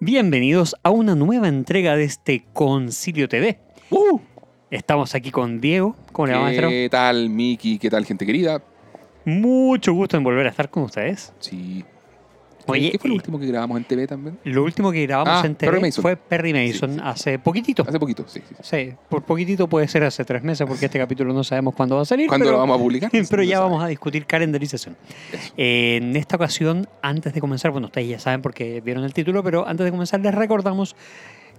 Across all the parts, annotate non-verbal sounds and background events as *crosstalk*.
Bienvenidos a una nueva entrega de este Concilio TV. Uh, Estamos aquí con Diego. ¿Cómo le va, maestro? ¿Qué tal, Miki? ¿Qué tal, gente querida? Mucho gusto en volver a estar con ustedes. Sí. Oye, ¿Qué fue lo último que grabamos en TV también? Lo último que grabamos Ah, en TV Perry fue Perry Mason Sí, sí. hace poquitito. Hace poquito, sí. sí, sí. Por poquitito puede ser hace tres meses porque este capítulo no sabemos cuándo va a salir. ¿Cuándo pero, lo vamos a publicar? *laughs* Pero ya vamos a discutir calendarización. Eh, en esta ocasión, antes de comenzar, bueno, ustedes ya saben porque vieron el título, pero antes de comenzar les recordamos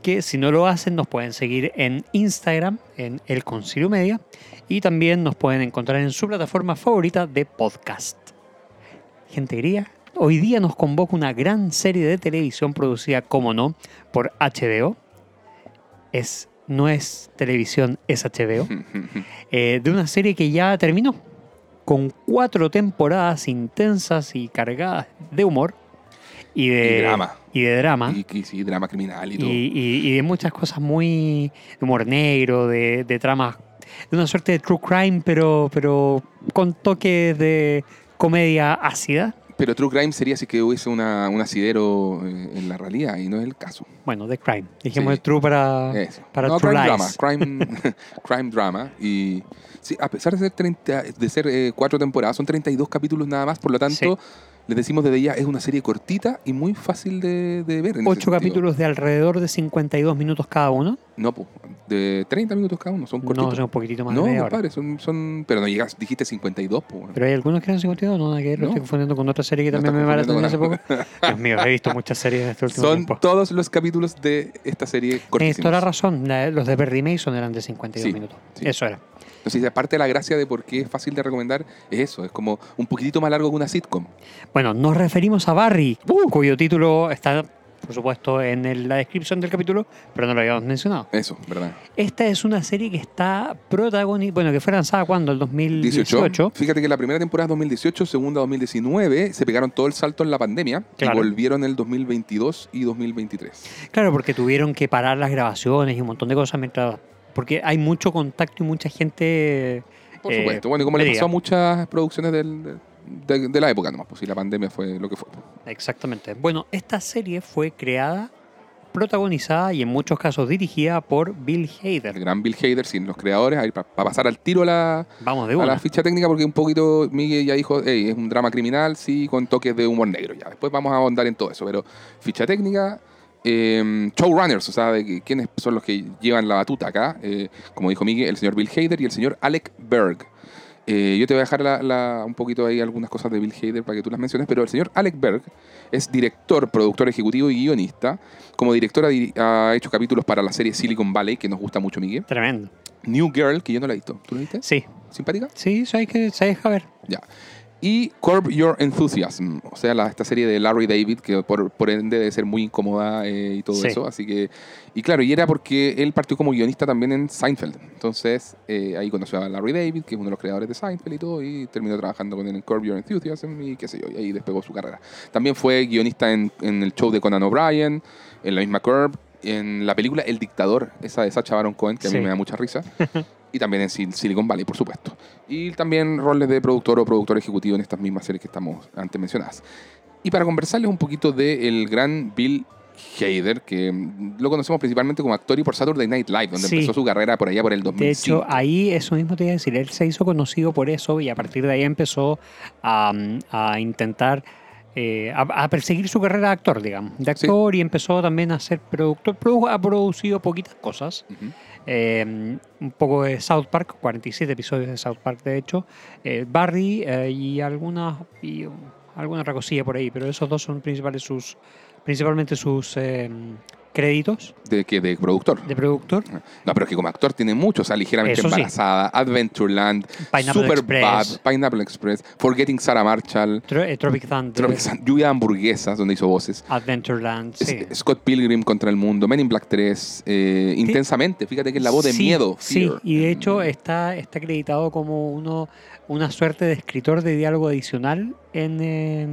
que si no lo hacen nos pueden seguir en Instagram, en El Concilio Media, y también nos pueden encontrar en su plataforma favorita de podcast. Gente querida, hoy día nos convoca una gran serie de televisión producida, como no, por HBO. Es, no es televisión, es HBO *laughs* eh, de una serie que ya terminó, con cuatro temporadas intensas y cargadas de humor y de Y drama. y de drama Y, drama criminal y todo. y- y de muchas cosas muy de humor negro, de, de tramas, de una suerte de true crime, pero, pero con toques de comedia ácida. Pero True Crime sería si que hubiese una, un asidero en la realidad y no es el caso. Bueno, de crime. Dijimos Sí. true para, Eso. para no, True crime Lies. drama. Crime, *laughs* *laughs* crime drama. Y sí, a pesar de ser, 30, de ser eh, cuatro temporadas, son 32 capítulos nada más. Por lo tanto, les decimos desde ya, es una serie cortita y muy fácil de, de ver. en Ocho capítulos de alrededor de 52 minutos cada uno. No, po, de 30 minutos cada uno, son No, cortitos. son un poquito más No, de media hora. compadre, son, son. Pero no llegas, dijiste 52, pues. Pero hay algunos que eran 52, no, nada que ver, lo No. estoy confundiendo con otra serie que No también me maratoné hace poco. Dios mío, he visto muchas series en este último Son tiempo. todos los capítulos de esta serie Tienes cortísimos. toda la razón, los de Perry Mason eran de 52 Sí, minutos. sí. Eso era. Entonces, aparte de la gracia de por qué es fácil de recomendar, es eso, es como un poquitito más largo que una sitcom. Bueno, nos referimos a Barry, Uh. cuyo título está, por supuesto, en el- la descripción del capítulo, pero no lo habíamos mencionado. Eso, ¿verdad? Esta es una serie que está protagonizada, bueno, que fue lanzada cuando, el 2018. 18. Fíjate que la primera temporada es 2018, segunda 2019, se pegaron todo el salto en la pandemia Claro. y volvieron el 2022 y 2023. Claro, porque tuvieron que parar las grabaciones y un montón de cosas mientras... Porque hay mucho contacto y mucha gente... Por eh, supuesto. Bueno, y como le pasó a muchas producciones del- de, de la época nomás, pues si la pandemia fue lo que fue. Exactamente. Bueno, esta serie fue creada, protagonizada y en muchos casos dirigida por Bill El Hader. gran Bill Hader, sin los creadores, para pasar al tiro a la, Vamos de a la ficha técnica, porque un poquito Miguel ya dijo, "Ey, es un drama criminal, sí, con toques de humor negro. Ya, después vamos a ahondar en todo eso, pero ficha técnica, eh, showrunners, o sea, de quiénes son los que llevan la batuta acá, eh, como dijo Miguel, el señor Bill Hader y el señor Alec Berg. Eh, yo te voy a dejar la- la- un poquito ahí algunas cosas de Bill Hader para que tú las menciones, pero el señor Alec Berg es director, productor ejecutivo y guionista. Como director ha, ha hecho capítulos para la serie Silicon Valley, que nos gusta mucho, Miguel. Tremendo. New Girl, que yo no la he visto. ¿Tú la viste? Sí, ¿Simpática? sí, sabes que se deja ver. Ya. Y Curb Your Enthusiasm, o sea, la- esta serie de Larry David, que por, por ende debe ser muy incómoda eh, y todo Sí. eso. Así que, y claro, y era porque él partió como guionista también en Seinfeld. Entonces, eh, ahí conoció a Larry David, que es uno de los creadores de Seinfeld y todo, y terminó trabajando con él en Curb Your Enthusiasm y qué sé yo, y ahí despegó su carrera. También fue guionista en, en el show de Conan O'Brien, en la misma Curb, en la película El Dictador, esa de Sacha Baron Cohen, que a Sí. mí me da mucha risa. *laughs* y también en Sil- Silicon Valley, por supuesto. Y también roles de productor o productor ejecutivo en estas mismas series que estamos antes mencionadas. Y para conversarles un poquito del gran Bill Hader, que lo conocemos principalmente como actor y por Saturday Night Live, donde Sí. empezó su carrera por allá por el 2005. De hecho, ahí eso mismo te iba a decir. Él se hizo conocido por eso y a partir de ahí empezó a, a intentar, eh, a, a perseguir su carrera de actor, digamos. De Sí. actor y empezó también a ser productor. Produ- ha producido poquitas cosas. Ujú. Eh, un poco de South Park, 47 episodios de South Park, de hecho. eh, Barry eh, y algunas y, alguna otra cosilla por ahí, pero esos dos son principales sus, principalmente sus eh, créditos ¿De qué? ¿De productor? de productor. No, pero es que como actor tiene mucho. O sea, ligeramente Eso sí. embarazada, Adventureland, Pineapple Superbad, Express. Pineapple Express, Forgetting Sarah Marshall, Tro- eh, Tropic Thunder, Tropic Sun- Lluvia de Hamburguesas, donde hizo voces. Adventureland, Es- sí. Scott Pilgrim contra el mundo, Men in Black 3, eh, intensamente. Fíjate que es la voz de miedo. Sí, y de hecho está, está acreditado como uno, una suerte de escritor de diálogo adicional en, eh,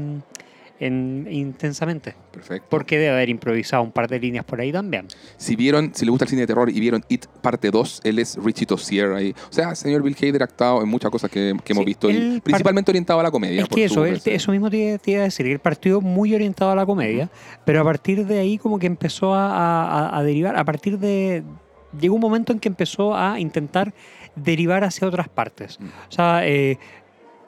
en, intensamente. Perfecto. Porque debe haber improvisado un par de líneas por ahí también. Si vieron, si les gusta el cine de terror y vieron It parte 2, él es Richie Tozier ahí. O sea, señor Bill Hader ha actuado en muchas cosas que, que hemos Sí, visto, y él principalmente orientado a la comedia. Es que eso, él- eso mismo te, te iba a decir, que el partido muy orientado a la comedia, pero a partir de ahí como que empezó a, a- a derivar, a partir de... Llegó un momento en que empezó a intentar derivar hacia otras partes. Mm. O sea, eh,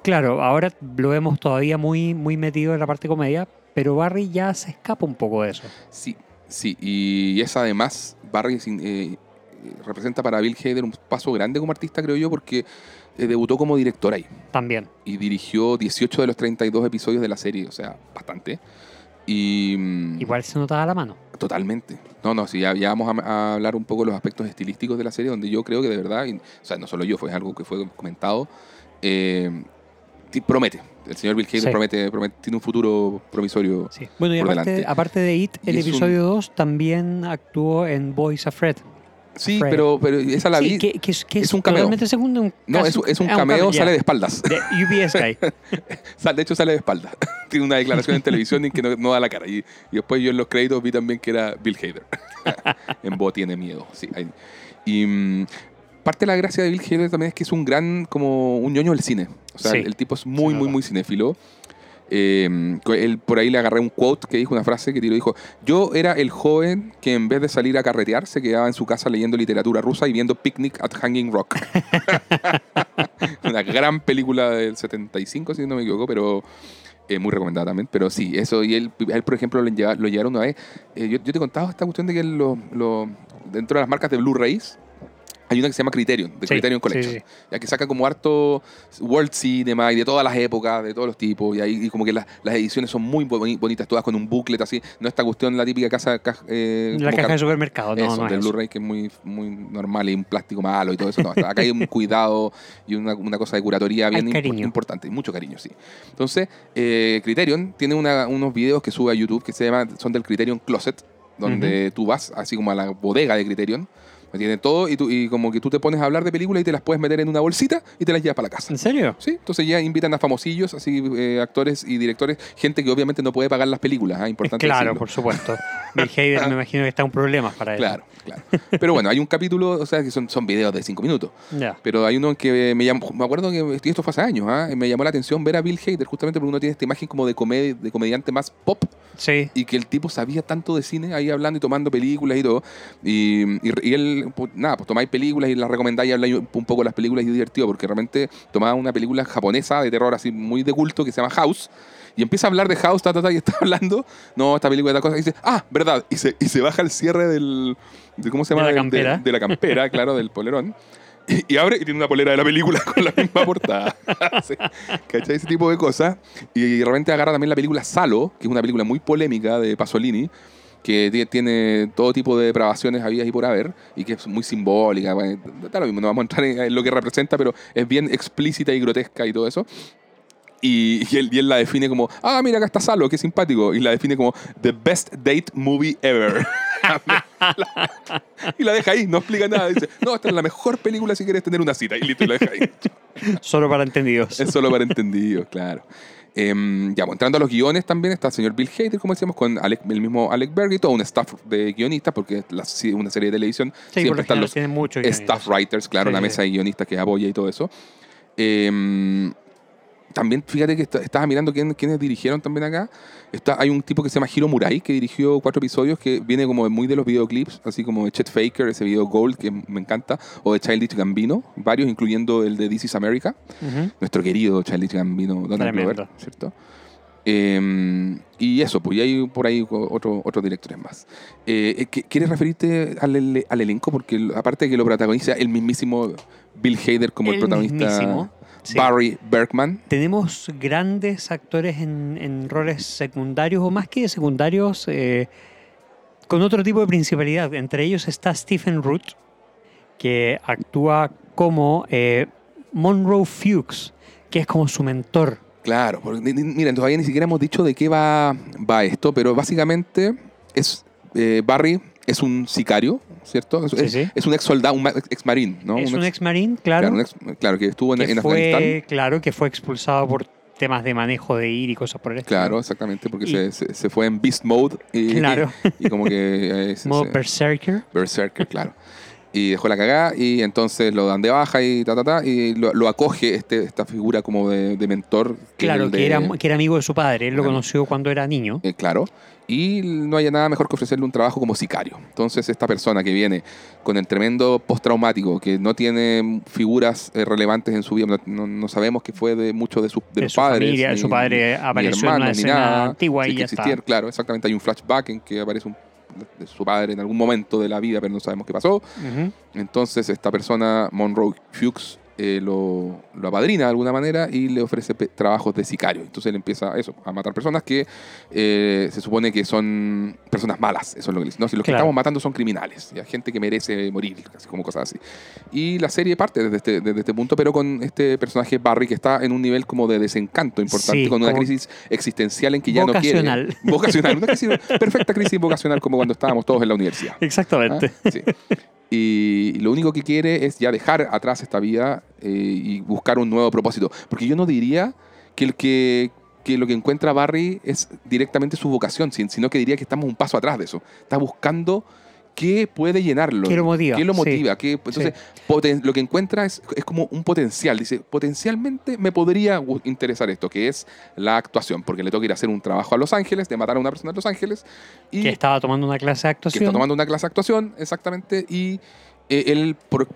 claro, ahora lo vemos todavía muy, muy metido en la parte comedia, pero Barry ya se escapa un poco de eso. Sí, sí. Y es además, Barry eh, representa para Bill Hader un paso grande como artista, creo yo, porque eh, debutó como director ahí. También. y dirigió 18 de los 32 episodios de la serie, o sea, bastante. Y mm, Igual se notaba la mano. totalmente. No, no, sí, ya, ya vamos a, a hablar un poco de los aspectos estilísticos de la serie, donde yo creo que de verdad, y- o sea, no solo yo, fue algo que fue comentado, eh, promete. El señor Bill Hader Sí. promete, promete, tiene un futuro promisorio. Sí. Bueno, y por aparte, delante. aparte de It, el un- episodio 2 también actuó en Afraid. Sí, Fred. pero, pero esa la Sí, vi. que, que es, que es es un cameo. Segundo. un no, es, es un ah, cameo, sale de espaldas. De UBS Guy. *laughs* De hecho, sale de espaldas. *laughs* Tiene una declaración en televisión en que no, no da la cara. Y, y después yo en los créditos vi también que era Bill Hader. *laughs* en Bo tiene miedo. Sí, ahí. Y mm, parte de la gracia de Bill Hader también es que es un gran, como un ñoño del cine. O sea, Sí, el, el tipo es muy, se muy, muy cinéfilo. Eh, él, por ahí le agarré un quote que dijo una frase que tiró, dijo, yo era el joven que en vez de salir a carretear se quedaba en su casa leyendo literatura rusa y viendo Picnic at Hanging Rock. *laughs* una gran película del 75, si no me equivoco, pero eh, muy recomendada también. Pero sí, eso, y él, él por ejemplo, lo, lleva- lo llevaron una vez. eh, yo, yo te he contado esta cuestión de que él lo- lo- dentro de las marcas de Blu-rays hay una que se llama Criterion, de Sí, Criterion Collection. sí. Ya que saca como harto World Cinema y de todas las épocas, de todos los tipos. Y ahí y como que las, las ediciones son muy boni- bonitas, todas con un booklet así. No esta cuestión, la típica casa. ca- eh, La caja ca- de supermercado, no, eso, no del. Blu-ray que es muy, muy normal y un plástico malo y todo eso. No, acá hay un cuidado y una, una cosa de curatoría bien cariño. importante, mucho cariño, sí. Entonces, eh, Criterion tiene una- unos videos que sube a YouTube que se llama, son del Criterion Closet, donde tú vas así como a la bodega de Criterion. Tiene todo y, tú, y como que tú te pones a hablar de películas y te las puedes meter en una bolsita y te las llevas para la casa. ¿En serio? Sí, entonces ya invitan a famosillos, así eh, actores y directores, gente que obviamente no puede pagar las películas, ¿ah? importante Claro, decirlo. por supuesto. *laughs* Bill Hader me imagino que está en problemas para eso. Claro, claro. Pero bueno, hay un capítulo, o sea, que son, son videos de cinco minutos. Ya. Pero hay uno que me llamó, me acuerdo que esto fue hace años, ¿ah? me llamó la atención ver a Bill Hader, justamente porque uno tiene esta imagen como de, comed- de comediante más pop Sí. y que el tipo sabía tanto de cine ahí hablando y tomando películas y todo. Y, y- y él, pues, nada, pues tomáis películas y las recomendáis y habláis un poco de las películas y es divertido porque realmente tomaba una película japonesa de terror así muy de culto que se llama House. Y empieza a hablar de House, ta, ta, ta, y *laughs* está hablando, no, esta película, esta cosa, y dice, ah, verdad, y se, y se baja el cierre del, de, ¿cómo se De llama? la Del- campera. de la campera, claro, del polerón. *laughs* *laughs* Y, abre y tiene una polera de la película *laughs* con la misma portada. *laughs* Sí, ¿Cachai? Ese tipo de cosas. Y de repente agarra también la película Salo, que es una película muy polémica de Pasolini, que ti- tiene todo tipo de depravaciones habidas y por haber, y que es muy simbólica. Bueno, da lo mismo, no vamos a entrar en en lo que representa, pero es bien explícita y grotesca y todo eso. Y, y él, y él la define como, ah, mira, acá está Salo, qué simpático. Y la define como The Best Date Movie Ever. *laughs* y la deja ahí, no explica nada. Dice, no, esta es la mejor película si quieres tener una cita. Y listo, y la deja ahí. Solo para entendidos. Es solo para entendidos, claro. Em, ya, bueno, entrando a los guiones también está el señor Bill Hader, como decíamos, con Alec- el mismo Alec Berg y todo un staff de guionistas, porque es la- una serie de televisión Sí, siempre están los staff writers, claro, Sí, una sí, mesa sí. de guionistas que apoya y todo eso. Em, también fíjate que está- estaba mirando quién, quiénes dirigieron también acá. Está, hay un tipo que se llama Hiro Murai que dirigió cuatro episodios que viene como muy de los videoclips, así como de Chet Faker, ese video Gold que me encanta, o de Childish Gambino, varios, incluyendo el de This is America Ujú. nuestro querido Childish Gambino, Donald. Glover, ¿cierto? Eh, y eso, pues, y hay por ahí otro- otros directores más. Eh, ¿qu- ¿Quieres referirte al, ele- al elenco? Porque aparte de que lo protagoniza el mismísimo Bill Hader como el, El protagonista mismísimo, sí. Barry Bergman. Tenemos grandes actores en, en roles secundarios o más que secundarios eh, con otro tipo de principalidad. Entre ellos está Stephen Root, que actúa como eh, Monroe Fuchs, que es como su mentor. Claro, porque, miren, todavía ni siquiera hemos dicho de qué va, va esto, pero básicamente es eh, Barry es un sicario, ¿cierto? Es, Sí, es- sí. es un ex soldado, un ex marín, ¿no? es un ex- ex marín, claro, claro, un ex- claro, que estuvo en, que en fue, Afganistán. claro, que fue expulsado por sistemas de manejo de ir y cosas por el estilo. Claro, exactamente, porque Y- se, se- se fue en Beast Mode y, Claro. y como que... eh, *laughs* se- Modo se- Berserker. Berserker, claro. Y dejó la cagada y entonces lo dan de baja y ta, ta, ta, y lo, lo acoge este, esta figura como de, de mentor. que Claro, que era, que era amigo de su padre. Él lo Claro. conoció cuando era niño. eh, claro. Y no haya nada mejor que ofrecerle un trabajo como sicario. Entonces, esta persona que viene con el tremendo postraumático, que no tiene figuras eh, relevantes en su vida, no, no- sabemos qué fue de mucho de, su, de De los su padres. familia, ni- su padre apareció en una escena nada, antigua y que ya está. Claro, exactamente. Hay un flashback en que aparece un, de su padre en algún momento de la vida, pero no sabemos qué pasó. Entonces esta persona, Monroe Fuchs, eh, lo, lo apadrina de alguna manera y le ofrece trabajos de sicario. Entonces él empieza eso, a matar personas que eh, se supone que son personas malas. Eso es lo que dice. No, si los que Claro. estamos matando son criminales, ya, gente que merece morir, así como cosas así. Y la serie parte desde este, desde este punto, pero con este personaje Barry que está en un nivel como de desencanto importante, Sí, con una crisis existencial en que ya Vocacional. no quiere. Vocacional. Una crisis, *laughs* perfecta crisis vocacional como cuando estábamos todos en la universidad. Exactamente. Ah, sí. Y lo único que quiere es ya dejar atrás esta vida eh, y buscar un nuevo propósito. Porque yo no diría que, el que, que lo que encuentra Barry es directamente su vocación, sin- sino que diría que estamos un paso atrás de eso. Está buscando qué puede llenarlo. ¿Qué lo motiva? ¿Qué lo Sí. qué- entonces, lo que encuentra es, es como un potencial. Dice, potencialmente me podría interesar esto, que es la actuación, porque le toca ir a hacer un trabajo a Los Ángeles, de matar a una persona en Los Ángeles. Y que estaba tomando una clase de que actuación. está tomando una clase de actuación, exactamente, y eh, él, por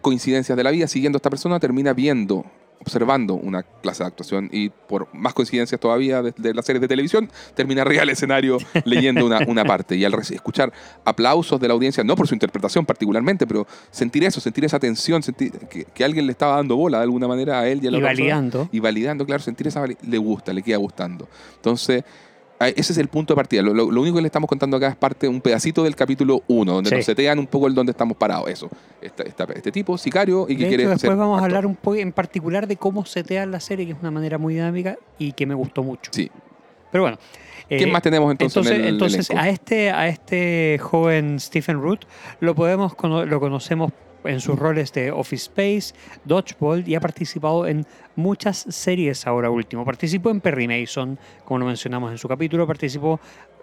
coincidencias de la vida, siguiendo a esta persona, termina viendo, observando una clase de actuación y por más coincidencias todavía de, de las series de televisión, termina arriba del escenario *laughs* leyendo una, una parte. Y al escuchar aplausos de la audiencia, no por su interpretación particularmente, pero sentir eso, sentir esa tensión, sentir que, que alguien le estaba dando bola de alguna manera a él y a la y persona, validando. y validando, claro, sentir esa le gusta, le queda gustando. Entonces, ese es el punto de partida. Lo, lo- lo único que le estamos contando acá es parte, un pedacito del capítulo 1, donde Sí. nos setean un poco el donde estamos parados. Eso. Esta- esta- este tipo, sicario, y que de quiere hecho, después ser vamos a hablar un poco en particular de cómo setear la serie, que es una manera muy dinámica y que me gustó mucho. Sí. Pero bueno. ¿Quién eh, más tenemos entonces, Entonces, en el entonces elenco? a, este, a este joven Stephen Root lo, podemos, lo conocemos en sus roles de Office Space, Dodgeball y ha participado en muchas series ahora último. Participó en Perry Mason, como lo mencionamos en su capítulo, participó,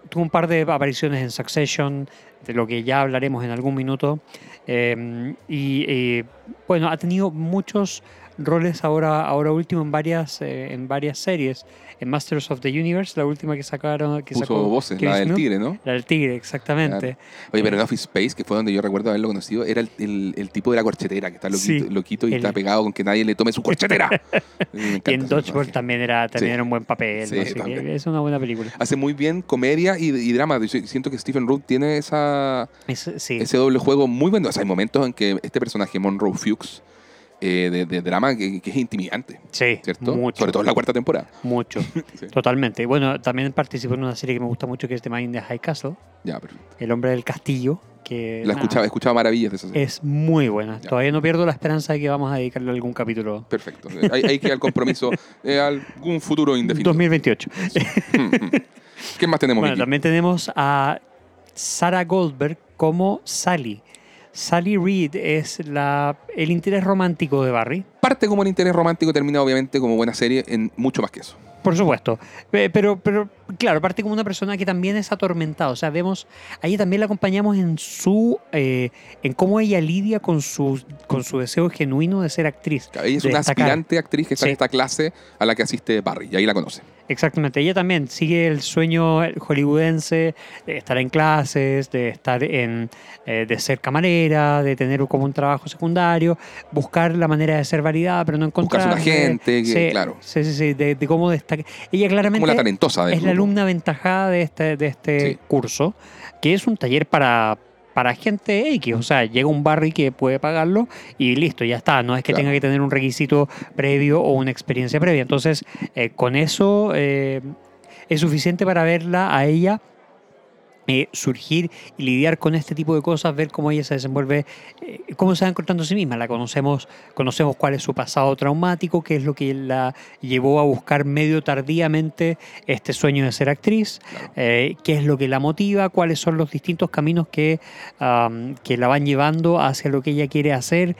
tuvo un par de apariciones en Succession, de lo que ya hablaremos en algún minuto. Eh, y eh, bueno, ha tenido muchos roles ahora, ahora último en varias, eh, en varias series. En Masters of the Universe, la última que sacaron, que Puso sacó voces, la del tigre, ¿no? La del tigre, exactamente. Oye, pero en Office Space, que fue donde yo recuerdo haberlo conocido, era el, el- el tipo de la corchetera, que está loquito, Sí, loquito y el- está pegado con que nadie le tome su corchetera. *laughs* Y en Dodgeball también era, también Sí. era un buen papel. Es una buena película. Hace muy bien comedia y, y drama. Siento que Stephen Root tiene esa, Es- ese doble juego muy bueno. O sea, hay momentos en que este personaje, Monroe Fuchs, eh, de, de drama, que, que es intimidante, sí, ¿cierto? mucho. Sobre todo en la cuarta temporada. Mucho, *laughs* Sí. totalmente. Bueno, también participó en una serie que me gusta mucho que es The Man in the High Castle, Ya, perfecto. El hombre del castillo, que La escuchaba, he escuchado maravillas de esa serie. es muy buena. Ya. Todavía no pierdo la esperanza de que vamos a dedicarle algún capítulo. Perfecto. Hay, hay que ir al compromiso eh, algún futuro indefinido. 2028. ¿Qué más tenemos Bueno, también tenemos a Sarah Goldberg como Sally. Sally Reed es la, el interés romántico de Barry. Parte como un interés romántico, termina obviamente como buena serie en mucho más que eso. Por supuesto. Pe- Pero, pero, claro, parte como una persona que también es atormentada. O sea, vemos, a ella también la acompañamos en su, eh, en cómo ella lidia con su, con su deseo genuino de ser actriz. Ella es de una destacar. aspirante actriz que está Sí. en esta clase a la que asiste Barry, y ahí la conoce. Exactamente, ella también sigue el sueño hollywoodense de estar en clases, de estar en, eh, de ser camarera, de tener como un trabajo secundario, buscar la manera de ser validada, pero no encontrar. Buscarse una gente, sí, claro. Sí, sí, sí, de, de cómo destacar. Ella claramente Como la talentosa es la alumna aventajada de este, de este Sí. curso, que es un taller para, para gente X. O sea, llega un Barry que puede pagarlo y listo, ya está. No es que Claro. tenga que tener un requisito previo o una experiencia previa. Entonces, eh, con eso eh, es suficiente para verla a ella. Eh, surgir y lidiar con este tipo de cosas, ver cómo ella se desenvuelve, eh, cómo se va encontrando a sí misma. La conocemos, conocemos cuál es su pasado traumático, qué es lo que la llevó a buscar medio tardíamente este sueño de ser actriz, Claro. eh, qué es lo que la motiva, cuáles son los distintos caminos que, que la van llevando hacia lo que ella quiere hacer.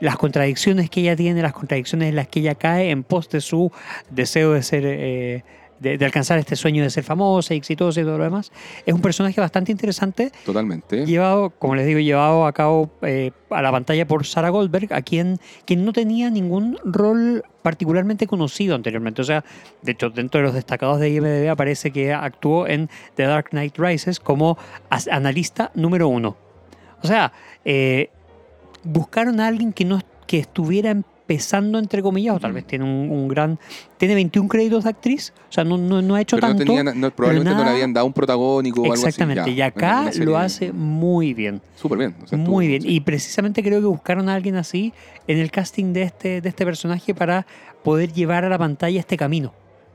las contradicciones que ella tiene, las contradicciones en las que ella cae en pos de su deseo de ser, eh, de, de alcanzar este sueño de ser famosa, exitosa y todo lo demás. Es un personaje bastante interesante, Totalmente. llevado, como les digo, llevado a cabo eh, a la pantalla por Sarah Goldberg, a quien, quien no tenía ningún rol particularmente conocido anteriormente. O sea, de hecho, dentro de los destacados de IMDb aparece que actuó en The Dark Knight Rises como analista número uno. O sea, eh, buscaron a alguien que no que estuviera empezando, entre comillas, o tal vez tiene un, un gran... Tiene 21 créditos de actriz, o sea, no, no, no ha hecho Pero no tanto. tenía, no- probablemente no le habían dado un protagónico o algo así. Exactamente, ya, y acá lo hace muy bien. Súper bien. o sea, Muy bien. sí. Y precisamente creo que buscaron a alguien así en el casting de este, de este personaje para poder llevar a la pantalla este camino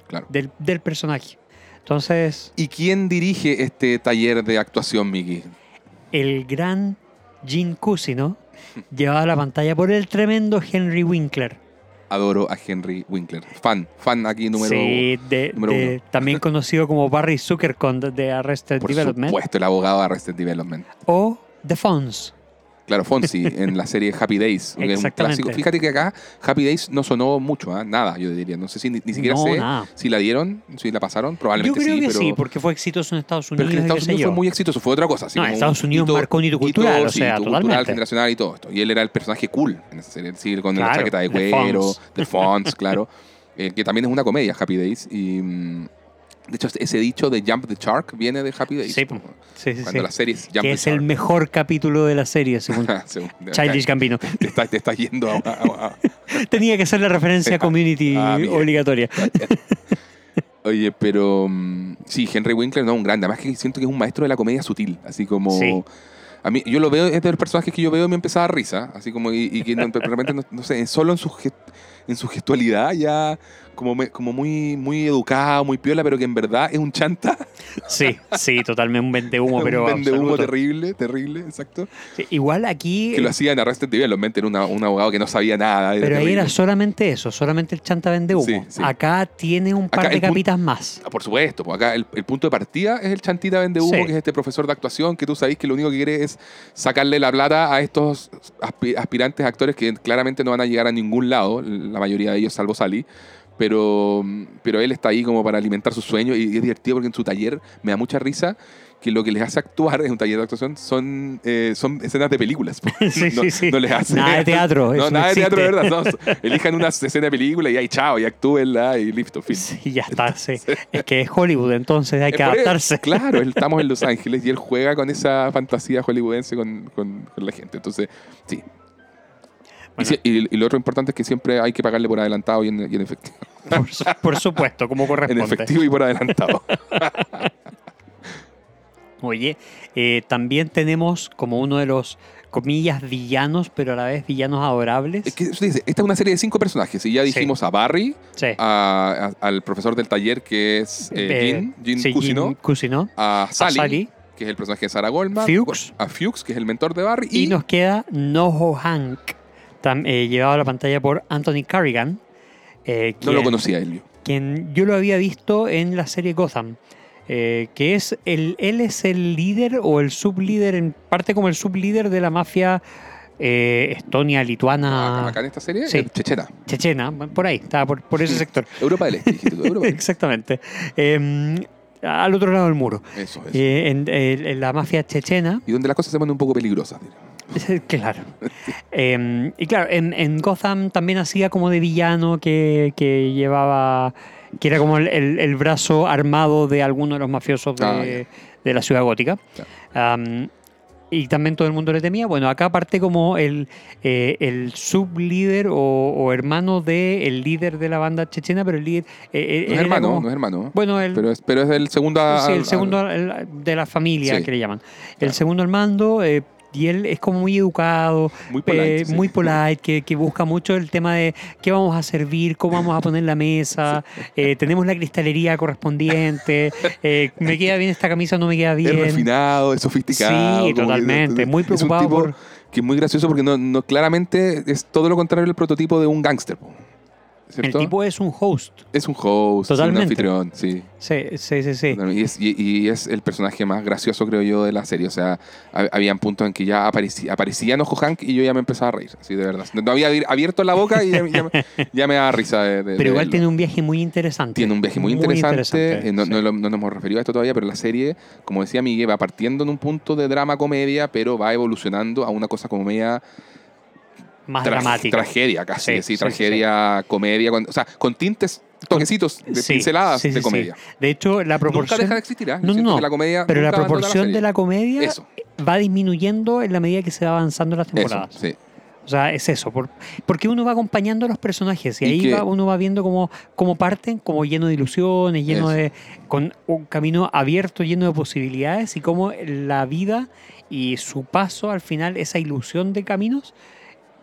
Claro. del, del personaje. Entonces, ¿Y quién dirige este taller de actuación, Miki? el gran Gene Cusino, llevado a la pantalla por el tremendo Henry Winkler. Adoro a Henry Winkler. Fan, fan aquí número sí, de- número de- uno. también *laughs* conocido como Barry Zuckercond de Arrested Por Development. supuesto, el abogado de Arrested Development. O The Fonz. Claro, Fonsi *laughs* en la serie Happy Days. que es un clásico. Fíjate que acá Happy Days no sonó mucho, ¿ah? nada, yo diría. No sé si ni, ni siquiera No, sé nada. si la dieron, si la pasaron. Yo Probablemente creo sí, que pero. sí, porque fue exitoso en Estados pero Unidos. que en Estados Unidos yo. fue muy exitoso, fue otra cosa. así No, como Estados un Unidos marcó un hito cultural, o sea, hito cultural, generacional y todo esto. Y él era el personaje cool en esa serie, sí, con la chaqueta de cuero, de Fonts, *laughs* claro. Eh, que también es una comedia, Happy Days. Y. de hecho, ese dicho de Jump the Shark viene de Happy Days. Sí, po, Sí, sí, Cuando sí. las series Jump Que the es el mejor capítulo de la serie, según *laughs* Según- *laughs* Childish Gambino. *laughs* Te estás te estás yendo a, a- a- Tenía que ser la referencia community Ah, obligatoria. Oye, pero mm, sí, Henry Winkler no un grande. Además que siento que es un maestro de la comedia sutil. Así como. Sí. A mí, yo lo veo, es de los personajes que yo veo y me empezaba a risa. Así como, y, y que de repente, no, no sé, solo en su, en su gestualidad ya como, me- como muy, muy educado, muy piola, pero que en verdad es un chanta. Sí, sí, totalmente un vende humo, *laughs* pero un humo absoluto. terrible, terrible, exacto. Sí, igual aquí, Que lo hacía en Arrested Development, era una- un abogado que no sabía nada. pero ahí era solamente eso, solamente el chanta vende humo. Sí, sí. Acá tiene un par Acá de capitas más. Ah, por supuesto, pues acá el, el punto de partida es el chantita vende humo, que es este profesor de actuación que tú sabes que lo único que quiere es sacarle la plata a estos aspi- aspirantes actores que claramente no van a llegar a ningún lado, la mayoría de ellos salvo Sally. Pero, pero él está ahí como para alimentar sus sueños y es divertido porque en su taller me da mucha risa que lo que les hace actuar *laughs* en un taller de actuación son, eh, son escenas de películas. Sí, no, *laughs* sí, sí. no les hace. Nada de teatro, No, nada de teatro de existe. verdad. no, elijan una escena de película y ahí chao, y actúenla y listo, fin. Sí, ya está, sí. *laughs* Es que es Hollywood, entonces hay que adaptarse. Claro, él- estamos en Los Ángeles y él juega con esa fantasía hollywoodense con, con- con la gente. Entonces, sí. Y si- Y, y lo otro importante es que siempre hay que pagarle por adelantado y en, y en efectivo. Por, su- por supuesto, como *laughs* En corresponde. efectivo y por adelantado. *laughs* Oye, eh, también tenemos como uno de los, comillas, villanos, pero a la vez villanos adorables. es que dice, esta es una serie de cinco personajes y ya Sí. dijimos a Barry, sí. a- a- al profesor del taller que es eh, Eh, Jean, Jean sí, Cusino, Jean Cusino. a Sally, Sally. que es el personaje de Sarah Goldman, Fuchs. a Fuchs, que es el mentor de Barry, y, Y nos queda Noho Hank, tam- eh, llevado a la pantalla por Anthony Carrigan. eh, no lo quien- conocía él. yo. quien yo lo había visto en la serie Gotham, eh, que es el, él es el líder o el sublíder, en parte como el sublíder de la mafia eh, estonia, lituana, Acá, acá en esta serie, sí. Chechena, chechena, por ahí, estaba por, por ese sector. Europa del Este, dijiste tú, Europa del *laughs* Este. Exactamente. Eh, al otro lado del muro. Eso, eso. En, en- en la mafia chechena, Y donde las cosas se ponen un poco peligrosas. diría. *laughs* claro. Eh, y claro, en, en Gotham también hacía como de villano que, que llevaba, que era como el, el- el brazo armado de alguno de los mafiosos de, Ah, de la ciudad gótica. Claro. Um, y también todo el mundo le temía. Bueno, acá parte como el, eh, el sublíder o, o hermano del líder de la banda chechena, pero el líder... eh, eh, No es hermano, como- no es hermano. Bueno, el, Pero es, pero es el segundo. Sí, el al- segundo el- de la familia Sí. que le llaman. El Claro. segundo al mando, eh, y él es como muy educado, Muy polite, eh, sí. muy *laughs* polite, que, que busca mucho el tema de qué vamos a servir, cómo vamos a poner la mesa, eh, tenemos la cristalería correspondiente, eh, me queda bien esta camisa no me queda Es bien. refinado, es sofisticado. Sí, que- totalmente, muy es un preocupado tipo por- Que es muy gracioso porque no, no, claramente es todo lo contrario al prototipo de un gángster. El tipo es un host. Es un host, es un Totalmente. anfitrión, sí. Sí, sí, sí. sí. Y es, y- y es el personaje más gracioso, creo yo, de la serie. O sea, ha- habían puntos en que ya aparecía, aparecía Enojo Hank y yo ya me empezaba a reír, así de verdad. No había abierto la boca y ya, ya me- ya me daba risa de, de- Pero igual tiene un viaje muy interesante. Tiene un viaje muy, interesante. Eh, no, sí. no lo- no nos hemos referido a esto todavía, pero la serie, como decía Miguel, va partiendo en un punto de drama-comedia, pero va evolucionando a una cosa como media Más tra- dramática. tragedia casi, Sí, sí, sí, sí, tragedia, comedia, con- o sea, con tintes, toquecitos, de pinceladas de comedia. De hecho, la Nunca proporción. deja de existir. Yo No, no, la comedia pero la nunca proporción de la comedia Eso, va disminuyendo en la medida que se va avanzando las eso, temporadas. sí. O sea, es eso. por- porque uno va acompañando a los personajes y, Y ahí que- va- uno va viendo cómo, cómo parten, como lleno de ilusiones, lleno Eso. de. con un camino abierto, lleno de posibilidades y cómo la vida y su paso al final, esa ilusión de caminos,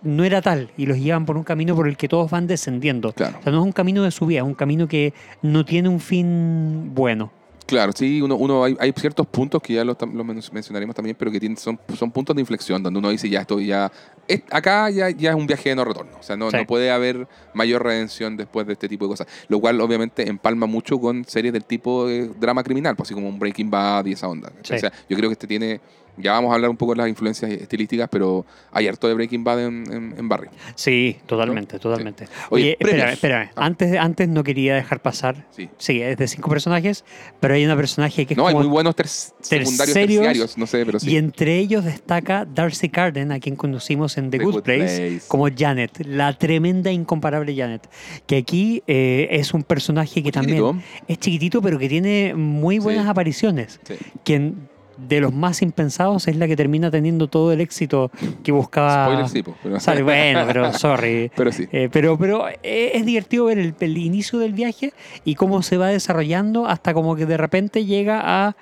no era tal y los llevan por un camino por el que todos van descendiendo. Claro. O sea, no es un camino de subida, es un camino que no tiene un fin bueno. Claro, sí, uno, uno hay, hay ciertos puntos que ya los, los men- mencionaremos también, pero que tienen, son, son puntos de inflexión donde uno dice ya esto ya es- acá ya, ya es un viaje de no retorno, o sea, no, Sí. no puede haber mayor redención después de este tipo de cosas, lo cual obviamente empalma mucho con series del tipo de drama criminal, pues así como un Breaking Bad y esa onda. O sea, yo creo que este tiene, ya vamos a hablar un poco de las influencias estilísticas, pero hay harto de Breaking Bad en, en, en Barry. Sí, totalmente, totalmente. Oye, Oye, espérame. Ah. Antes, antes no quería dejar pasar. Sí. Sí, es de cinco personajes, pero hay una personaje que es No, hay muy buenos ter- secundarios, tercerios, terciarios, no sé, pero sí. Y entre ellos destaca Darcy Carden, a quien conocimos en The, The Good, Good Place, Place. como Janet, la tremenda, incomparable Janet. Que aquí eh, es un personaje que también Chiquitito. es chiquitito, pero que tiene muy buenas Sí. apariciones. Sí. Quien de los más impensados es la que termina teniendo todo el éxito que buscaba. Spoiler sí, pero, Sale, bueno, pero *laughs* sorry. pero sí. Eh, pero pero eh, es divertido ver el, el inicio del viaje y cómo se va desarrollando hasta como que de repente llega a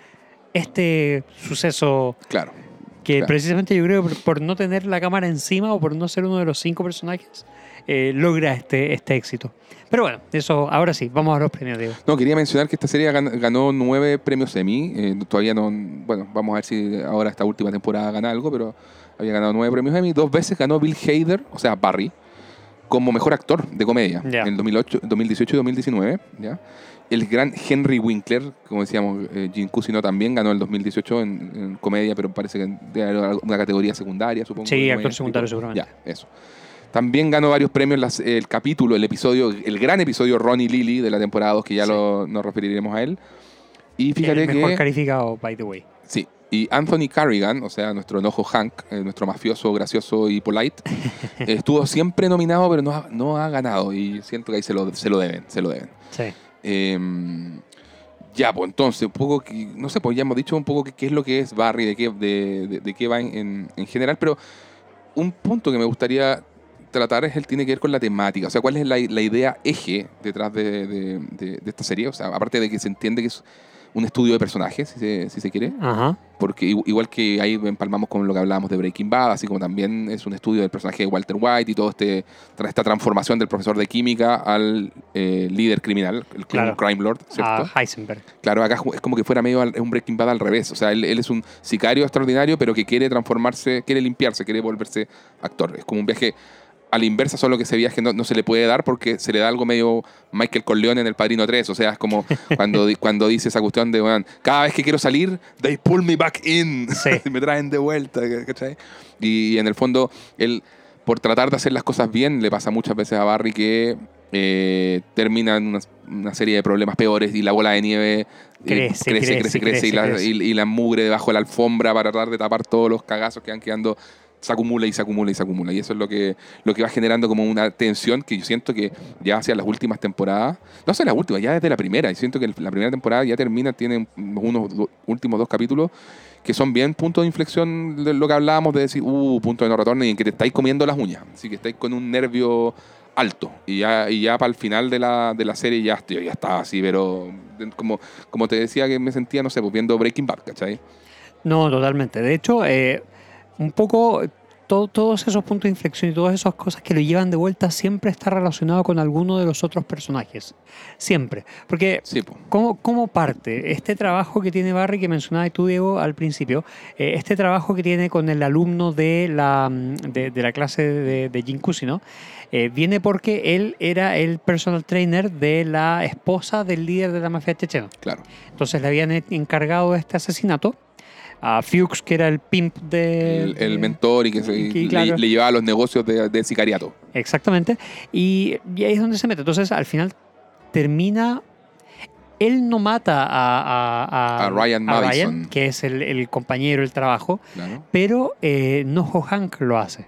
este suceso Claro. que Claro. precisamente yo creo por, por no tener la cámara encima o por no ser uno de los cinco personajes eh, logra este, este éxito. Pero bueno, eso ahora sí, vamos a los premios, Diego. No, quería mencionar que esta serie gan- ganó nueve premios Emmy. Eh, todavía no. Bueno, vamos a ver si ahora esta última temporada gana algo, pero había ganado nueve premios Emmy. Dos veces ganó Bill Hader, o sea, Barry, como mejor actor de comedia Ya. en 2008, 2018 y 2019. ¿ya? El gran Henry Winkler, como decíamos, eh, Jim Cusino también ganó el 2018 en, en comedia, pero parece que haber una categoría secundaria, supongo. Sí, actor secundario seguramente. Ya, eso. También ganó varios premios las- el capítulo, el episodio, el gran episodio Ronnie Lily de la temporada 2, que ya Sí. lo, nos referiremos a él. Y fíjate el mejor que. calificado, by the way. Sí. Y Anthony Carrigan, o sea, nuestro enojo Hank, eh, nuestro mafioso, gracioso y polite, *laughs* estuvo siempre nominado, pero no ha, no ha ganado. Y siento que ahí se lo, se lo deben, se lo deben. Sí. Eh, ya, pues entonces, un poco, que- no sé, pues ya hemos dicho un poco qué, qué es lo que es Barry, de qué, de, de- de qué va en, en- en general, pero un punto que me gustaría tratar es el tiene que ver con la temática, o sea, cuál es la, la idea eje detrás de, de- de- de esta serie, o sea, aparte de que se entiende que es un estudio de personajes, si se, si se quiere, Ajá. porque igual que ahí empalmamos con lo que hablábamos de Breaking Bad, así como también es un estudio del personaje de Walter White y todo este esta transformación del profesor de química al eh, líder criminal, el Claro. crime lord, ¿cierto? A Heisenberg. Claro, acá es como que fuera medio al- un Breaking Bad al revés. O sea, él, él es un sicario extraordinario, pero que quiere transformarse, quiere limpiarse, quiere volverse actor. Es como un viaje a la inversa, solo que ese viaje no, no se le puede dar porque se le da algo medio Michael Corleone en El Padrino 3. O sea, es como *laughs* cuando, di- cuando dice esa cuestión de, "Weón, cada vez que quiero salir, they pull me back in. Sí. *laughs* me traen de vuelta, ¿cachai? Y, en el fondo, él, por tratar de hacer las cosas bien, le pasa muchas veces a Barry que eh, termina en una, una serie de problemas peores y la bola de nieve eh, Crece, crece, crece, crece, crece, y, la, y- y la mugre debajo de la alfombra para tratar de tapar todos los cagazos que van quedando se acumula y se acumula y se acumula. Y eso es lo que, lo que va generando como una tensión que yo siento que ya hacia las últimas temporadas, no sé las últimas, ya desde la primera, y siento que la primera temporada ya termina, tiene unos últimos dos capítulos que son bien puntos de inflexión de lo que hablábamos de decir, uh, punto de no retorno y en que te estáis comiendo las uñas. Así que estáis con un nervio alto. Y ya, y ya para el final de la, de la serie ya, estoy- ya estaba así, pero como, como te decía que me sentía, no sé, pues viendo Breaking Bad, ¿cachai? No, totalmente. De hecho, eh, un poco todo- todos esos puntos de inflexión y todas esas cosas que lo llevan de vuelta siempre está relacionado con alguno de los otros personajes. Siempre. Porque Sí, po. ¿Cómo, cómo parte este trabajo que tiene Barry, que mencionabas tú, Diego, al principio? eh, este trabajo que tiene con el alumno de la, mm, de, de la clase de, de Jin Kusino, eh, viene porque él era el personal trainer de la esposa del líder de la mafia chechena. claro. Entonces le habían encargado este asesinato a Fuchs, que era el pimp de... El, el mentor y que, se- y- y le- claro. le, llevaba los negocios de, de sicariato. Exactamente. Y, y ahí es donde se mete. Entonces, al final termina. Él no mata a, a- a- A Ryan Madison. que es el, el compañero del trabajo, Claro. pero eh, Noho Hank lo hace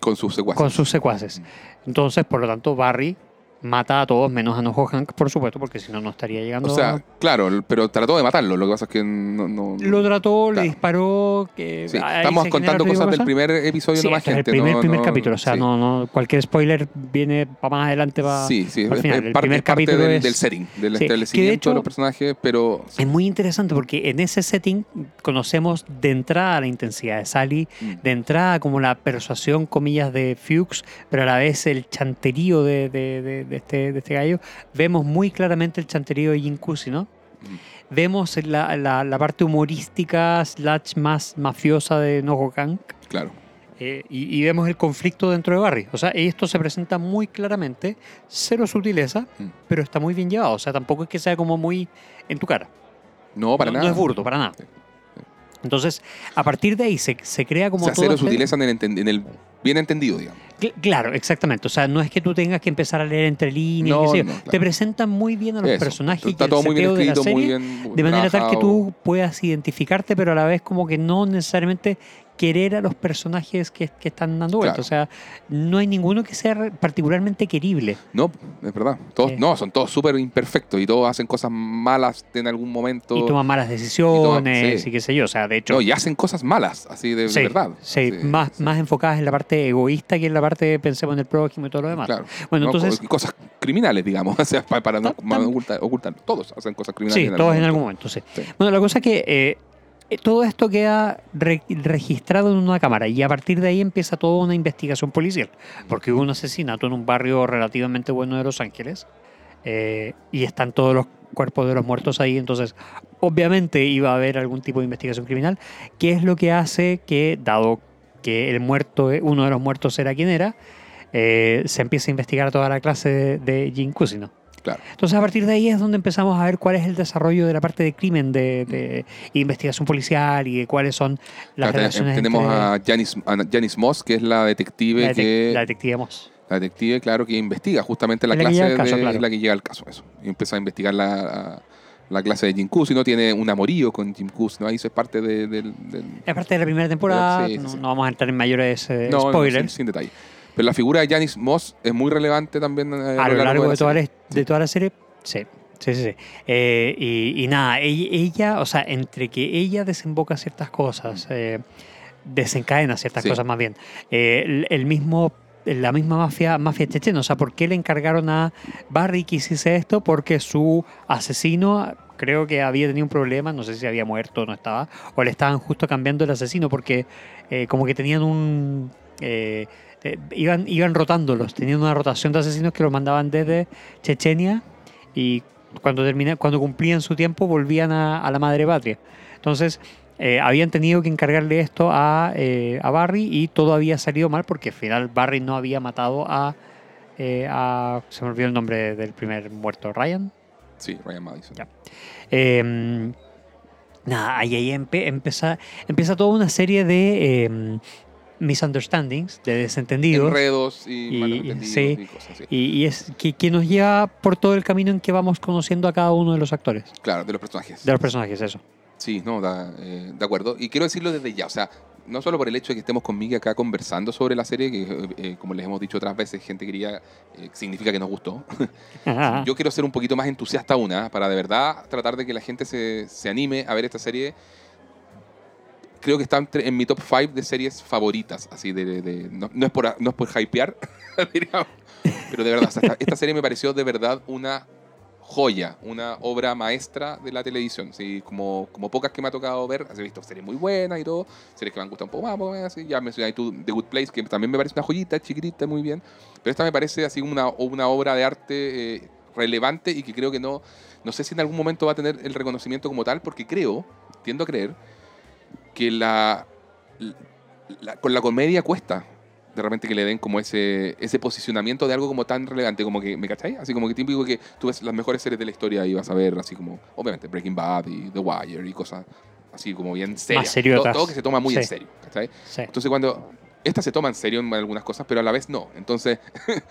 Con sus secuaces. con sus secuaces. Entonces, por lo tanto, Barry mata a todos menos a Noho Hank, por supuesto, porque si no, no estaría llegando O sea, a- claro, pero trató de matarlo. Lo que pasa es que no. no- Lo trató, le disparó. Que Sí, ahí estamos contando cosas de del primer episodio Sí, nomás, este es el gente. primer, no- primer capítulo. O sea, sí. no, no, cualquier spoiler viene para más adelante. Va, Sí, sí, final. es El parte, primer parte capítulo del, es- del setting, del de establecimiento de, hecho- los personajes, pero Es muy interesante porque en ese setting conocemos de entrada la intensidad de Sally, Mm. de entrada como la persuasión, comillas, de Fuchs, pero a la vez el chanterío de, de- de- de este, de este gallo. Vemos muy claramente el chanterío de Jin Kusi, ¿no? Mm. Vemos la, la- la parte humorística, slash más mafiosa de Noho Hank. claro. eh, y, y vemos el conflicto dentro de Barry. O sea, esto se presenta muy claramente, cero sutileza, Mm. pero está muy bien llevado. O sea, tampoco es que sea como muy en tu cara. No, para no, nada. no es burdo, para nada. Sí. Entonces, a partir de ahí se, se crea como o sea, todo cero este- sutileza en el, en el bien entendido, digamos. Cl- Claro, exactamente. O sea, no es que tú tengas que empezar a leer entre líneas. No, no, claro. Te presentan muy bien a los Eso. personajes Está todo muy bien de la escrito, muy serie, bien. de manera tal que tú puedas identificarte, pero a la vez como que no necesariamente querer a los personajes que, que están dando vueltas. Claro. O sea, no hay ninguno que sea particularmente querible. No, es verdad. Todos, Eh. No, son todos súper imperfectos y todos hacen cosas malas en algún momento. Y toman malas decisiones y, sí. qué sé yo. O sea, de hecho... No, y hacen cosas malas, así de, verdad. sí, más, más enfocadas en la parte egoísta que en la parte de pensemos en el prójimo y todo lo demás. Claro. Bueno, No, entonces, co- cosas criminales, digamos, *laughs* o sea, pa- para no ocultar, ocultar. Todos hacen cosas criminales. sí, todos en algún momento, sí. Bueno, la cosa es que eh, todo esto queda re- registrado en una cámara y a partir de ahí empieza toda una investigación policial, porque hubo un asesinato en un barrio relativamente bueno de Los Ángeles eh, y están todos los cuerpos de los muertos ahí, entonces obviamente iba a haber algún tipo de investigación criminal, que es lo que hace que, dado que el muerto, eh, uno de los muertos era quien era, eh, se empieza a investigar toda la clase de, de Jin Kusino. Claro. Entonces a partir de ahí es donde empezamos a ver cuál es el desarrollo de la parte de crimen, de, de investigación policial y de cuáles son las Claro, relaciones tenemos entre a Janice, a Janice Moss, que es la detective la, detec- que. la detective Moss. La detective, claro, que investiga justamente la la clase caso, de claro. la que llega al caso, eso. Y empieza a investigar la, la clase de Jim no tiene un amorío con Jim ¿no? Ahí eso es parte de- del, del- Es parte de la primera temporada, Sí, sí, no, sí. no vamos a entrar en mayores eh, No, no, spoilers. sin, sin detalle. Pero la figura de Janice Moss es muy relevante también eh, a lo largo de, toda la, serie. de toda la serie, sí. Sí, sí, sí. Eh, y, y nada, ella, ella, o sea, entre que ella desemboca ciertas cosas, eh, desencadena ciertas Sí. cosas más bien, eh, el, el mismo, la misma mafia, mafia chechena, o sea, ¿por qué le encargaron a Barry que hiciese esto? Porque su asesino creo que había tenido un problema, no sé si había muerto o no estaba, o le estaban justo cambiando el asesino porque eh, como que tenían un... eh, eh, iban, iban rotándolos, tenían una rotación de asesinos que los mandaban desde Chechenia y cuando, termina, cuando cumplían su tiempo volvían a, a la madre patria. Entonces, eh, habían tenido que encargarle esto a, eh, a Barry y todo había salido mal porque al final Barry no había matado a, eh, a- Se me olvidó el nombre del primer muerto, Ryan. Sí, Ryan Madison. Ya. Nada, ahí, ahí empe- empieza, empieza toda una serie de eh, misunderstandings, de desentendidos. Enredos y, Y- malentendidos sí. y cosas así. Y, y es que, que nos lleva por todo el camino en que vamos conociendo a cada uno de los actores, Claro, de los personajes. de los personajes, eso. Sí, no, da, eh, de acuerdo. Y quiero decirlo desde ya, o sea, no solo por el hecho de que estemos con Miguel acá conversando sobre la serie, que eh, como les hemos dicho otras veces, gente quería, eh, significa que nos gustó. *laughs* Yo quiero ser un poquito más entusiasta aún, ¿ah? para de verdad tratar de que la gente se, se anime a ver esta serie. Creo que está en mi top 5 de series favoritas, así de... de- de- no, no es por, no es por hypear, *laughs* pero de verdad, o sea, esta, esta serie me pareció de verdad una joya, una obra maestra de la televisión. ¿sí? Como, como pocas que me ha tocado ver, he visto series muy buenas y todo, series que me han gustado un poco más, poco más, así. ya mencioné tú The Good Place, que también me parece una joyita, chiquitita, muy bien. Pero esta me parece así una, una obra de arte eh, relevante y que creo que no, no sé si en algún momento va a tener el reconocimiento como tal, porque creo, tiendo a creer, que la, la con la comedia cuesta de repente que le den como ese, ese posicionamiento de algo como tan relevante como que, ¿me cacháis? Así como que típico que tú ves las mejores series de la historia y vas a ver así como, obviamente, Breaking Bad y The Wire y cosas así como bien serias. Todo, todo, que se toma muy en serio, ¿cachai? Entonces cuando... Esta se toma en serio en algunas cosas, pero a la vez no. Entonces, *laughs*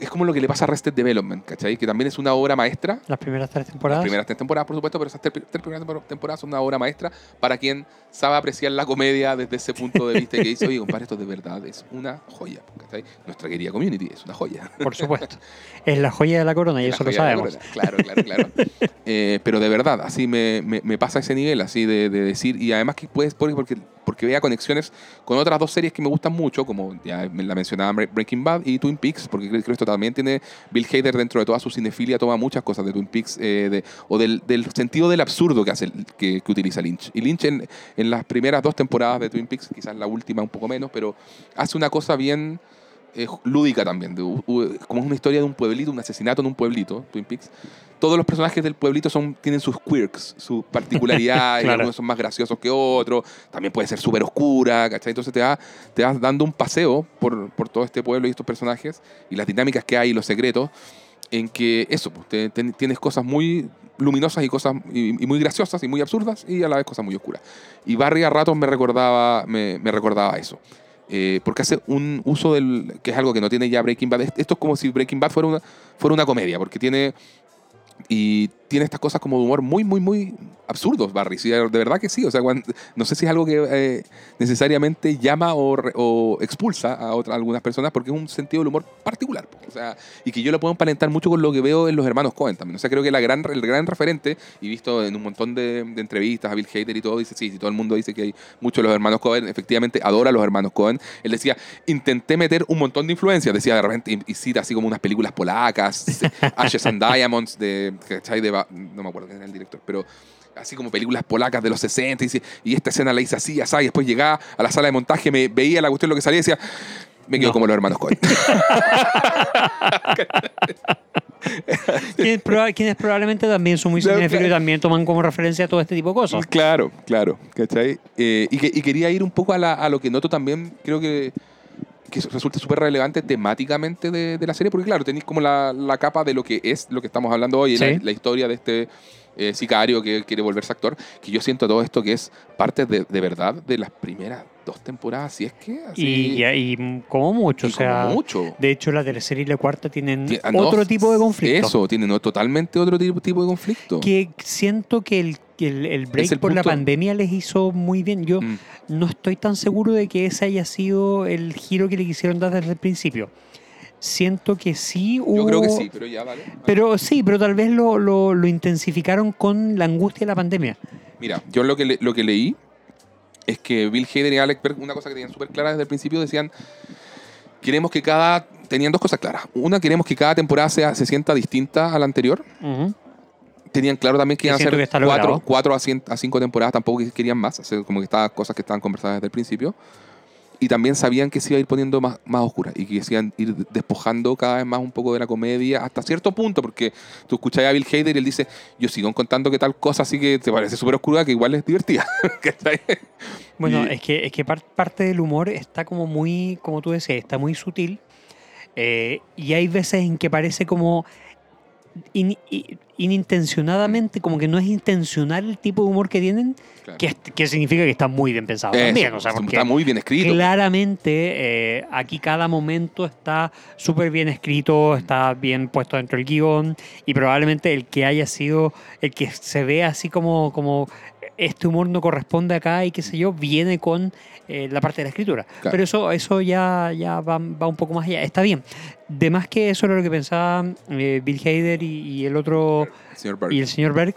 es como lo que le pasa a Rested Development, ¿cachai? Que también es una obra maestra. Las primeras tres temporadas. Las primeras tres temporadas, por supuesto, pero esas tres, primeras temporadas son una obra maestra para quien sabe apreciar la comedia desde ese punto de vista y que dice, oye, compadre, esto de verdad es una joya, ¿cachai? Nuestra querida community es una joya. Por supuesto. Es la joya de la corona y eso lo sabemos. Claro, claro, claro. eh, pero de verdad, así me, me, me, pasa ese nivel, así de, de, decir, y además que puedes, porque, porque vea conexiones con otras dos series que me gustan mucho, como ya la mencionaba Breaking Bad y Twin Peaks, porque creo esto también tiene Bill Hader dentro de toda su cinefilia, toma muchas cosas de Twin Peaks eh, o del, sentido del absurdo que, hace, que, utiliza Lynch. Y Lynch en las primeras dos temporadas de Twin Peaks, quizás la última un poco menos, pero hace una cosa bien eh, lúdica también, de, como es una historia de un pueblito, un asesinato en un pueblito, Twin Peaks. Todos los personajes del pueblito son, tienen sus quirks, sus particularidades, *laughs* claro. algunos son más graciosos que otros, también puede ser súper oscura, ¿cachai? Entonces te va, te vas dando un paseo por, por todo este pueblo y estos personajes y las dinámicas que hay y los secretos, en que eso, pues, te, te, tienes cosas muy luminosas y cosas y, y, muy graciosas y muy absurdas y a la vez cosas muy oscuras. Y Barry a ratos me recordaba, me, me recordaba eso. Eh, porque hace un uso del. que es algo que no tiene ya Breaking Bad. Esto es como si Breaking Bad fuera una, fuera una comedia, porque tiene. Y tiene estas cosas como de humor muy, muy, muy absurdos, Barry. Sí, de verdad que sí. O sea, no sé si es algo que eh, necesariamente llama o, expulsa a, otra, algunas personas porque es un sentido del humor particular. O sea, y que yo lo puedo emparentar mucho con lo que veo en los hermanos Cohen también. O sea, creo que el gran referente, y visto en un montón de, entrevistas a Bill Hader y todo, dice, sí, sí, todo el mundo dice que hay muchos de los hermanos Cohen, efectivamente adora a los hermanos Cohen. Él decía, intenté meter un montón de influencias, decía de repente, y, y cita así como unas películas polacas, *laughs* Ashes and Diamonds, de, ¿cachai? De, no me acuerdo quién era el director, pero así como películas polacas de los 60 y, y esta escena la hice así, así, y después llegaba a la sala de montaje, me veía la cuestión lo que salía y decía, me quedo no. como los hermanos Cohen. *laughs* quienes, proba quienes, probablemente también son muy cinéfilos y también toman como referencia todo este tipo de cosas. Claro, claro, ¿cachai? Eh, y, que, y, quería ir un poco a, la, a, lo que noto también, creo que, que resulta súper relevante temáticamente de, de, la serie, porque claro, tenéis como la, la, capa de lo que es lo que estamos hablando hoy, ¿Sí? la, la historia de este eh, sicario que quiere volverse actor, que yo siento todo esto que es parte de, de verdad de las primeras dos temporadas, si es que así... y, y, y, como mucho, y o sea, como mucho. de hecho la tercera y la cuarta tienen Tien, otro no, tipo de conflicto. Eso, tienen totalmente otro tipo, tipo, de conflicto. Que siento que el, el, el break el por punto? la pandemia les hizo muy bien. Yo mm. no estoy tan seguro de que ese haya sido el giro que le quisieron dar desde el principio siento que sí hubo... Yo creo que sí, pero ya vale. Pero sí, pero tal vez lo, lo, lo, intensificaron con la angustia de la pandemia. Mira, yo lo que, le, lo que leí es que Bill Hader y Alex Berg, una cosa que tenían súper clara desde el principio, decían, queremos que cada... Tenían dos cosas claras. Una, queremos que cada temporada sea, se sienta distinta a la anterior. Uh -huh. Tenían claro también que iban a ser cuatro, cuatro a, cien, a, cinco temporadas, tampoco querían más, hacer como que estaban cosas que estaban conversadas desde el principio y también sabían que se iba a ir poniendo más, más oscura y que se iban a ir despojando cada vez más un poco de la comedia hasta cierto punto, porque tú escuchas a Bill Hader y él dice, yo sigo contando que tal cosa así que te parece súper oscura que igual es divertida. *laughs* bueno, y... es que, es que parte del humor está como muy, como tú decías, está muy sutil eh, y hay veces en que parece como in, in, inintencionadamente, como que no es intencional el tipo de humor que tienen, claro. que, que, significa que está muy bien pensado Eso, también. O sea, está muy bien escrito. Claramente, eh, aquí cada momento está súper bien escrito, está bien puesto dentro del guion, y probablemente el que haya sido, el que se ve así como, como este humor no corresponde acá y qué sé yo, viene con eh, la parte de la escritura. Claro. Pero eso, eso ya, ya va, va, un poco más allá. Está bien. De más que eso era lo que pensaba eh, Bill Hader y, y, el otro... Y el señor Berg.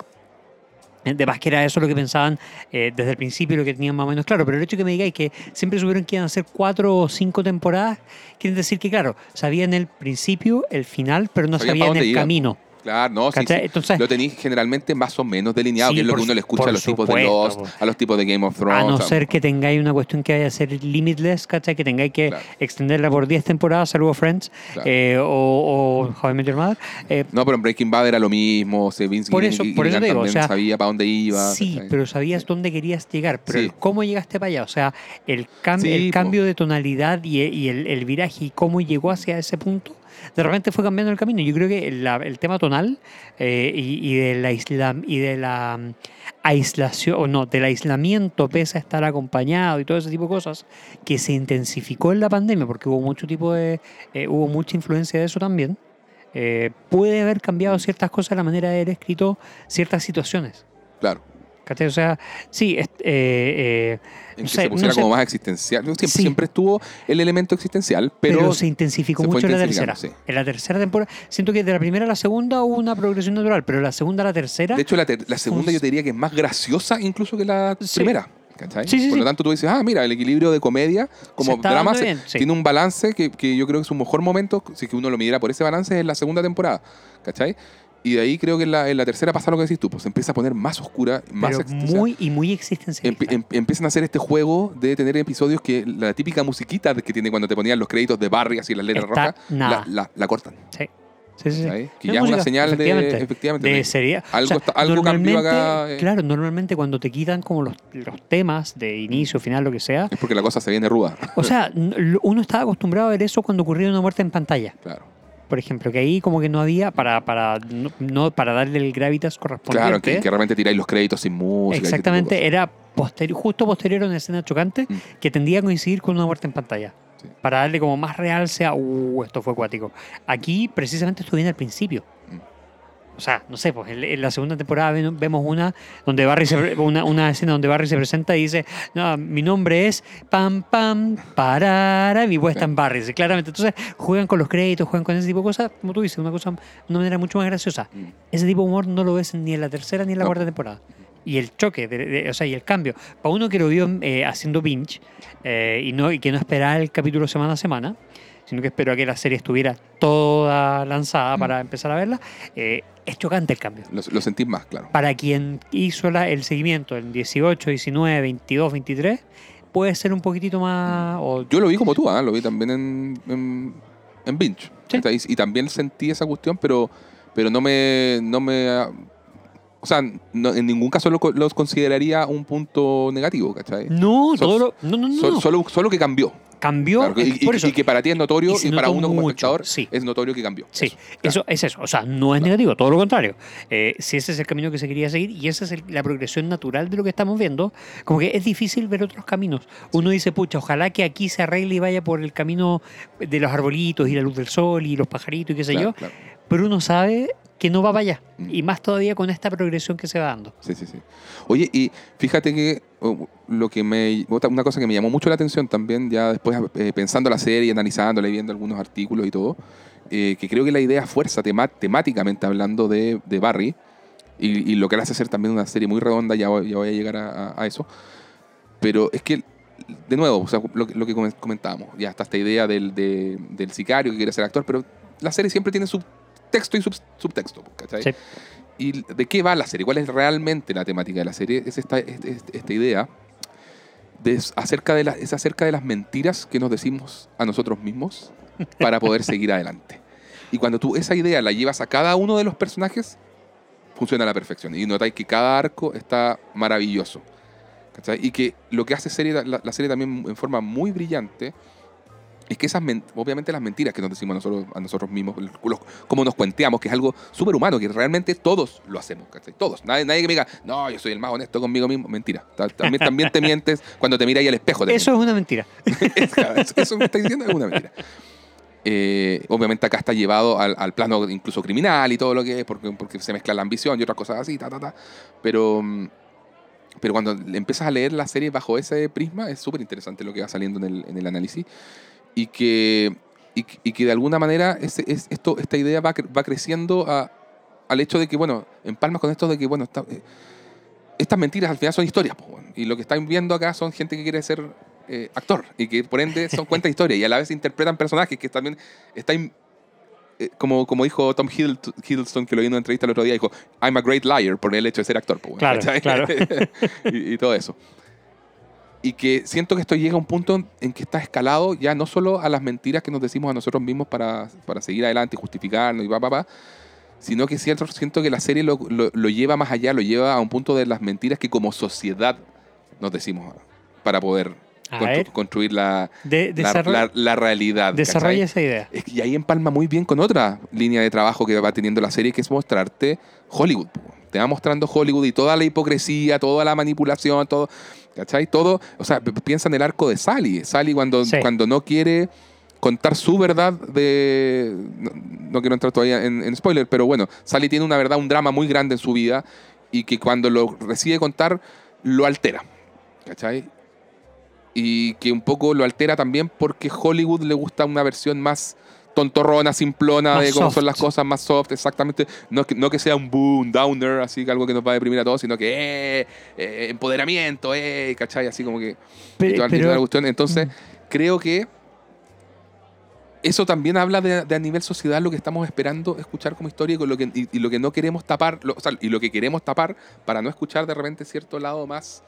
De más que era eso lo que pensaban eh, desde el principio, lo que tenían más o menos claro. Pero el hecho de que me digáis que siempre supieron que iban a hacer cuatro o cinco temporadas, quiere decir que, claro, sabían el principio, el final, pero no sabían, el camino. Claro, no, sí, sí. Entonces- lo tenéis generalmente más o menos delineado, Sí, que es lo por que uno le escucha por a los tipos de supuesto, Lost, po. a los tipos de Game of Thrones. A no o sea, ser que tengáis una cuestión que vaya a ser limitless, ¿cachai? Que tengáis que Claro. extenderla por 10 temporadas, saludos Friends, Claro. eh, o, o How I Met Your Mother. Eh, No, pero en Breaking Bad era lo mismo. se- Vince Por Gilligan- eso- por eso Gilligan te digo, o sea, sabía para dónde iba. sí, ¿cachai? pero sabías dónde querías llegar, pero el cómo llegaste para allá, o sea, el, cam- el po. cambio de tonalidad y, y el, el viraje y cómo llegó hacia ese punto, de repente fue cambiando el camino. Yo creo que el tema tonal eh, y, y de la isla, y de la mm, aislación, o no, del aislamiento pese a estar acompañado y todo ese tipo de cosas, que se intensificó en la pandemia, porque hubo mucho tipo de, eh, hubo mucha influencia de eso también. eh, puede haber cambiado ciertas cosas la manera de haber escrito ciertas situaciones. Claro. ¿Cachai? O sea, sí, eh, eh, En no que sé, se pusiera no sé, como más existencial. Siempre, Sí. siempre estuvo el elemento existencial, pero, pero, se intensificó se mucho en la tercera. sí. En la tercera temporada, siento que de la primera a la segunda hubo una progresión natural, pero la segunda a la tercera, de hecho la, ter- la segunda yo te diría que es más graciosa incluso que la Sí. primera. ¿cachai? Sí, sí, Por lo tanto tú dices, ah, mira, el equilibrio de comedia como drama se- sí. tiene un balance que, que yo creo que es un mejor momento, si que uno lo midiera por ese balance, es en la segunda temporada. ¿Cachai? Y de ahí creo que en la, en la tercera pasa lo que decís tú, pues se empieza a poner más oscura, más pero existencial. muy y muy existencialista. Empi- em- empiezan a hacer este juego de tener episodios que la típica musiquita que tiene cuando te ponían los créditos de Barry así las letras Está rojas, nada. la, la- la cortan. sí. Sí, sí, sí. Que No ya es una señal de efectivamente, de seriedad. algo algo cambió acá, eh. Claro, normalmente cuando te quitan como los, los temas de inicio, final, lo que sea. es porque la cosa se viene ruda. O sea, uno estaba acostumbrado a ver eso cuando ocurría una muerte en pantalla. Claro. Por ejemplo, que ahí como que no había para, para, no, no- para darle el gravitas correspondiente. Claro, que, que realmente tiráis los créditos sin música. Exactamente, era posteri- justo posterior a una escena chocante Mm. que tendía a coincidir con una muerte en pantalla. Sí. Para darle como más realce a, uh, esto fue acuático. Aquí precisamente esto viene al principio. Mm. O sea, no sé, pues en, la segunda temporada vemos una donde Barry se, una, una escena donde Barry se presenta y dice, no, mi nombre es pam pam parara, mi voz está en Barry. Claramente, entonces juegan con los créditos, juegan con ese tipo de cosas, como tú dices, una cosa, de una manera mucho más graciosa. Mm. Ese tipo de humor no lo ves ni en la tercera ni en la No. cuarta temporada. Y el choque, de- de- o sea, y el cambio. Para uno que lo vio eh, haciendo binge eh, y, no, y que no esperaba el capítulo semana a semana, sino que esperó a que la serie estuviera toda lanzada para empezar a verla, eh, es chocante el cambio. Lo, lo sentís más, claro. Para quien hizo la- el seguimiento en 18, 19, 22, 23, puede ser un poquitito más... O, Yo lo vi como tú, ¿ah? lo vi también en, en, en Binge. Sí. Y también sentí esa cuestión, pero, pero no me. No me o sea, no- en ningún caso lo, los consideraría un punto negativo, ¿cachai? no, So- todo lo- no, no, no, Sol- no. solo, solo que cambió. cambió. Claro, y, por y- eso. y que para ti es notorio Y para uno como mucho, espectador sí. es notorio que cambió. Sí, Eso, claro. eso es eso. O sea, no es negativo, todo lo contrario. Eh, si ese es el camino que se quería seguir y esa es el- la progresión natural de lo que estamos viendo, como que es difícil ver otros caminos. Uno dice, pucha, ojalá que aquí se arregle y vaya por el camino de los arbolitos y la luz del sol y los pajaritos y qué sé Claro, yo, claro. pero uno sabe que no va para allá. Mm. Y más todavía con esta progresión que se va dando. Sí, sí, sí. Oye, y fíjate que oh, lo que me. Una cosa que me llamó mucho la atención también, ya después eh, pensando la serie, analizándola y viendo algunos artículos y todo, eh, que creo que la idea fuerza tema- temáticamente hablando de, de Barry, y, y lo que le hace ser también una serie muy redonda, ya voy, ya voy a llegar a, a- a eso, pero es que. De nuevo, o sea, lo, que- lo que comen- comentábamos, ya está esta idea del, de- del sicario que quiere ser actor, pero la serie siempre tiene subtexto y sub- subtexto, ¿cachai? Sí. ¿Y de qué va la serie? ¿Cuál es realmente la temática de la serie? Es esta, es- es- esta idea de, acerca de la- es acerca de las mentiras que nos decimos a nosotros mismos para poder *laughs* seguir adelante. Y cuando tú esa idea la llevas a cada uno de los personajes, funciona a la perfección. Y notáis que cada arco está maravilloso. ¿cachai? Y que lo que hace serie, la, la serie también en forma muy brillante es que esas, men- obviamente las mentiras que nos decimos a nosotros, a nosotros mismos, los- como nos cuenteamos, que es algo súper humano, que realmente todos lo hacemos, ¿cachai? Todos. Nadie, nadie que me diga, no, yo soy el más honesto conmigo mismo. Mentira. Ta- También, también te mientes cuando te miras ahí al espejo. Eso es una mentira. *laughs* eso, eso me está diciendo es una mentira. Eh, obviamente acá está llevado al, al plano incluso criminal y todo lo que es, porque, porque se mezcla la ambición y otras cosas así, ta, ta, ta. Pero, pero cuando empiezas a leer la serie bajo ese prisma, es súper interesante lo que va saliendo en el, en el análisis. Y que, y, que- y que de alguna manera ese, es, esto, esta idea va, va creciendo a- al hecho de que, bueno, empalmas con esto de que, bueno, está- eh, estas mentiras al final son historias. po, y lo que están viendo acá son gente que quiere ser eh, actor y que por ende son *laughs* cuentas historias y a la vez interpretan personajes que también está in- eh, como, como dijo Tom Hiddl- Hiddleston, que lo vi en una entrevista el otro día, dijo, I'm a great liar por el hecho de ser actor. po, Claro, claro. *laughs* y, y todo eso. Y que siento que esto llega a un punto en que está escalado ya no solo a las mentiras que nos decimos a nosotros mismos para, para seguir adelante y justificarnos y pa, pa, pa, sino que siento, siento que la serie lo, lo- lo lleva más allá, lo lleva a un punto de las mentiras que como sociedad nos decimos para poder constru- construir la, De, la, la- la realidad. desarrolla ¿cachai? esa idea. Es que- y ahí empalma muy bien con otra línea de trabajo que va teniendo la serie, que es mostrarte Hollywood. Te va mostrando Hollywood y toda la hipocresía, toda la manipulación, todo, ¿cachai? Todo, o sea, piensa en el arco de Sally. Sally cuando, Sí. cuando no quiere contar su verdad de... No, no quiero entrar todavía en, en spoiler, pero bueno, Sally tiene una verdad, un drama muy grande en su vida y que cuando lo decide contar, lo altera, ¿cachai? y que un poco lo altera también porque Hollywood le gusta una versión más tontorrona, simplona Más de cómo soft. son las cosas, más soft, exactamente. No que, no que sea un boom, downer, así que algo que nos va a deprimir a todos, sino que eh, eh, empoderamiento, eh, ¿cachai? Así como que... y Pe- toda- y pero- toda la cuestión. Entonces, Mm. creo que eso también habla de, de a nivel sociedad lo que estamos esperando escuchar como historia y, con lo que, y, y lo que no queremos tapar, lo- o sea, y lo que queremos tapar para no escuchar de repente cierto lado más.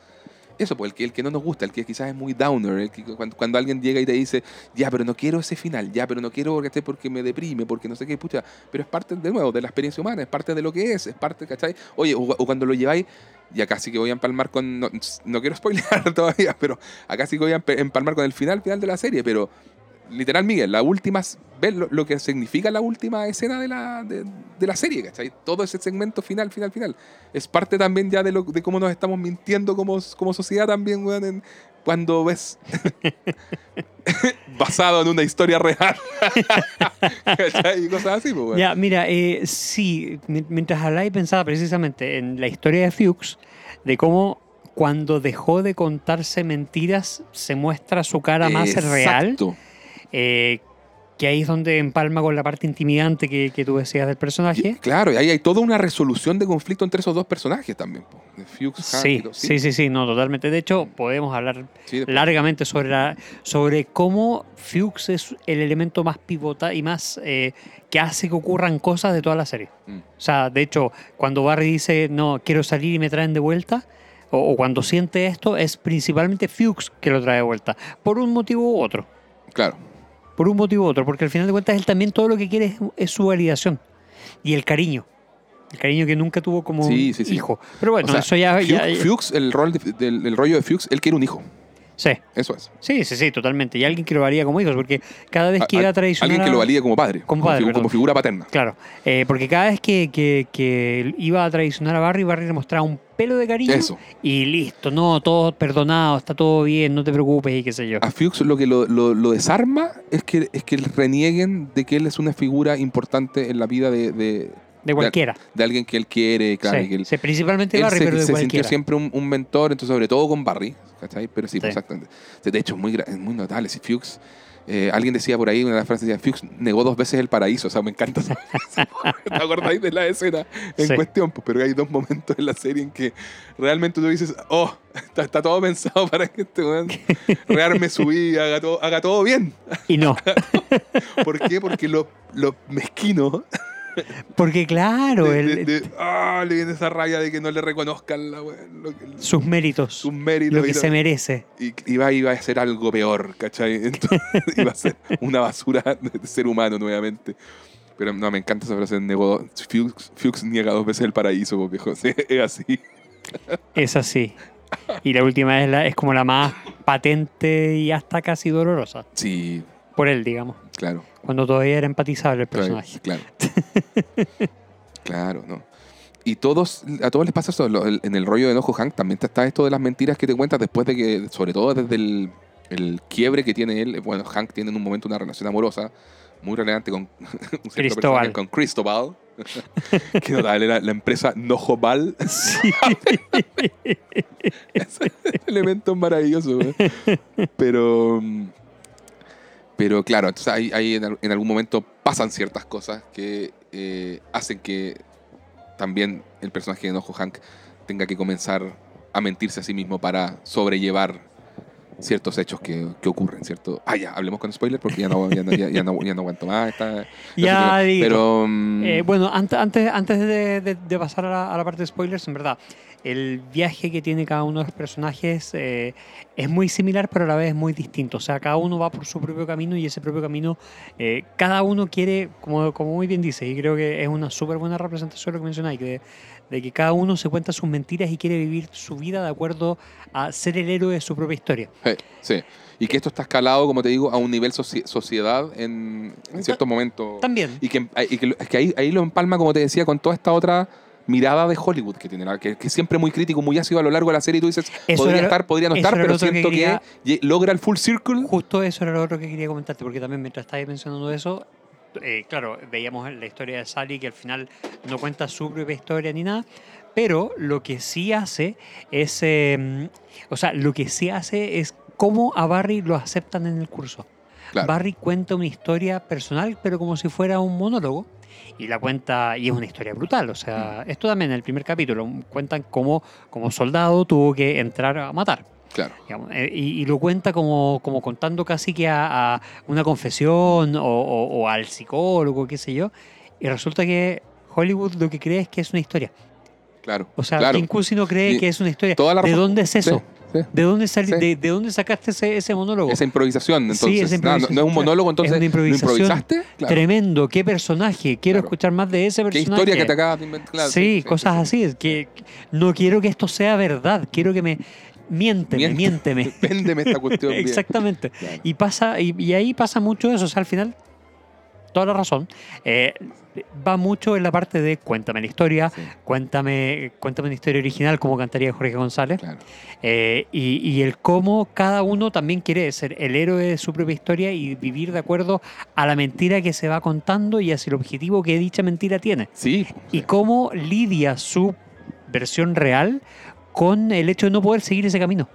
Eso, pues el que, el que no nos gusta, el que quizás es muy downer, el que cuando, alguien llega y te dice, ya, pero no quiero ese final, ya, pero no quiero porque, porque me deprime, porque no sé qué, pucha, pero es parte, de nuevo, de la experiencia humana, es parte de lo que es, es parte, ¿cachai? Oye, o, o cuando lo lleváis, ya casi que voy a empalmar con, no, quiero spoilear *laughs* todavía, pero acá sí que voy a empalmar con el final, final de la serie, pero literal, Miguel, la última, ves lo, lo que significa la última escena de la, de, de la serie, ¿cachai? Todo ese segmento final, final, final. Es parte también ya de, lo, de cómo nos estamos mintiendo como, como sociedad también, weón, en- cuando ves *laughs* basado en una historia real. *laughs* Y cosas así, pues, weón. Ya, mira, eh, sí, mi- mientras habláis pensaba precisamente en la historia de Fuchs, de cómo cuando dejó de contarse mentiras se muestra su cara más real, Exacto. Eh, que ahí es donde empalma con la parte intimidante que, que tú decías del Y- personaje. claro, y ahí hay toda una resolución de conflicto entre esos dos personajes también. po. Fuchs, Sí, sí, sí, sí, no, totalmente. De hecho, podemos hablar Sí, largamente sobre, la- sobre cómo Fuchs es el elemento más pivota y más eh, que hace que ocurran cosas de toda la serie. Mm. O sea, de hecho, cuando Barry dice, no, quiero salir y me traen de vuelta, o, o cuando siente esto, es principalmente Fuchs que lo trae de vuelta, por un motivo u otro. Claro. Por un motivo u otro, porque al final de cuentas él también todo lo que quiere es, es su validación y el cariño. El cariño que nunca tuvo como Sí, sí, sí. hijo. Pero bueno, O sea, eso ya... Fuchs, el rol de- del el rollo de Fuchs, él quiere un hijo. Sí. Eso es. Sí, sí, sí, totalmente. Y alguien que lo valía como hijos, porque cada vez que A- iba a- traicionar... Alguien que lo valía como padre. Como padre, como figura paterna. Claro, eh, porque cada vez que, que- que iba a traicionar a Barry, Barry le mostraba un pelo de cariño Eso. y listo, no, todo perdonado, está todo bien, no te preocupes y qué sé yo. A Fuchs lo que lo, lo- lo desarma es que, es que renieguen de que él es una figura importante en la vida de, de, De cualquiera. de alguien que él quiere. Claro, sí, que él, sí, principalmente él Barry, se, pero de se sintió cualquiera. siempre un, un mentor, entonces sobre todo con Barry. ¿cachai? Pero sí, pues, exactamente. De hecho, es muy, muy notable. Si Fuchs, eh, alguien decía por ahí, una de las frases decía, Fuchs negó dos veces el paraíso. O sea, me encanta. *laughs* esa- ¿Te acordáis de la escena en Sí. cuestión? Pues, pero hay dos momentos en la serie en que realmente tú dices, oh, está, está todo pensado para que este weón *laughs* rearme su vida, haga todo, haga todo bien. Y no, *laughs* ¿Por qué? Porque lo, lo mezquino porque claro, de, el- de- de- ah, le viene esa rabia de que no le reconozcan la, lo sus méritos, sus méritos. lo y que se merece. y iba, iba a hacer algo peor, ¿cachai? *laughs* Entonces, iba a ser una basura de ser humano nuevamente. Pero no, me encanta esa frase. Negó, Fuchs, Fuchs niega dos veces el paraíso, viejo. *laughs* Sí, es así. Es así. Y la última es, la, es como la más patente y hasta casi dolorosa. Sí, Por él, digamos. claro. Cuando todavía era empatizable el personaje. Claro. *laughs* claro, ¿no? Y todos, a todos les pasa eso. En el rollo de enojo Hank también está esto de las mentiras que te cuentas después de que, sobre todo desde el, el quiebre que tiene él. Bueno, Hank tiene en un momento una relación amorosa muy relevante con *laughs* Cristóbal. con Cristobal. *laughs* que notable era la empresa Nojobal. Sí. Ese elemento maravilloso. güey. Pero, mm, pero claro, entonces ahí, ahí en, en algún momento pasan ciertas cosas que eh, hacen que también el personaje de Enojo Hank tenga que comenzar a mentirse a sí mismo para sobrellevar ciertos hechos que, que ocurren, ¿cierto? Ah, ya, hablemos con spoilers porque ya no, ya no, ya, ya no, ya no aguanto más. Esta, *laughs* Ya, digo. pero... mm, Eh, bueno, antes, antes, antes de, de- de pasar a la, a la parte de spoilers, en verdad, el viaje que tiene cada uno de los personajes eh, es muy similar, pero a la vez es muy distinto. O sea, cada uno va por su propio camino y ese propio camino, eh, cada uno quiere, como, como muy bien dice, y creo que es una súper buena representación lo que mencionáis, de, de que cada uno se cuenta sus mentiras y quiere vivir su vida de acuerdo a ser el héroe de su propia historia. eh, sí. Y que esto está escalado, como te digo, a un nivel soci- sociedad en, en ciertos momentos. También. Y que, y que, que ahí, ahí lo empalma, como te decía, con toda esta otra mirada de Hollywood que tiene, que, que es siempre muy crítico, muy ácido a lo largo de la serie. Y tú dices, Eso podría era estar, podría no estar, pero siento que, quería- logra el full circle. Justo eso era lo otro que quería comentarte, porque también mientras estabas mencionando eso, eh, claro, veíamos la historia de Sally que al final no cuenta su propia historia ni nada, pero lo que sí hace es, eh, o sea, lo que sí hace es cómo a Barry lo aceptan en el curso. Claro. Barry cuenta una historia personal, pero como si fuera un monólogo. Y la cuenta, y es una historia brutal. O sea, Mm. esto también en el primer capítulo cuentan cómo, como soldado tuvo que entrar a matar. Claro. digamos, eh, y, y lo cuenta como, como contando casi que a, a una confesión o, o- o al psicólogo, qué sé yo. Y resulta que Hollywood lo que cree es que es una historia. Claro. O sea, claro. Tim Cousin no cree Y que es una historia. toda la ¿De dónde es eso? Sí, sí. ¿De, dónde Sí. de, de dónde sacaste ese, ese monólogo? Esa improvisación, Sí, entonces. esa Nada, no- es un monólogo, entonces. Es una improvisación ¿Lo improvisaste? Claro. Tremendo, qué personaje. Quiero Claro. escuchar más de ese ¿Qué personaje. historia que te acabas de inventar? Claro, sí, cosas así. es Que no quiero que esto sea verdad. Quiero que me. Miénteme, miénteme. *laughs* Véndeme esta cuestión. *laughs* Exactamente. Y pasa, y, y ahí pasa mucho eso, o sea, al final, toda la razón. eh, va mucho en la parte de cuéntame la historia, Sí, cuéntame, cuéntame una historia original como cantaría Jorge González. claro. eh, y, y el cómo cada uno también quiere ser el héroe de su propia historia y vivir de acuerdo a la mentira que se va contando y hacia el objetivo que dicha mentira tiene. Sí. Y cómo lidia su versión real con el hecho de no poder seguir ese camino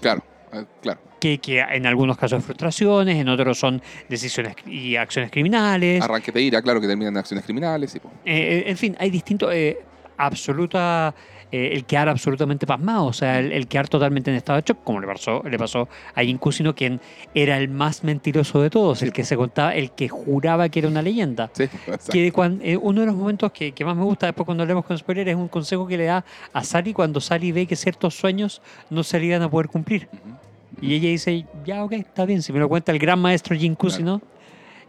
Claro. eh, Claro. Que, que en algunos casos es frustraciones, en otros son decisiones y acciones criminales. Arranque de ira, claro, que terminan en acciones criminales. Po. Eh, eh, en fin, hay distintos. eh, absoluta. eh, el quedar absolutamente pasmado, o sea, el, el quedar totalmente en estado de shock, como le pasó, le pasó a Jim Cusino, quien era el más mentiroso de todos, el que se contaba, el que juraba que era una leyenda. Sí. *laughs* Que eh, uno de los momentos que, que más me gusta después cuando hablemos con spoiler es un consejo que le da a Sally cuando Sally ve que ciertos sueños no se le iban a poder cumplir. Y ella dice, ya, ok, está bien, si me lo cuenta el gran maestro Jim Cusino.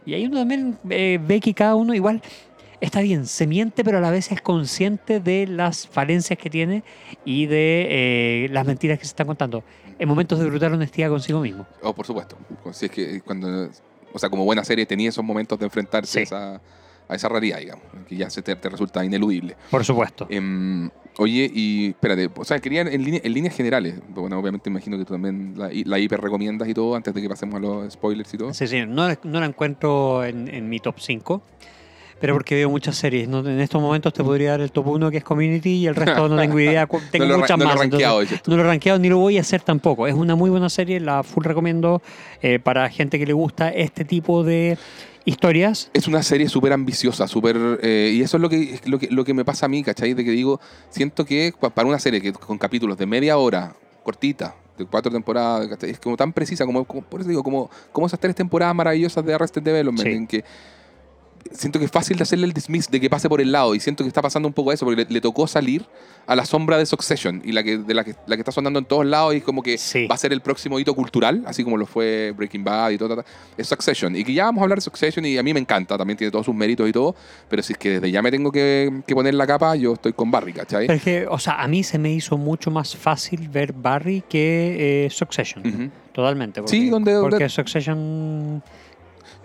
Y ahí uno también eh, ve que cada uno igual está bien, se miente, pero a la vez es consciente de las falencias que tiene y de eh, las mentiras que se están contando. En momentos de brutal honestidad consigo mismo. Oh, por supuesto. Pues, Si es que cuando, o sea, como buena serie tenía esos momentos de enfrentarse Sí. a, esa, a esa realidad, digamos, que ya se te, te resulta ineludible. Por supuesto. Em, oye, y espérate, o sea, quería en, línea- en líneas generales, bueno, obviamente imagino que tú también la, la hiper recomiendas y todo, antes de que pasemos a los spoilers y todo. Sí, sí, no, la- no la encuentro en, en mi top 5. Pero porque veo muchas series. ¿no? En estos momentos te podría dar el top 1 que es Community y el resto no tengo idea. *laughs* Tengo no lo, muchas no lo más. he entonces- rankeado. No lo he rankeado ni lo voy a hacer tampoco. Es una muy buena serie, la full recomiendo eh, para gente que le gusta este tipo de historias. Es una serie súper ambiciosa, súper... eh, y eso es lo que, lo, que, lo que me pasa a mí, ¿cachai? De que digo, siento que pa- para una serie que con capítulos de media hora, cortita, de cuatro temporadas, ¿cachai? es como tan precisa, como, como- por eso digo, como, como esas tres temporadas maravillosas de Arrested Development, Sí. en que siento que es fácil de hacerle el dismiss, de que pase por el lado, y siento que está pasando un poco eso, porque le, le tocó salir a la sombra de Succession, y la que, de la que, la que está sonando en todos lados, y como que Sí. va a ser el próximo hito cultural, así como lo fue Breaking Bad y todo, es Succession. Y que ya vamos a hablar de Succession, y a mí me encanta, también tiene todos sus méritos y todo, pero si es que desde ya me tengo que, que poner la capa, yo estoy con Barry, ¿cachai? Pero es que, o sea, a mí se me hizo mucho más fácil ver Barry que eh, Succession. Ujú. Totalmente. Porque, Sí, donde- donde- porque Succession.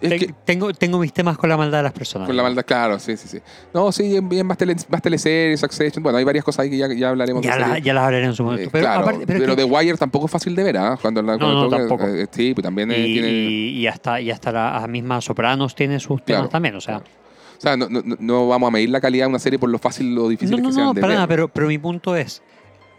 Que- tengo, tengo mis temas con la maldad de las personas. Con la maldad, claro, sí, sí, sí. No, sí, bien más, tele, más teleseries, Succession. Bueno, hay varias cosas ahí que ya, ya hablaremos Ya, la- ya las hablaré en su Eh, momento. pero claro, aparte- pero pero, The Wire tampoco es fácil de ver, ¿ah? Cuando la, cuando no, toca, tampoco. eh, sí, pues también eh, y, tiene... y- hasta, y hasta la misma Sopranos tiene sus temas Claro, también. O sea, claro. O sea, no, no, no vamos a medir la calidad de una serie por lo fácil o difícil no, que no, sean no, de para nada, pero, pero mi punto es,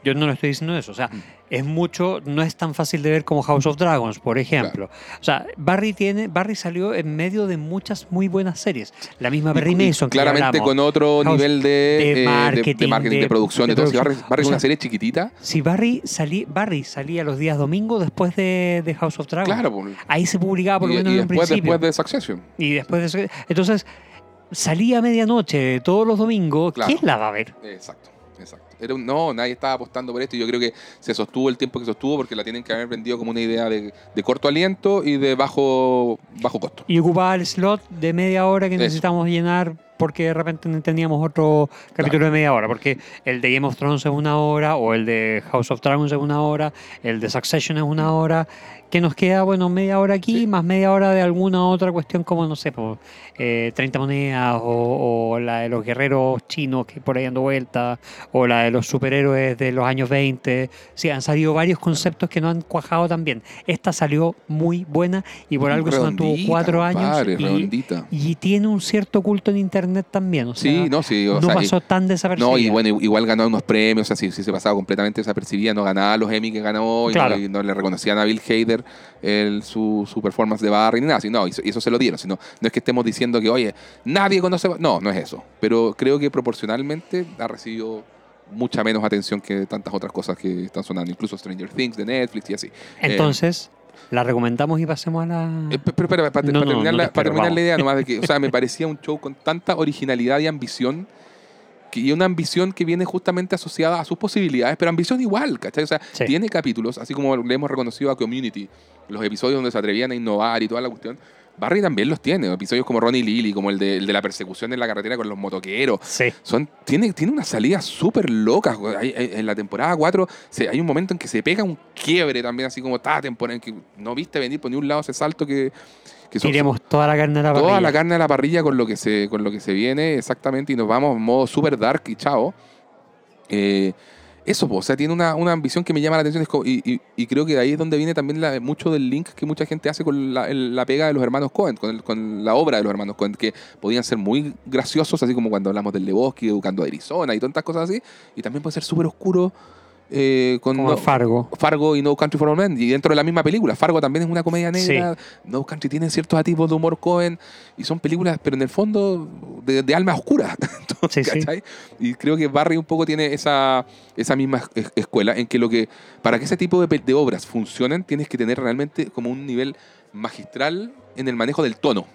Yo no lo estoy diciendo eso. O sea, Mm. Es mucho, no es tan fácil de ver como House of Dragons, por ejemplo. O sea, Barry tiene, Barry salió en medio de muchas muy buenas series. La misma Barry Y- y Mason. que Claramente hablamos. con otro House- nivel de, de eh, marketing, de, marketing, de, de- producción, de todo. Si Barry, es una serie chiquitita. Si Barry, salí, Barry salía los días domingos después de, House of Dragons. Claro, pues. Ahí se publicaba por lo y, menos y en un después, principio. después de Succession. Y después de Entonces, salía a medianoche todos los domingos. Claro. ¿Quién la va a ver? Exacto. Era un- no, nadie estaba apostando por esto y yo creo que se sostuvo el tiempo que sostuvo porque la tienen que haber vendido como una idea de, de corto aliento y de bajo, bajo costo. Y ocupaba el slot de media hora que Eso. necesitamos llenar porque de repente teníamos otro capítulo de media hora. Porque el de Game of Thrones es una hora, o el de House of Dragons es una hora, el de Succession es una hora. Que nos queda, bueno, media hora aquí, Sí. más media hora de alguna otra cuestión como, no sé, pues, eh, 30 monedas, o, o la de los guerreros chinos que por ahí dando vuelta, o la de los superhéroes de los años 20. Sí, han salido varios conceptos que no han cuajado tan bien. Esta salió muy buena y por algo se mantuvo cuatro años. compadre, y- redondita. y tiene un cierto culto en internet también. O sea, Sí, no, sí. O no sea, y- pasó tan desapercibido. No, y bueno, igual ganó unos premios, o sea, sí se pasaba completamente desapercibida, no ganaba los Emmy que ganó y, Claro. no, y no le reconocían a Bill Hader el, su, su performance de Barry ni nada, así, no, y eso, se lo dieron, sino, no es que estemos diciendo que, oye, nadie conoce, no, no es eso, pero creo que proporcionalmente ha recibido mucha menos atención que tantas otras cosas que están sonando, incluso Stranger Things de Netflix y así. Entonces, la recomendamos y pasemos a la. Eh, pe- pero, para, No, para no, terminar, no la, te para terminar la idea nomás de que, o sea, me *laughs* parecía un show con tanta originalidad y ambición y una ambición que viene justamente asociada a sus posibilidades, pero ambición igual, ¿cachai? O sea, Sí. tiene capítulos, así como le hemos reconocido a Community, los episodios donde se atrevían a innovar y toda la cuestión. Barry también los tiene, episodios como Ronnie Lily, como el de, el de la persecución en la carretera con los motoqueros. Sí. Son, tiene, tiene unas salidas súper locas. en la temporada 4 se, hay un momento en que se pega un quiebre también, así como ta temporada en que no viste venir por ni un lado ese salto que, que Tiremos toda la carne a la toda parrilla. la carne a la parrilla con lo que se, con lo que se viene exactamente y nos vamos en modo super dark y chao. Eh, eso, po, o sea, tiene una, una ambición que me llama la atención y, y- y creo que de ahí es donde viene también la- mucho del link que mucha gente hace con la, el- la pega de los hermanos Cohen, con, el- con la obra de los hermanos Cohen, que podían ser muy graciosos, así como cuando hablamos del Lebowski, educando a Arizona y tantas cosas así, y también puede ser súper oscuro eh, con Como no- Fargo. Fargo y No Country for Old Men, y dentro de la misma película. Fargo también es una comedia negra. No Country tiene ciertos atisbos de humor Cohen, y son películas, pero en el fondo, de, de alma oscura. *laughs* Sí, sí. ¿cachai? Y creo que Barry un poco tiene esa, esa misma es- escuela, en que lo que para que ese tipo de, de obras funcionen, tienes que tener realmente como un nivel magistral en el manejo del tono.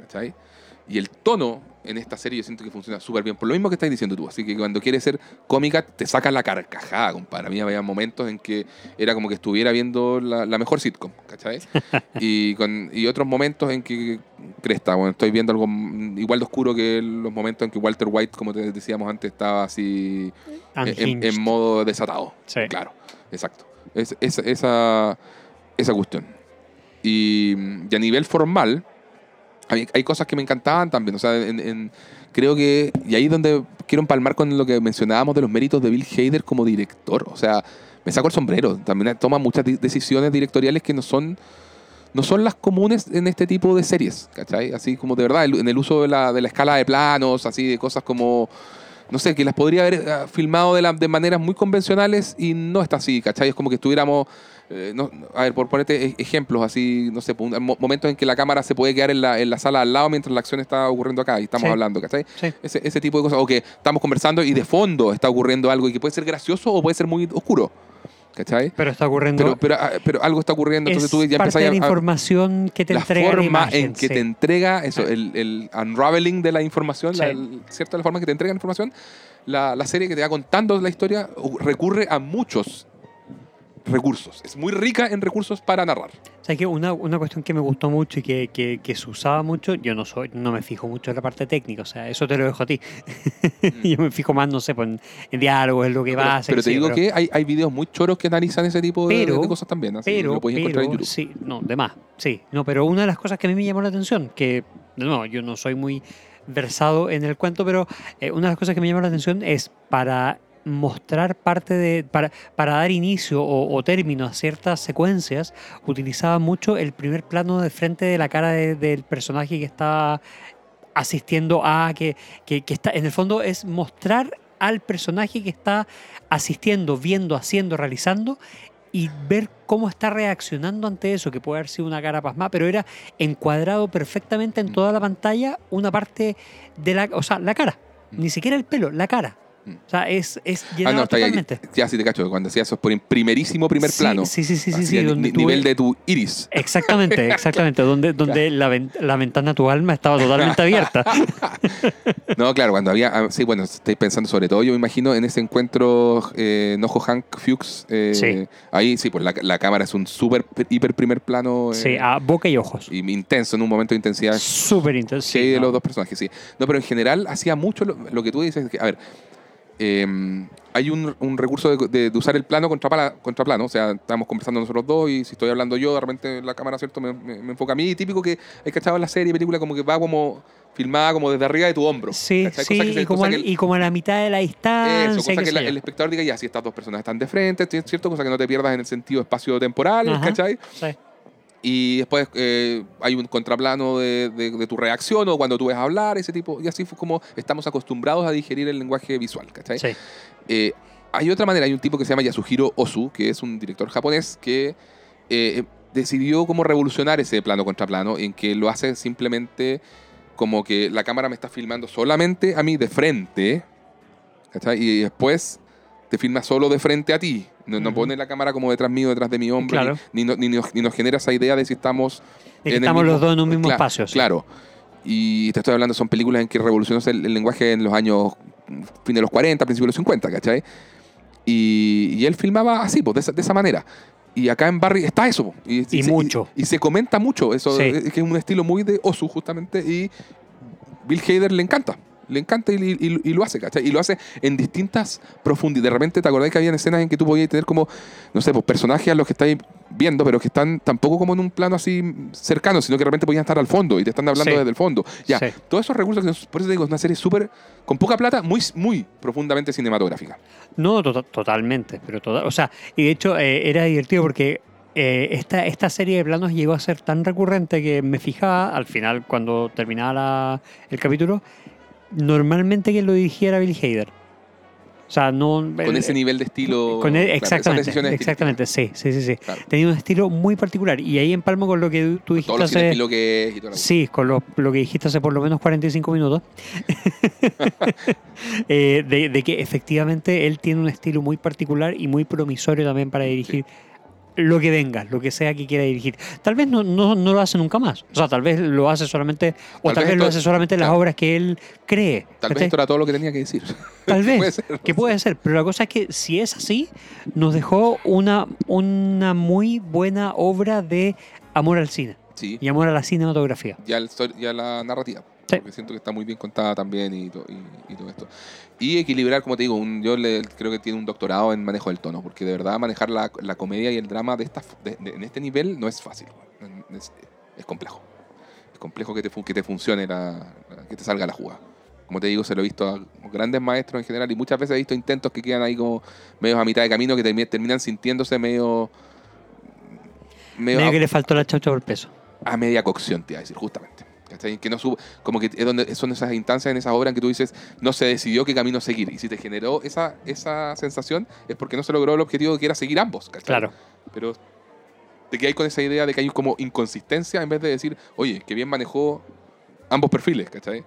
¿cachai? Y el tono en esta serie yo siento que funciona súper bien, por lo mismo que estás diciendo tú. Así que cuando quieres ser cómica, te sacas la carcajada, compadre. A mí había momentos en que era como que estuviera viendo la, la mejor sitcom, ¿cachai? *laughs* y, con, y otros momentos en que, cresta, bueno, estoy viendo algo igual de oscuro que los momentos en que Walter White, como te decíamos antes, estaba así en, Unhinged. en modo desatado. Sí. Claro, exacto. Es, es- esa, esa cuestión. Y, y a nivel formal, hay, hay cosas que me encantaban también. O sea, creo que. Y ahí es donde quiero empalmar con lo que mencionábamos de los méritos de Bill Hader como director. O sea, me saco el sombrero. También toma muchas decisiones directoriales que no son. No son las comunes en este tipo de series, ¿cachai? Así como de verdad, en el uso de la, de la escala de planos, así de cosas como no sé, que las podría haber eh, filmado de, la- de maneras muy convencionales y no está así, ¿cachai? Es como que estuviéramos, eh, no- a ver, por ponerte e- ejemplos así, no sé, pues, momentos en que la cámara se puede quedar en la, en la sala al lado mientras la acción está ocurriendo acá y estamos Sí. hablando, ¿cachai? Sí. Ese, ese tipo de cosas, o que estamos conversando y de fondo está ocurriendo algo y que puede ser gracioso o puede ser muy oscuro, ¿cachai? Pero está ocurriendo. Pero, pero, ah, pero algo está ocurriendo, entonces es tú ya parte empezás de a, la a- información que te la entrega forma la imagen, en que sí. te entrega eso, el, el unraveling de la información, la, Sí. el- ¿cierto? La forma en que te entrega la información, la, la serie que te va contando la historia u- recurre a muchos recursos. Es muy rica en recursos para narrar. ¿Sabes qué? Una, una cuestión que me gustó mucho y que, que- que se usaba mucho, yo no soy, no me fijo mucho en la parte técnica, o sea, eso te lo dejo a ti. *laughs* yo me fijo más, no sé, pues, en, en diálogos, en lo que pero, va a pero te digo que hay, hay videos muy choros que analizan ese tipo de, Pero- de cosas también. Así que Pero, lo puedes encontrar en pero, YouTube. sí, no, de más, sí. No, pero una de las cosas que a mí me llamó la atención, que, no, yo no soy muy versado en el cuento, pero eh, una de las cosas que me llamó la atención es para mostrar parte de, para, para dar inicio o, o término a ciertas secuencias, utilizaba mucho el primer plano de frente de la cara de- del personaje que está asistiendo a, que, que, que está, en el fondo es mostrar al personaje que está asistiendo, viendo, haciendo, realizando y ver cómo está reaccionando ante eso, que puede haber sido una cara pasmada, pero era encuadrado perfectamente en toda la pantalla una parte de la, o sea, la cara, ni siquiera el pelo, la cara. O sea, es, es Ah, no, está ya, ya sí te cacho, cuando hacías eso por en primerísimo primer Sí, plano. sí, sí, sí, sí, sí, donde tú nivel ves- de tu iris. Exactamente, *laughs* exactamente, donde, donde la, ven- la ventana a tu alma estaba totalmente abierta. *laughs* No, claro, cuando había. ah, Sí, bueno, estoy pensando sobre todo, yo me imagino en ese encuentro eh, Nojo Hank Fuchs. eh, Sí. Ahí sí, pues la, la cámara es un súper, hiper primer plano. eh, Sí, a boca y ojos. y intenso, en un momento de intensidad. Súper intenso. Sí, sí, de no. los dos personajes, sí. No, pero en general hacía mucho lo, lo que tú dices. que, a ver, eh, hay un, un recurso de, de- de usar el plano contra, pala- contra plano. O sea, estamos conversando nosotros dos y si estoy hablando yo, de repente la cámara, ¿cierto? Me, me- me enfoca a mí. Típico que hay cachado en la serie, película, como que va como filmada como desde arriba de tu hombro. Sí, sí, Cosa que se- y, como cosa al- que el- y como a la mitad de la distancia. eso, cosa que la- el espectador diga, ya, si estas dos personas están de frente, ¿cierto? Cosa que no te pierdas en el sentido espacio-temporal. ¿cachai? Sí. Y después eh, hay un contraplano de, de- de tu reacción o cuando tú ves hablar, ese tipo. Y así fue como estamos acostumbrados a digerir el lenguaje visual, ¿cachai? Sí. Eh, hay otra manera, hay un tipo que se llama Yasuhiro Ozu, que es un director japonés que eh, decidió como revolucionar ese plano contra plano, en que lo hace simplemente como que la cámara me está filmando solamente a mí de frente, ¿cachai? Y después te filma solo de frente a ti. No, no Ujú. pone la cámara como detrás mío, detrás de mi hombro, Claro. ni, ni, no- ni nos, ni nos genera esa idea de si estamos De que en el estamos los mismo- dos en un mismo Cla- espacio. sí. Claro. Y te estoy hablando, son películas en que revolucionó el, el lenguaje en los años, fin de los 40, principios de los 50, ¿cachai? Y, y él filmaba así, pues, de esa, de esa manera. Y acá en Barry está eso. po. Y, Y se- mucho. Y, se comenta mucho. Eso Sí. es que es un estilo muy de Osu, justamente. Y Bill Hader le encanta. Le encanta y, y- y lo hace, ¿cachai? Y lo hace en distintas profundidades. De repente, ¿te acordás que había escenas en que tú podías tener como, no sé, pues personajes a los que estáis viendo, pero que están tampoco como en un plano así cercano, sino que de repente podían estar al fondo y te están hablando Sí. desde el fondo. Ya, Sí. todos esos recursos, que por eso te digo, es una serie súper, con poca plata, muy, muy profundamente cinematográfica. No, to- totalmente. Pero total, o sea, y de hecho eh, era divertido porque eh, esta, esta serie de planos llegó a ser tan recurrente que me fijaba al final, cuando terminaba la- el capítulo, normalmente quien lo dirigía era Bill Hader. O sea, no. Con el- ese nivel de estilo. Con exactamente, exactamente, sí, sí, sí, sí. Claro. Tenía un estilo muy particular y ahí empalmo con lo que tú dijiste Todos los hace... que es y toda Sí, con lo, lo que dijiste hace por lo menos 45 minutos, *laughs* *laughs* Eh, de, de que efectivamente él tiene un estilo muy particular y muy promisorio también para dirigir lo que venga, lo que sea que quiera dirigir. Tal vez no, no, no lo hace nunca más, o sea, tal vez lo hace solamente, o Tal tal, vez vez lo hace solamente en las obras que él cree. Tal vez esto era todo lo que tenía que decir. *laughs* Tal *laughs* vez, Puede ser, que puede ser, pero la cosa es que si es así, nos dejó una, una muy buena obra de amor al cine Sí. y amor a la cinematografía. ya, el ya la narrativa. Sí. Porque siento que está muy bien contada también y, to- y- y todo esto. Y equilibrar, como te digo, un- yo le- creo que tiene un doctorado en manejo del tono, porque de verdad manejar la, la comedia y el drama de esta, de- de- en este nivel no es fácil. Es, es complejo. Es complejo que te, que te funcione, la, que te salga la jugada. Como te digo, se lo he visto a grandes maestros en general y muchas veces he visto intentos que quedan ahí como medios a mitad de camino que termi- terminan sintiéndose medio... medio Medio a- que le faltó la chaucha por peso. a media cocción, te iba a decir, justamente. ¿Cachai? Que no sub- como que es donde son esas instancias en esas obras en que tú dices, no se decidió qué camino seguir. Y si te generó esa, esa sensación, es porque no se logró el objetivo que era seguir ambos. ¿cachai? Claro. Pero te quedas con esa idea de que hay como inconsistencia en vez de decir, oye, que bien manejó ambos perfiles, ¿cachai?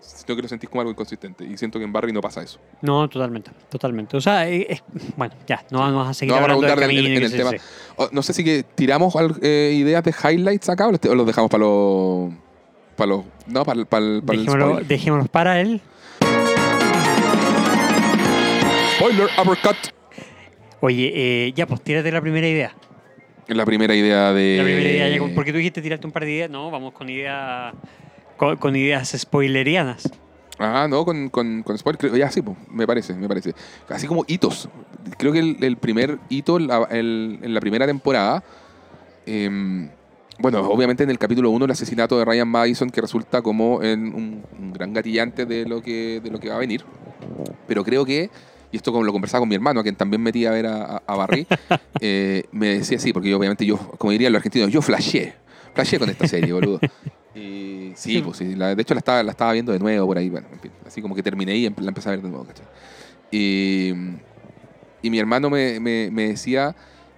Sino que lo sentís como algo inconsistente. Y siento que en Barry no pasa eso. No, totalmente, totalmente. O sea, eh, bueno, ya, no vamos a seguir No vamos a hablando del en- el tema. no sé si que tiramos al- eh, ideas de highlights acá o los dejamos para los... Para los... No, para, el- para, el- para el Dejémoslo, spoiler. dejémoslo para él. Spoiler uppercut. Oye, eh, ya, pues tírate la primera idea. La primera idea de. La primera idea, ya, porque tú dijiste tirarte un par de ideas. No, vamos con ideas con, con ideas spoilerianas. Ah, no, con, con, con spoiler. Ya sí, pues, me parece, me parece. Así como hitos. Creo que el, el primer hito la- el- en la primera temporada. em, bueno, obviamente en el capítulo 1 el asesinato de Ryan Madison, que resulta como en un, un gran gatillante de lo, que, de lo que va a venir. Pero creo que, y esto como lo conversaba con mi hermano, a quien también metí a ver a, Barry, *laughs* eh, me decía así, porque yo, obviamente yo, como dirían los argentinos, yo flashé. Flashé con esta serie, boludo. Y sí, pues sí. la- de hecho la estaba, la estaba viendo de nuevo por ahí, bueno, en fin. Así como que terminé y em- la empecé a ver de nuevo, ¿cachai? Y, y mi hermano me, me- me decía,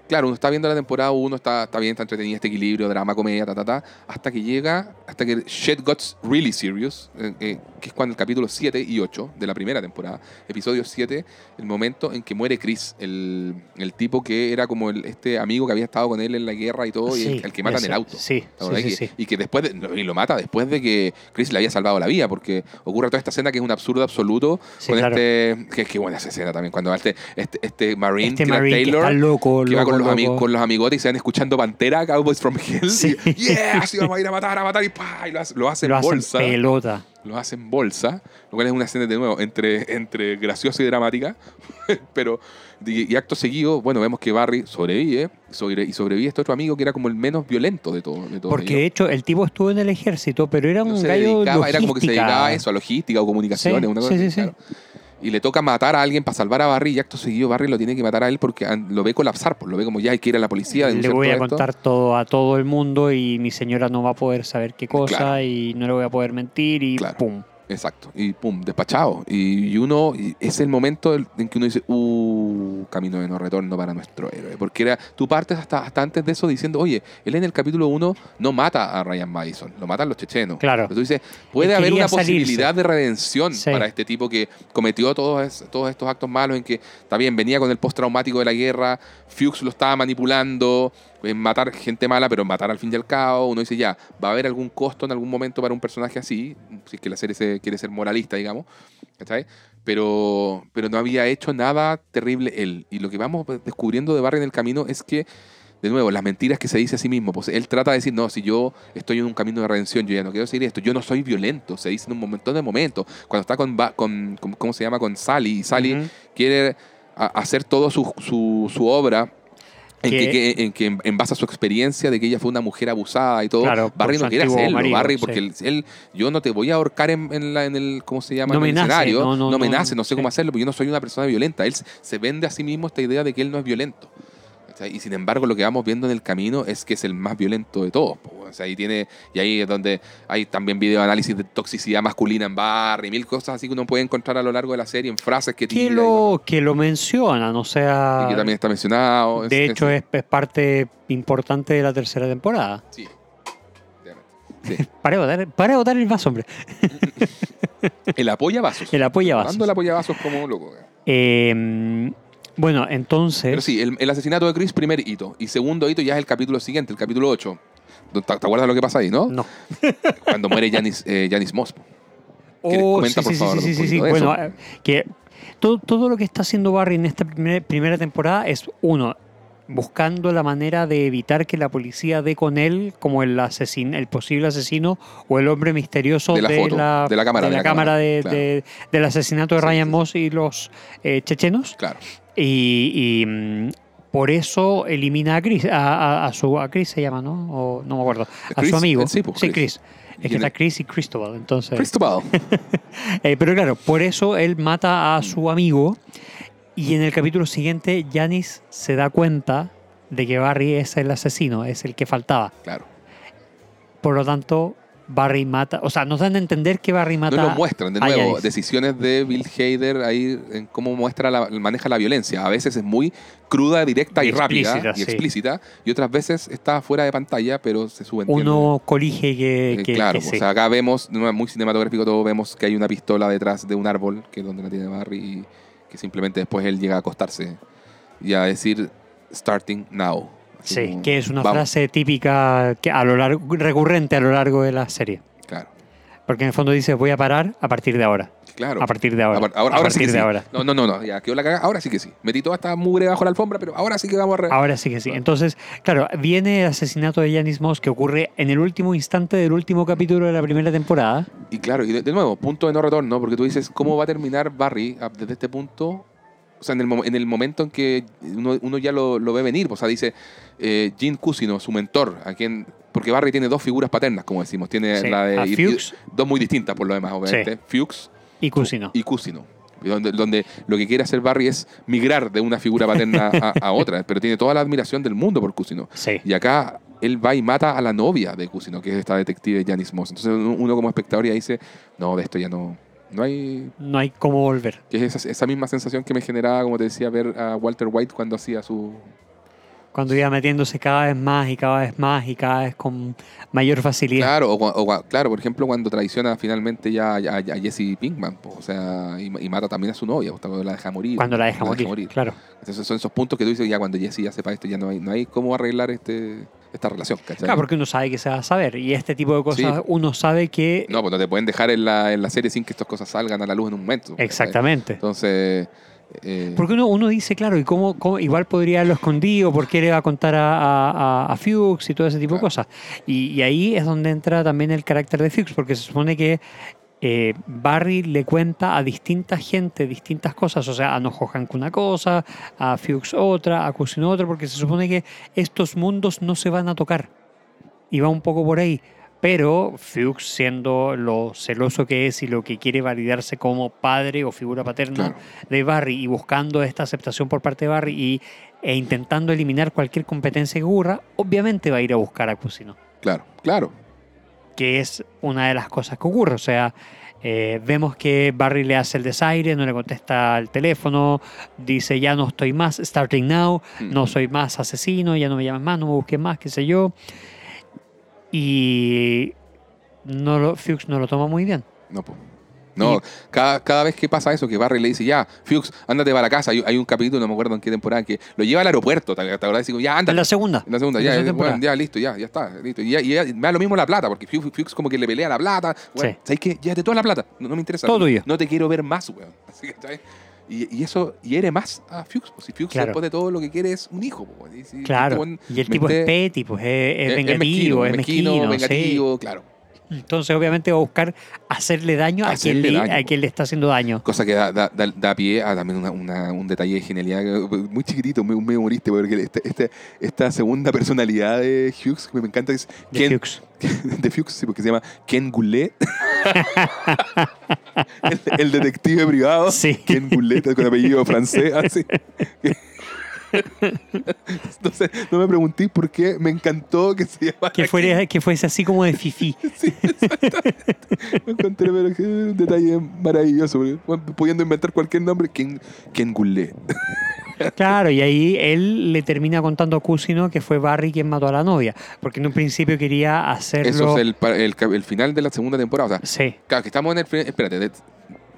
claro, uno está viendo la temporada 1, está, está bien, está entretenido, este equilibrio, drama, comedia, ta, ta, ta, hasta que llega, hasta que shit got really serious, eh, eh, que es cuando el capítulo 7 y 8 de la primera temporada, episodio 7, el momento en que muere Chris, el, el tipo que era como el, este amigo que había estado con él en la guerra y todo, y el, el que mata en el auto. Sí, ¿te sí, que- sí. Y que después de- y lo mata después de que Chris le había salvado la vida, porque ocurre toda esta escena que es un absurdo absoluto Sí, con claro. este. Que, que buena esa escena también, cuando va este, este, este Marine, Este Marine que Taylor, está loco, que loco, con los, con amigotes y se van escuchando Pantera, Cowboys from Hell. Sí. Y, *laughs* yeah, así vamos a ir a matar, a matar, y, pa, y lo, hace, lo hace en Lo hacen bolsa. pelota. Lo hace en bolsa, lo cual es una escena de nuevo entre, entre graciosa y dramática. *laughs* Pero, y, y acto seguido, bueno, vemos que Barry sobrevive sobre, y sobrevive este otro amigo que era como el menos violento de todo. De todos Porque de hecho el tipo estuvo en el ejército, pero era No un gallo dedicaba, era como que se dedicaba a eso, a logística o comunicaciones. Sí, una cosa sí, así, claro. Y le toca matar a alguien para salvar a Barry y acto seguido Barry lo tiene que matar a él porque an- lo ve colapsar, pues lo ve como ya hay que ir a la policía. Le voy a esto. contar todo a todo el mundo y mi señora no va a poder saber qué cosa Claro. y no le voy a poder mentir y Claro. pum. Exacto. Y pum, despachado. Y, y uno, y es el momento del- en que uno dice, uh, camino de no retorno para nuestro héroe. Porque era, tú partes hasta, hasta antes de eso diciendo, oye, él en el capítulo 1 no mata a Ryan Madison, lo matan los chechenos. Claro. Pero tú dices, puede haber una salirse. posibilidad de redención Sí. para este tipo que cometió todos, todos estos actos malos en que, está bien, venía con el postraumático de la guerra, Fuchs lo estaba manipulando, en matar gente mala, pero matar al fin y al cabo. Uno dice, ya, va a haber algún costo en algún momento para un personaje así, si es que la serie se- quiere ser moralista, digamos. ¿cachai? Pero, pero no había hecho nada terrible él. Y lo que vamos descubriendo de Barry en el camino es que, de nuevo, las mentiras que se dice a sí mismo. Pues él trata de decir, no, si yo estoy en un camino de redención, yo ya no quiero seguir esto, yo no soy violento. Se dice en un montón de momentos. Cuando está con, con, con- ¿cómo se llama? Con Sally, y Sally quiere hacer todo su, su, su obra. En que, en que en- en base a su experiencia de que ella fue una mujer abusada y todo, Claro, Barry no quiere hacerlo, marido, Barry, porque él, él- yo no te voy a ahorcar en, en la- en el, ¿cómo se llama? No en me el nace, escenario, no, no, me no, nace, no sé sí. cómo hacerlo, porque yo no soy una persona violenta. Él se vende a sí mismo esta idea de que él no es violento. Y sin embargo, lo que vamos viendo en el camino es que es el más violento de todos. O sea, ahí tiene, y ahí es donde hay también videoanálisis de toxicidad masculina en Barry, mil cosas así que uno puede encontrar a lo largo de la serie en frases que Que y lo, que lo mencionan, o sea, y que también está mencionado. de hecho es, es parte importante de la tercera temporada. Sí. Sí. *laughs* Para de botar, para botar el vaso, hombre. *laughs* El apoya vasos. El apoya vasos. Dando el apoya vasos como un loco. Eh, bueno, entonces... Pero sí, el, el asesinato de Chris, primer hito. Y segundo hito ya es el capítulo siguiente, el capítulo 8. ¿Te, te acuerdas lo que pasa ahí, no? No. *laughs* Cuando muere Janis, eh, Janis Moss. ¿Quieres Oh, comentar, sí, por sí, favor, sí, sí, sí, Bueno, eh, que todo, todo lo que está haciendo Barry en esta primer- primera temporada es uno buscando la manera de evitar que la policía dé con él como el asesin, el posible asesino o el hombre misterioso De la foto, de la cámara, de de la cámara cámara, claro. del asesinato de Ryan. Moss y los eh, chechenos Claro. Y, y, mm, por eso elimina a Chris, a, a- a su a Chris se llama, ¿no? O, no me acuerdo, a Chris, su amigo. eh, sí, pues, sí, Chris. Es que está Chris y Cristobal, entonces. Cristobal. *laughs* Eh, pero claro, por eso él mata a su amigo y en el capítulo siguiente Janis se da cuenta de que Barry es el asesino, es el que faltaba. Claro. Por lo tanto, Barry mata, o sea, nos dan a entender que Barry mata No lo muestran, de nuevo, decisiones de Bill Hader ahí en cómo muestra la, maneja la violencia. A veces es muy cruda, directa y, Y rápida y sí. explícita, y otras veces está fuera de pantalla, pero se sube Uno colige que, que- claro, que o sea, acá vemos, muy cinematográfico todo, vemos que hay una pistola detrás de un árbol, que es donde la tiene Barry, y que simplemente después él llega a acostarse y a decir, starting now. Sí, que es una vamos. frase típica que a lo largo, recurrente a lo largo de la serie. Claro, Porque en el fondo dice, voy a parar a partir de ahora. claro. A partir de ahora. Ahora, a ahora sí que de sí. ahora. No, no, no, no, ya quedó la cagada. Ahora sí que sí. Metí toda esta mugre bajo la alfombra, pero ahora sí que vamos a... re- Ahora sí que sí. Entonces, claro, viene el asesinato de Janis Moss que ocurre en el último instante del último capítulo de la primera temporada. Y claro, y de, de nuevo, punto de no retorno, porque tú dices, ¿cómo va a terminar Barry ah, desde este punto? Sea, en el, en el momento en que uno, uno ya lo, lo ve venir, o sea, dice eh, Gene Cusino, su mentor, a quien, porque Barry tiene dos figuras paternas, como decimos, tiene Sí, la de... a Fuchs dos muy distintas, por lo demás, obviamente. Fuchs y Cusino. y Cusino. Donde, donde lo que quiere hacer Barry es migrar de una figura paterna a, a otra, pero tiene toda la admiración del mundo por Cusino. Sí. Y acá él va y mata a la novia de Cusino, que es esta detective Janice Moss. Entonces uno como espectador ya dice, no, de esto ya no, No hay. No hay cómo volver. Que es esa, esa misma sensación que me generaba, como te decía, ver a Walter White cuando hacía su. Cuando iba metiéndose cada vez más y cada vez más y cada vez con mayor facilidad. Claro, o, o claro, por ejemplo, cuando traiciona finalmente ya a, a- Jesse Pinkman, po, o sea, y, y mata también a su novia, o cuando la deja morir. Cuando la deja morir, claro. Entonces son esos puntos que tú dices, ya cuando Jesse ya sepa esto, ya no hay, no hay cómo arreglar este, esta relación, ¿cachai? Claro, porque uno sabe que se va a saber. Y este tipo de cosas, Sí. uno sabe que. No, pues no te pueden dejar en la, en la serie sin que estas cosas salgan a la luz en un momento. ¿cachai? Exactamente. Entonces, eh, Porque uno, uno dice, claro, ¿y cómo, cómo- igual podría haberlo escondido? ¿Por qué le va a contar a, a, a- Fuchs y todo ese tipo de cosas? Y, y ahí es donde entra también el carácter de Fuchs, porque se supone que eh, Barry le cuenta a distinta gente distintas cosas, o sea, a Noho Hank una cosa, a Fuchs otra, a Cousin otra, porque se supone que estos mundos no se van a tocar. Y va un poco por ahí. Pero Fuchs, siendo lo celoso que es y lo que quiere validarse como padre o figura paterna Claro. de Barry y buscando esta aceptación por parte de Barry y, e intentando eliminar cualquier competencia que ocurra, obviamente va a ir a buscar a Cusino, claro, claro. que es una de las cosas que ocurre. O sea, eh, vemos que Barry le hace el desaire, no le contesta el teléfono, dice ya no estoy más, starting now, Mm. no soy más asesino, ya no me llames más, no me busques más, qué sé yo. Y no lo, Fuchs no lo toma muy bien. No, po. No, cada, cada vez que pasa eso, que Barry le dice, ya, Fuchs, ándate para la casa. Hay, hay un capítulo, no me acuerdo en qué temporada, que lo lleva al aeropuerto. ¿Te, acordás? Digo, ya, En ándate. la segunda. En la segunda, en ya, la bueno, ya, listo, ya, ya está, listo. Y, ya, y ya me da lo mismo la plata, porque Fuchs, como que le pelea la plata. Bueno, Sí. ¿sabes qué? Llévate toda la plata, no, no me interesa. Todo tuyo. No te quiero ver más, weón. *laughs* Así que, ¿sabes? Y, y eso hiere más a Fuchs. Pues, si Fuchs Claro. después de todo lo que quiere es un hijo. pues, y si Claro. este Y el tipo es petty, pues es, es es vengativo, es mezquino, sí. vengativo, claro. Entonces, obviamente, va a buscar hacerle daño a quien, le, daño, a quien le está haciendo daño. Cosa que da, da, da- da pie a también una- una- un detalle de genialidad muy chiquitito, muy, muy humorístico, porque este- este- esta segunda personalidad de Hughes que me encanta es De Ken, Fuchs. *laughs* de Fuchs, sí, porque se llama Ken Goulet. *laughs* el, el detective privado. Sí. Ken Goulet, con apellido francés, así. *laughs* *laughs* Entonces, no me preguntéis por qué me encantó que se llamara Que, fuera, que fuese así como de *laughs* fifi. Sí, exactamente. Lo encontré, pero que un detalle maravilloso. pudiendo inventar cualquier nombre, Ken, Ken Goulet. Claro, y ahí él le termina contando a Cusino que fue Barry quien mató a la novia. Porque en un principio quería hacerlo. Eso es el, el, el final de la segunda temporada. O sea, Sí, claro, que estamos en el. Espérate,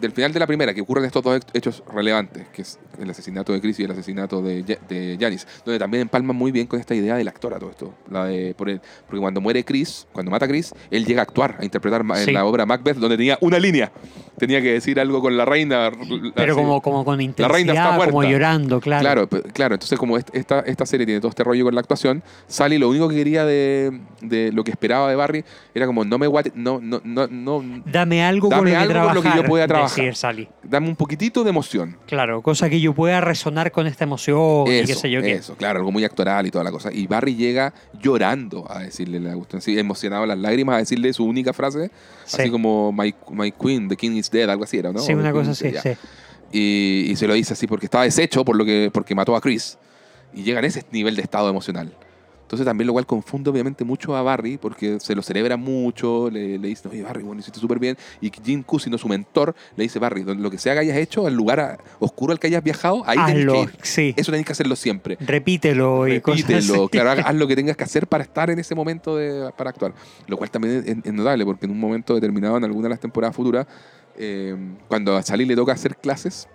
del final de la primera, que ocurren estos dos hechos relevantes, que es el asesinato de Chris y el asesinato de, de Janice, donde también empalman muy bien con esta idea del actor a todo esto. La de, por el- porque cuando muere Chris, cuando mata a Chris, él llega a actuar, a interpretar Sí. en la obra Macbeth, donde tenía una línea. Tenía que decir algo con la reina. pero así. como, como con reina está intensidad, como muerta. llorando, claro. Claro, claro. Entonces, como est- esta, esta serie tiene todo este rollo con la actuación, Sally lo único que quería de, de lo que esperaba de Barry era como no me guate- no, no, no, no, Dame algo Dame con lo que algo con lo que yo pueda trabajar. Sally. dame un poquitito de emoción. Claro, cosa que yo pueda resonar con esta emoción y qué sé yo qué. eso, claro, algo muy actoral y toda la cosa. Y Barry llega llorando a decirle la cuestión, emocionado las lágrimas, a decirle su única frase, Sí. así como my, my queen, the king is dead, algo así era, ¿no? Sí, una cosa así, sí. Y, y se lo dice así porque estaba deshecho por lo que, porque mató a Chris. Y llega en ese nivel de estado emocional. Entonces también lo cual confunde obviamente mucho a Barry porque se lo celebra mucho, le, le dice, oye Barry, bueno, hiciste súper bien. Y Jim Cusino, su mentor, le dice, Barry, lo que sea que hayas hecho, al lugar a- oscuro al que hayas viajado, ahí tenés Hazlo, que ir. sí. Eso tenés que hacerlo siempre. Repítelo y cosas Repítelo, claro, haz- *laughs* haz lo que tengas que hacer para estar en ese momento de, para actuar. Lo cual también es, es notable, porque en un momento determinado, en alguna de las temporadas futuras, eh, cuando a Sally le toca hacer clases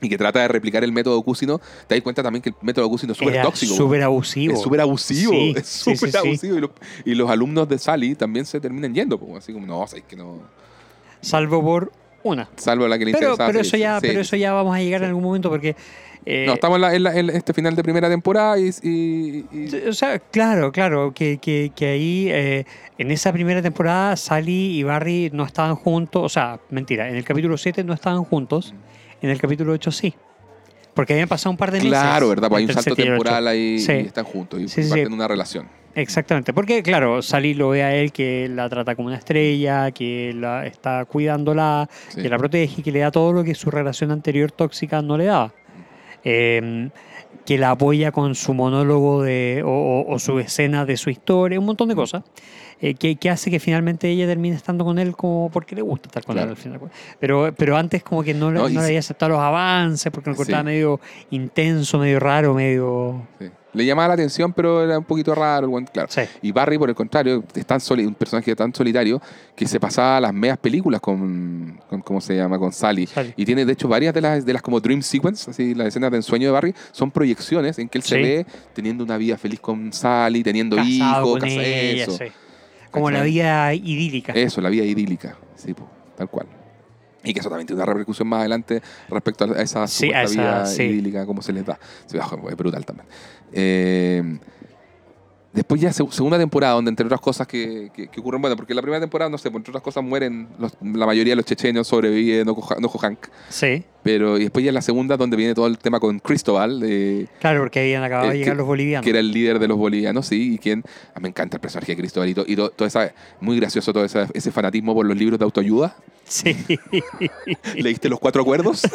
y que trata de replicar el método Cusino, te das cuenta también que el método Cusino es súper tóxico. súper abusivo. Es súper abusivo, Sí, es súper sí, sí. abusivo. Y, los, y los alumnos de Sally también se terminan yendo, pues, así como, no, sabes que no. Salvo por una. Salvo la que le Pero, interesaba. pero, eso ya, pero eso ya vamos a llegar en algún momento porque... eh, No, estamos en, la- en la- en este final de primera temporada y. y- y- O sea, claro, claro, que, que, que ahí eh, en esa primera temporada Sally y Barry no estaban juntos, o sea, mentira, en el capítulo 7 no estaban juntos, en el capítulo 8 sí. Porque habían pasado un par de meses. Claro, ¿verdad? Pues hay un salto 7 y el 8. temporal ahí Sí. y están juntos y Sí, sí, parten una relación. Exactamente, porque claro, Sally lo ve a él que la trata como una estrella, que la está cuidándola, que la protege y que le da todo lo que su relación anterior tóxica no le daba. Eh, que la apoya con su monólogo de, o, o- o su escena de su historia, un montón de cosas, eh, que, que hace que finalmente ella termine estando con él como porque le gusta estar con Claro. él al final. Pero, pero antes como que no, le- No, le había aceptado los avances porque lo Sí. encontraba medio intenso, medio raro, medio... Sí. Le llamaba la atención, pero era un poquito raro. claro. Sí. Y Barry, por el contrario, es tan soli- un personaje tan solitario que se pasaba las medias películas con, con ¿cómo se llama? Con Sally. Sally. Y tiene, de hecho, varias de las, de las como Dream Sequence, así, las escenas de ensueño de Barry, son proyecciones en que él se ve teniendo una vida feliz con Sally, teniendo Casado hijos, con casa- ella, eso. sí. Como la vida idílica. Eso, la vida idílica, sí, po, tal cual. Y que eso también tiene una repercusión más adelante respecto a esa Sí, supuesta a esa- vida sí. idílica, cómo se les da. Es brutal también. Eh, después ya se- segunda temporada, donde entre otras cosas que, que- que ocurren, bueno, porque la primera temporada, no sé, entre otras cosas mueren, los- la mayoría de los chechenos sobreviven, no, Hank. Sí, Pero y después ya en la segunda, donde viene todo el tema con Cristóbal, eh, claro, porque habían acabado Eh, de llegar que- los bolivianos. que era el líder de los bolivianos, sí, y quien, ah, me encanta el personaje de Cristóbal y, to- y to- todo esa, muy gracioso todo esa- ese fanatismo por los libros de autoayuda. Sí. *laughs* ¿Leíste los cuatro acuerdos? *laughs*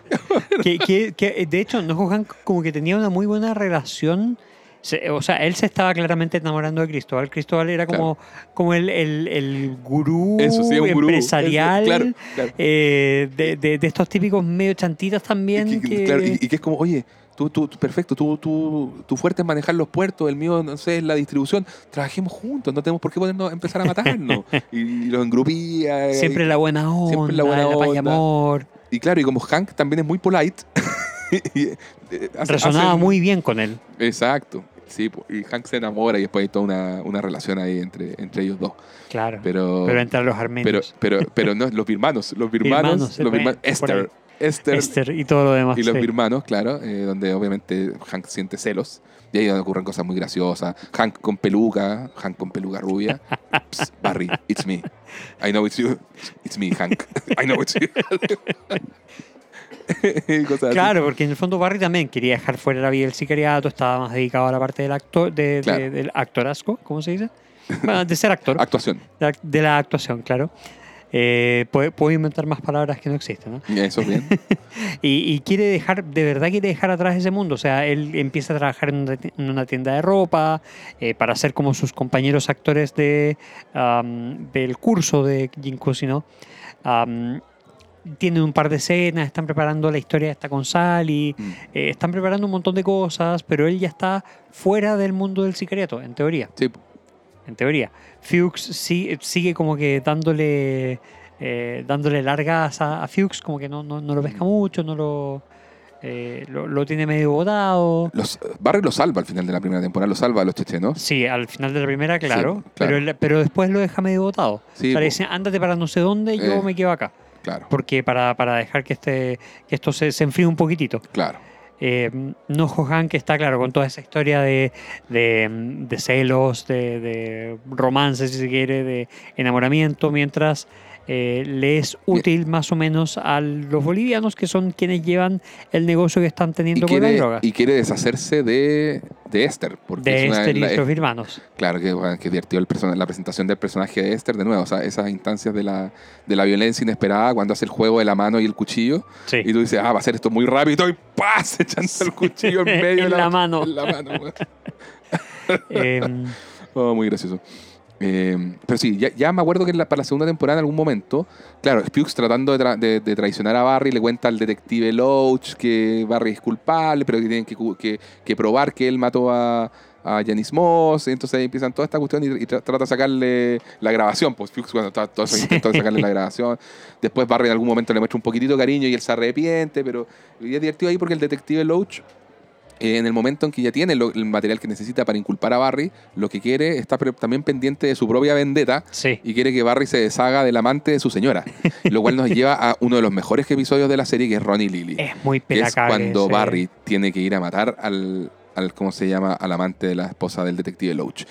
*laughs* que, que- que, de hecho, Nojo Hank como que tenía una muy buena relación. Se- o sea, él se estaba claramente enamorando de Cristóbal. Cristóbal era como, como el, el, el gurú Eso sí, un gurú. empresarial Eso, claro, claro. eh, de, de- de estos típicos medio chantitas también. Y que, que- claro, y- y que es como, oye, tú, tú, tú- perfecto, tú, tú, tu fuerte es manejar los puertos, el mío, no sé, es la distribución. Trabajemos juntos, no tenemos por qué ponernos, empezar a matarnos. *laughs* y, y los engrupía. eh, siempre la buena onda, siempre la buena la paz y onda. amor. Y claro, y como Hank también es muy polite. *laughs* y, eh, hace- Resonaba muy bien con él. Exacto. Sí, y Hank se enamora y después hay toda una, una relación ahí entre, entre ellos dos. Claro. Pero, Pero, entre los armenios. pero, pero no, los birmanos, los *laughs* birmanos, Birmanos, los birmanos. Esther, Esther, Esther y todo lo demás. y los sí. birmanos, claro, eh, donde obviamente Hank siente celos. Y ahí donde ocurren cosas muy graciosas. Hank con peluca, Hank con peluca rubia. *laughs* Psst, Barry, it's me. I know it's you. It's me, Hank. I know it's you. *laughs* Cosas así. Claro, porque en el fondo Barry también quería dejar fuera la vida del sicariato, estaba más dedicado a la parte del actor, de, de- Claro. del actorazgo, ¿cómo se dice? Bueno, de ser actor, *laughs* Actuación. de, de la actuación, claro. Eh, puede- puedo inventar más palabras que no existen, ¿no? Eso bien. *laughs* Y, y quiere dejar, de verdad quiere dejar atrás ese mundo. O sea, él empieza a trabajar en una, ti- en una tienda de ropa eh, para ser como sus compañeros actores de, am, del curso de Jim Cusino. Am, tienen un par de escenas, están preparando la historia esta con Sally, Mm. eh, están preparando un montón de cosas, pero él ya está fuera del mundo del sicariato, en teoría. Sí, En teoría. Fuchs sí- sigue como que dándole eh, dándole largas a, a Fuchs, como que no, no, no lo pesca mucho, no lo, eh, lo, lo tiene medio botado. Los, Barry lo salva al final de la primera temporada, lo salva a los chechenos. Sí, al final de la primera, claro, Sí, claro. Pero, pero después lo deja medio botado. Sí, o sea, le ándate para no sé dónde, yo Eh. me quedo acá. Claro, Porque para, para dejar que, este, que esto se, se enfríe un poquitito. claro. Eh, Nojo que está claro con toda esa historia de, de, de celos, de, de romance, si se quiere, de enamoramiento, mientras eh, le es útil más o menos a los bolivianos que son quienes llevan el negocio que están Y teniendo con la quiere, droga. y quiere deshacerse de, de Esther. Porque De es una- Esther y la- los hermanos. Claro, que, bueno, que divertió el persona- la presentación del personaje de Esther de nuevo. O sea, esas instancias de la, de la violencia inesperada cuando hace el juego de la mano y el cuchillo. Sí. Y tú dices, ah, va a ser esto muy rápido y ¡paz! *laughs* Echando el cuchillo en *laughs* medio En de la mano. En la mano. Eh, *laughs* Oh, muy gracioso. Eh, pero sí, ya, ya me acuerdo que la- para la segunda temporada en algún momento, claro, Spukes tratando de, tra- de- de traicionar a Barry le cuenta al detective Loach que Barry es culpable, pero que tienen que, que- que probar que él mató a, a Janice Moss. Y entonces ahí empiezan toda esta cuestión y, y tra- trata de sacarle la grabación. Pues Spukes cuando está todo eso Sí. intentó sacarle la grabación. Después Barry en algún momento le muestra un poquitito de cariño y él se arrepiente, pero y es divertido ahí porque el detective Loach eh, en el momento en que ya tiene lo- el material que necesita para inculpar a Barry, lo que quiere está también pendiente de su propia vendetta sí. y quiere que Barry se deshaga del amante de su señora. *laughs* lo cual nos lleva a uno de los mejores episodios de la serie, que es Ronnie Lily. Es muy que es pelacable. cuando Barry tiene que ir a matar al, al, ¿cómo se llama? Al amante de la esposa del detective Loach.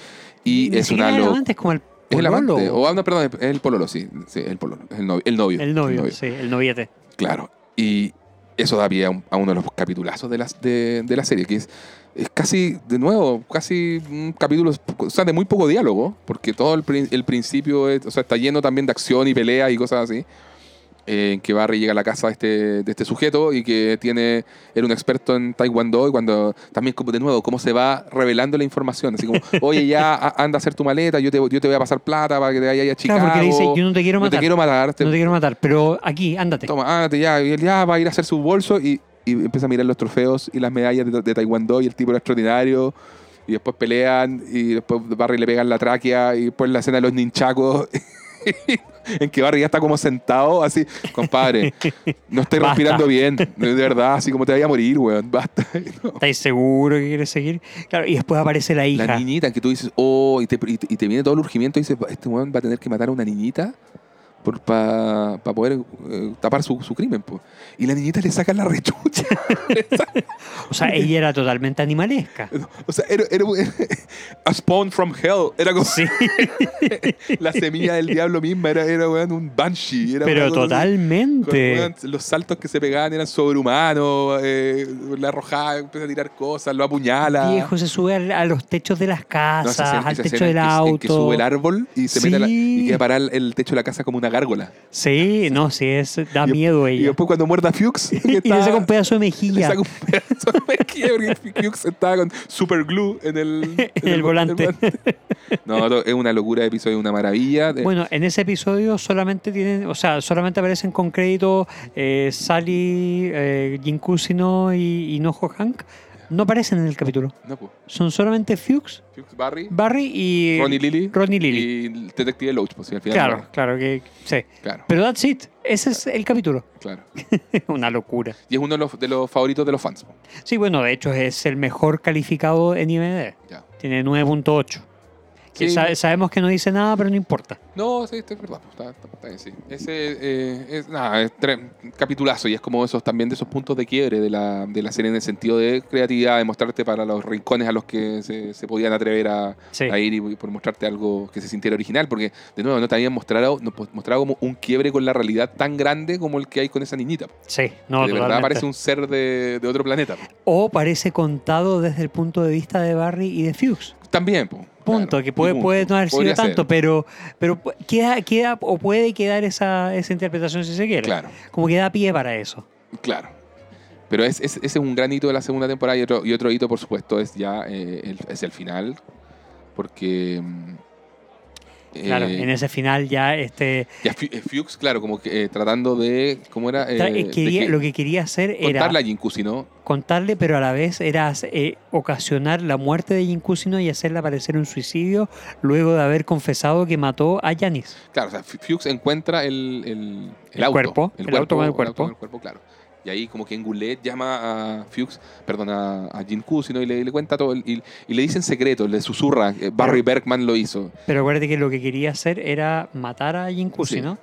Y Ni es una... el lo- amante, es como el es el amante. O, ah, no, perdón, es el pololo, sí. Sí, el pololo. Es el novio. El novio. El novio, sí, el noviete. Claro. Y eso da pie a, un- a uno de los capitulazos de la, de, de la serie, que es, es casi, de nuevo, casi un capítulo, o sea, de muy poco diálogo, porque todo el, el principio está lleno también de acción y pelea y cosas así. En que Barry llega a la casa de este, de este sujeto y que tiene era un experto en Taekwondo y cuando también como de nuevo cómo se va revelando la información así como *laughs* oye ya anda a hacer tu maleta yo te, yo te voy a pasar plata para que te vayas a Chicago Claro, porque le dice, yo no te quiero no matar. te quiero matar te- No te quiero matar, pero aquí, ándate. toma ándate ya y él ya va a ir a hacer su bolso y, y empieza a mirar los trofeos y las medallas de, de Taekwondo y el tipo era extraordinario y después pelean y después Barry le pegan la tráquea y después la escena de los ninchacos *laughs* *laughs* en que Barry ya está como sentado así, compadre, no estoy Basta. respirando bien, de verdad, así como te vaya a morir, weón, basta. *laughs* No. ¿Estáis seguros que quieres seguir? Claro, y después aparece la hija. La niñita en que tú dices, oh, y te, y te- y te viene todo el urgimiento y dices, este weón va a tener que matar a una niñita para poder eh, tapar su, su crimen. po. Y la niñita le saca la rechucha. *laughs* O sea, ella era totalmente animalesca. *laughs* o sea, era, era un- *laughs* a spawn from hell. Era como Sí, la semilla del diablo misma, era, era weón, un banshee. Era pero totalmente. weón, los saltos que se pegaban eran sobrehumanos, eh, la arrojaba, empieza a tirar cosas, lo apuñala. Viejo se sube a, los techos de las No, casas, escena- al techo del que- auto. En que sube el árbol y se mete a la- Sí. y queda parar el, el techo de la casa como una gárgola. Sí, no, sí, es, da Y- miedo Y ella. después cuando muerde a Fuchs, *laughs* Y, está- le saca un pedazo de le mejilla. saca un pedazo de mejilla porque Fuchs estaba con super glue en el, *laughs* En el volante. No, no, es una locura de episodio, una maravilla. Bueno, en ese episodio solamente tienen, o sea, solamente aparecen con crédito eh, Sally, eh, Jin Kusino y, y Noho Hank. No aparecen en el capítulo. no, pues. Son solamente Fuchs, Fuchs, Barry, Barry y Ronnie Lily. Ronnie Lily. Y el detective Loach, pues al final. Claro, no. claro que sí. Claro, Pero that's it. Ese es el capítulo. claro. *laughs* Una locura. Y es uno de los, de los favoritos de los fans. pues. Sí, bueno, de hecho es el mejor calificado en IMDb. Ya. Tiene 9.8. Que Sí. sabemos que no dice nada, pero no importa. No, sí, es verdad. pues, Está, está- está bien, sí. Ese eh, es, nada, es capitulazo y es como esos también de esos puntos de quiebre de la, de la serie en el sentido de creatividad, de mostrarte para los rincones a los que se, se podían atrever a, Sí. a ir y, por mostrarte algo que se sintiera original, porque de nuevo no te habían mostrado, no, pues, mostrado como un quiebre con la realidad tan grande como el que hay con esa niñita. Sí, no, de verdad parece un ser de, de otro planeta. po. O parece contado desde el punto de vista de Barry y de Fuchs. También, po, Punto, claro, que puede, puede no haber sido Podría ser, tanto, pero, pero queda, queda o puede quedar esa, esa interpretación si se quiere. Claro. Como que da pie para eso. Claro. Pero es, es- ese es un gran hito de la segunda temporada y otro, y otro hito, por supuesto, es ya eh, el, es el final. Porque. Claro, eh, en ese final ya este ya eh, Fuchs, claro, como que eh, tratando de. ¿Cómo era? Eh, de que- lo que quería hacer era contarle a Jinkusi, ¿no? contarle, pero a la vez era eh, ocasionar la muerte de Jinkusino y hacerla parecer un suicidio luego de haber confesado que mató a Yanis. Claro, o sea, Fu- Fuchs encuentra el, el, el El auto. cuerpo, el auto con el cuerpo. con el cuerpo, claro. Y ahí como que Engulet llama a Fuchs, perdón, a, a ¿no? Y le, le cuenta todo. Y, y le dice en secreto, le susurra, eh, Barry Bergman lo hizo. Pero acuérdate que lo que quería hacer era matar a Jinkusino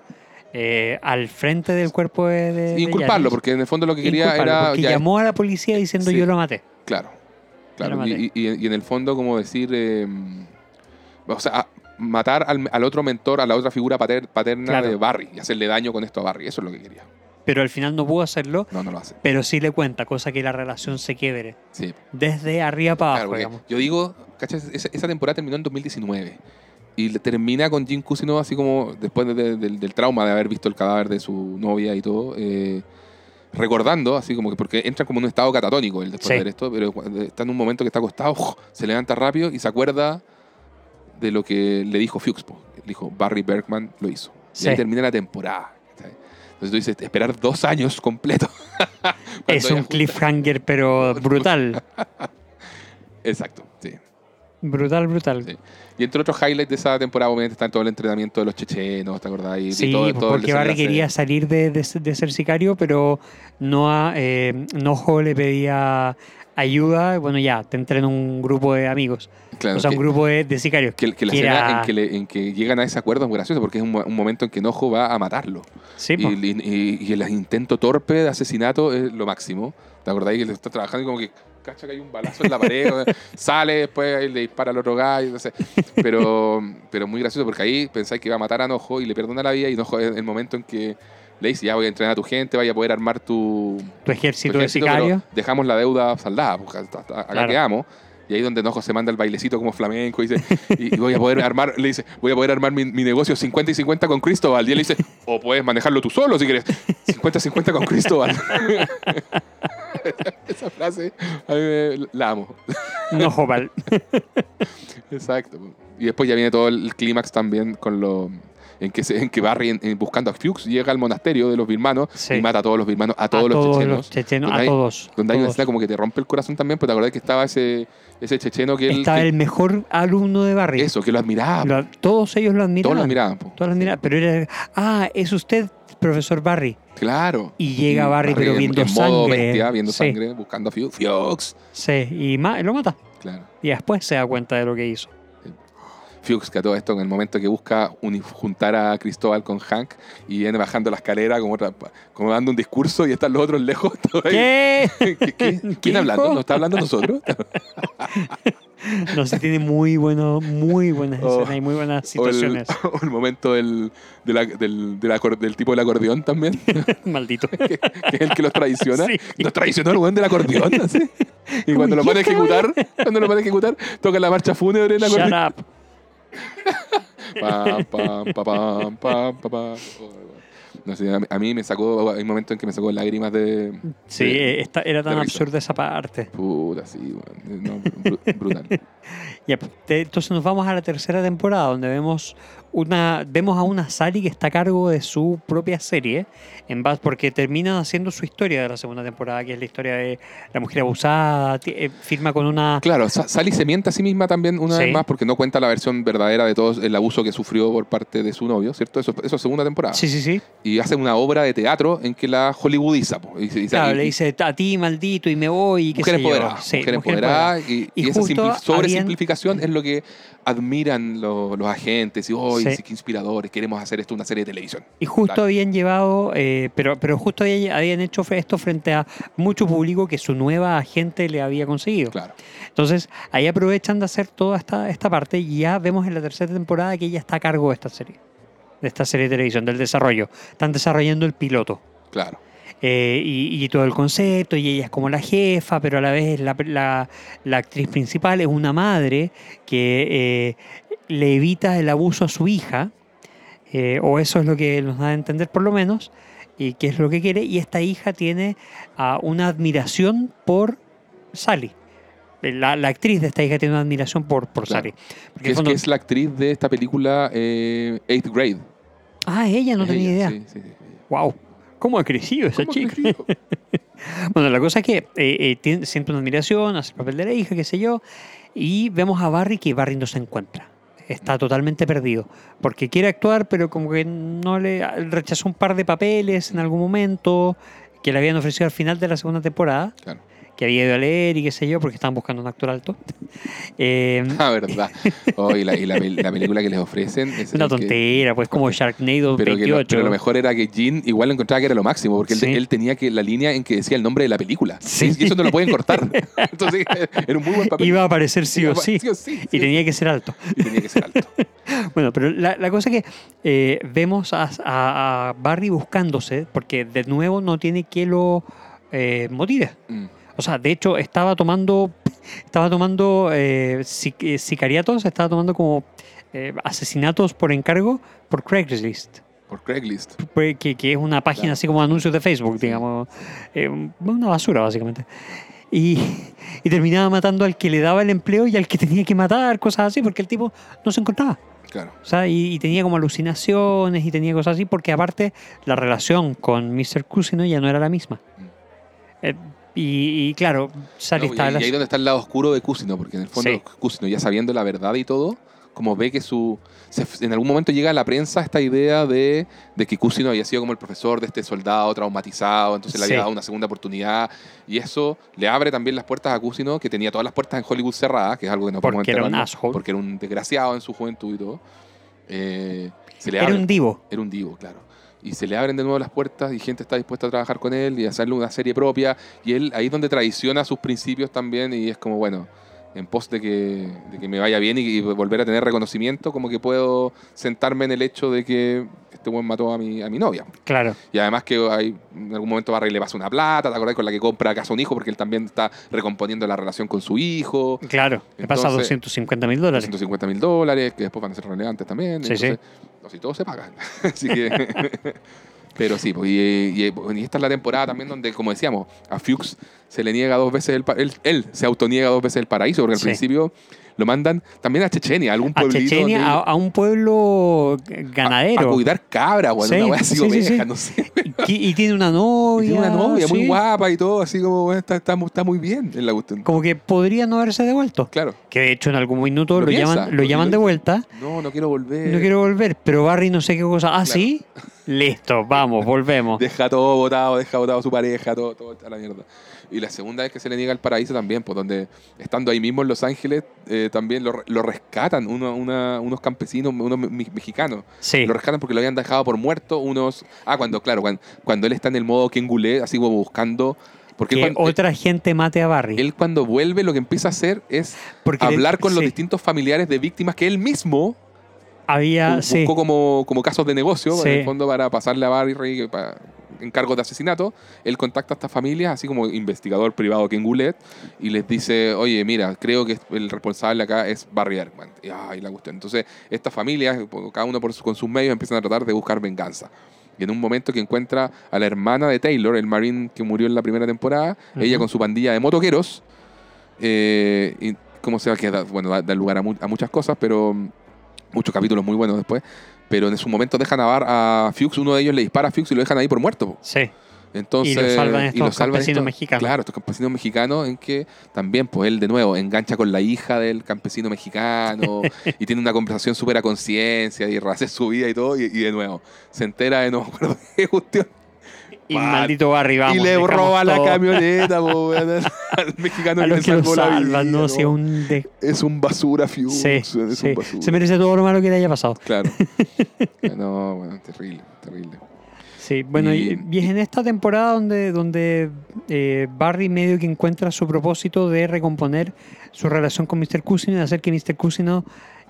eh, al frente del cuerpo de, de- Inculparlo, porque en el fondo lo que quería era... porque ya- llamó a la policía diciendo Sí. yo lo maté. Claro, claro. Y, y- y en el fondo como decir... eh, o sea, matar al, al otro mentor, a la otra figura pater- paterna Claro. de Barry y hacerle daño con esto a Barry. Eso es lo que quería. Pero al final no pudo hacerlo, No, no lo hace. pero sí le cuenta, cosa que la relación se quiebre. Sí. Desde arriba para Claro, abajo, digamos. yo digo, ¿cachai? Esa, esa temporada terminó en 2019. Y termina con Jim Cusino así como después de- de- del, del trauma de haber visto el cadáver de su novia y todo. eh, recordando, así como que porque entra como en un estado catatónico él después Sí. de ver esto, pero está en un momento que está acostado, se levanta rápido y se acuerda de lo que le dijo Fuchs. po. Le dijo, Barry Bergman lo hizo. Y Sí. ahí termina la temporada. Entonces tú dices, esperar dos años completos. *laughs* Es un cliffhanger, pero brutal. *laughs* Exacto, sí. Brutal, brutal. Sí. Y entre otros highlights de esa temporada, obviamente, está todo el entrenamiento de los chechenos, ¿te acordás? Y, y Sí, todo, pues, todo porque Barry quería salir de, de- de ser sicario, pero Noah, eh, Nojo le pedía ayuda. Bueno, ya, te entreno un grupo de amigos. Claro, o sea, que, un grupo de, de sicarios. que- que la que escena era- en, que le- en que llegan a ese acuerdo es muy gracioso, porque es un, mo- un momento en que Nojo va a matarlo. Sí, y, y- el intento torpe de asesinato es lo máximo. ¿Te acordás que le está trabajando y como que cacha que hay un balazo en la pared, *laughs* sale, después le dispara al otro gallo, no sé. Pero, pero muy gracioso porque ahí pensáis que va a matar a Nojo y le perdona la vida y Nojo es el momento en que le dice, ya voy a entrenar a tu gente, vaya a poder armar tu, tu ejército, tu de ejército, sicarios. dejamos la deuda saldada, porque acá Claro. quedamos. Y ahí donde Enojo se manda el bailecito como flamenco y dice, y, y voy a poder armar, le dice, voy a poder armar mi, mi negocio 50 y 50 con Cristóbal. Y él le dice, o puedes manejarlo tú solo si quieres. 50 y 50 con Cristóbal. *laughs* Esa frase, a mí me- la amo. No, Jopal. *laughs* Exacto. Y después ya viene todo el clímax también con lo en que, se- en que Barry en- en- buscando a Fuchs llega al monasterio de los birmanos Sí. y mata a todos los birmanos, a todos a los todos chechenos. los chechenos, Donde a hay- todos. Donde hay una escena como que te rompe el corazón también, porque te acordás que estaba ese, ese checheno que él... Estaba el mejor alumno de Barry. eso, que lo admiraba. Lo- todos ellos lo admiraban. todos lo admiraban. po. Todos lo admiraban. Pero era, ah, es usted, profesor Barry. Claro. Y llega Barry, pero en- viendo en modo sangre. bestia, viendo Sí. sangre, buscando a Fuchs. Fuchs. Sí, y ma- lo mata. Claro. Y después se da cuenta de lo que hizo. Fuchs, que a todo esto en el momento que busca uni- juntar a Cristóbal con Hank y viene bajando la escalera como, como dando un discurso y están los otros lejos. *laughs* ¿Qué? ¿Qué, qué? ¿Qué ¿Quién hablando? dijo? ¿No está hablando nosotros? *laughs* No sé, tiene muy, bueno, muy buenas Oh. escenas y muy buenas O el, situaciones. *laughs* o el momento del, de la- del, del acor- del tipo del acordeón también, Maldito. que, que es el que los traiciona. Sí. Nos traicionó el weón del acordeón. así. Y cuando lo ¿y van a ejecutar, cuando lo van a ejecutar, toca la marcha fúnebre en Shut acordeón. up. Pam, *laughs* pam, pa, pam, pam, pa, pam. No sé, a mí- me sacó, hay momentos en que me sacó lágrimas de... Sí, de- esta- era tan absurda esa parte. Puta, sí, weón. No, bru- brutal. *laughs* Ya, pues, te- entonces nos vamos a la tercera temporada, donde vemos una vemos a una Sally que está a cargo de su propia serie, en base, porque termina haciendo su historia de la segunda temporada, que es la historia de la mujer abusada, eh, firma con una... Claro, Sa- Sally se miente a sí misma también una Sí. vez más porque no cuenta la versión verdadera de todo el abuso que sufrió por parte de su novio, ¿cierto? Eso, eso es segunda temporada. Sí, sí, sí. Y hace una obra de teatro en que la hollywoodiza. po. Y, Claro, y- le dice a ti maldito y me voy y qué mujer sé yo". empoderada. Sí, mujer empoderada. Y, Y esa sobresimplificación habían- es lo que admiran lo- los agentes. Y, ¡ay, Sí. qué inspiradores! Queremos hacer esto una serie de televisión. Y justo habían llevado, eh, pero, pero justo había- habían hecho esto frente a mucho público que su nueva agente le había conseguido. Claro. Entonces, ahí aprovechan de hacer toda esta, esta parte y ya vemos en la tercera temporada que ella está a cargo de esta serie. De esta serie de televisión, del desarrollo. Están desarrollando el piloto. Claro. Eh, y, y todo el concepto, y ella es como la jefa, pero a la vez la, la- la actriz principal es una madre que eh, le evita el abuso a su hija, eh, o eso es lo que nos da a entender por lo menos, y que es lo que quiere, y esta hija tiene ah, una admiración por Sally. La, la actriz de esta hija tiene una admiración por, por Claro. Sally. Porque es, que es la actriz de esta película eh, Eighth Grade. Ah, ella no Es tenía ella, idea. sí, sí, sí. Wow. ¿Cómo ha crecido esa ¿Cómo chica? *laughs* Bueno, la cosa es que eh, eh, tiene- siente una admiración, hace el papel de la hija, qué sé yo, y vemos a Barry que Barry no se encuentra. Está totalmente perdido, porque quiere actuar, pero como que no le rechazó un par de papeles en algún momento que le habían ofrecido al final de la segunda temporada, Claro. Que había ido a leer y qué sé yo, porque estaban buscando un actor alto. *laughs* Eh, *laughs* Ah, verdad. Oh, y la, y la, la película que les ofrecen es una el que- tontera, pues como Sharknado pero, que lo, 28. pero lo mejor era que Gene igual lo encontraba que era lo máximo, porque él, Sí. él tenía que la línea en que decía el nombre de la película. Sí. Y eso no lo pueden cortar. *laughs* Entonces, era un muy buen papel. Iba a aparecer sí o sí, sí o sí, y tenía que ser alto. Y tenía que ser alto. Bueno, pero la, la cosa es que eh, vemos a, a- a Barry buscándose, porque de nuevo no tiene que lo eh, motive. Mm. O sea, de hecho, estaba tomando, estaba tomando eh, sic- eh, sicariatos, estaba tomando como eh, asesinatos por encargo por Craigslist, Por Craigslist. que, que es una página Claro. así como anuncios de Facebook, Sí. digamos, eh, una basura básicamente. Y, y terminaba matando al que le daba el empleo y al que tenía que matar, cosas así, porque el tipo no se encontraba. Claro. O sea, y, y tenía como alucinaciones y tenía cosas así, porque aparte la relación con Mr. Cusino ya no era la misma. Mm. Eh, y, y claro, Sally No, y, estaba... y ahí donde está el lado oscuro de Cusino, porque en el fondo Sí. Cusino, ya sabiendo la verdad y todo, como ve que su. se- en algún momento llega a la prensa esta idea de, de que Cusino había sido como el profesor de este soldado traumatizado, entonces le Sí. había dado una segunda oportunidad, y eso le abre también las puertas a Cusino, que tenía todas las puertas en Hollywood cerradas, que es algo que no podemos Porque era un asshole. Porque era un desgraciado en su juventud y todo. Eh, se le Era abre- un divo. era un divo, claro. Y se le abren de nuevo las puertas y gente está dispuesta a trabajar con él y hacerle una serie propia. Y él ahí es donde traiciona sus principios también y es como, bueno, en pos de que, de que me vaya bien y, y volver a tener reconocimiento, como que puedo sentarme en el hecho de que este buen mató a mi, a mi novia. Claro. Y además que hay, en algún momento Barry le pasa una plata, ¿te acordás? Con la que compra casa un hijo, porque él también está recomponiendo la relación con su hijo. Claro. Le pasa Entonces, 250 mil dólares. 150 mil dólares, que después van a ser relevantes también. Sí, Entonces, no, si todo se paga. *laughs* Así que. *laughs* Pero sí, pues, y, y- y esta es la temporada también donde, como decíamos, a Fuchs se le niega dos veces el él, él se autoniega dos veces el paraíso, porque al Sí. principio lo mandan también a Chechenia, a algún A pueblito. Chechenia, donde- a, a un pueblo ganadero. A, a cuidar cabra, o Sí, una wea así, sí, oveja, sí. no sé. Y, y tiene una *laughs* Y novia. tiene una novia muy guapa y todo, así como bueno, está, está, está muy bien en la cuestión. Como que podría no haberse devuelto. Claro. Que de hecho en algún minuto Lo lo, piensa, llaman, lo llaman de vuelta. No, no quiero volver. No quiero volver, pero Barry no sé qué cosa. Ah, sí. Listo, vamos, volvemos. *laughs* Deja todo botado, deja botado a su pareja, todo, todo a la mierda. Y la segunda vez que se le niega el paraíso también, pues donde estando ahí mismo en Los Ángeles, eh, también lo, lo rescatan uno- una- unos campesinos, unos me- mexicanos. Sí. Lo rescatan porque lo habían dejado por muerto unos... Ah, cuando, claro, cuando, cuando él está en el modo Kengulé, así como buscando... Porque Que cuando, otra gente mate a Barry. él cuando vuelve lo que empieza a hacer es Porque hablar con los distintos familiares de víctimas que él mismo Había, bu- sí. buscó como, como casos de negocio, Sí. en el fondo, para pasarle a Barry para encargos de asesinato. Él contacta a estas familias, así como investigador privado Ken Goulet, y les dice, oye, mira, creo que el responsable acá es Barry Erkman. Y, ay, la cuestión. Entonces, estas familias, cada uno por su- con sus medios, empiezan a tratar de buscar venganza. Y en un momento que encuentra a la hermana de Taylor, el marine que murió en la primera temporada, ella con su pandilla de motoqueros, eh, y ¿cómo se va a quedar? Bueno, da, da lugar a, mu- a muchas cosas, pero mm, muchos capítulos muy buenos después. Pero en su momento dejan a, Bar, a Fuchs, uno de ellos le dispara a Fuchs y lo dejan ahí por muerto. po. Sí. Entonces, Y lo salvan estos campesinos estos- mexicanos. Claro, estos campesinos mexicanos en que también, pues él de nuevo engancha con la hija del campesino mexicano *laughs* y tiene una conversación súper a conciencia y hace su vida y todo. Y, y de nuevo, se entera de no me acuerdo *laughs* qué cuestión. Y maldito Barry, vamos. y le roba la camioneta po, al, *laughs* mexicano que le que lo salvó la vida. no, ¿no? si es un de- Es un basura, Fuchs. Sí, es sí. un basura. Se merece todo lo malo que le haya pasado. Claro. *laughs* no, bueno, terrible, terrible. Sí, bueno, y, Y- es en esta temporada donde, donde eh, Barry medio que encuentra su propósito de recomponer su relación con Mr. Cusino y de hacer que Mr. Cusino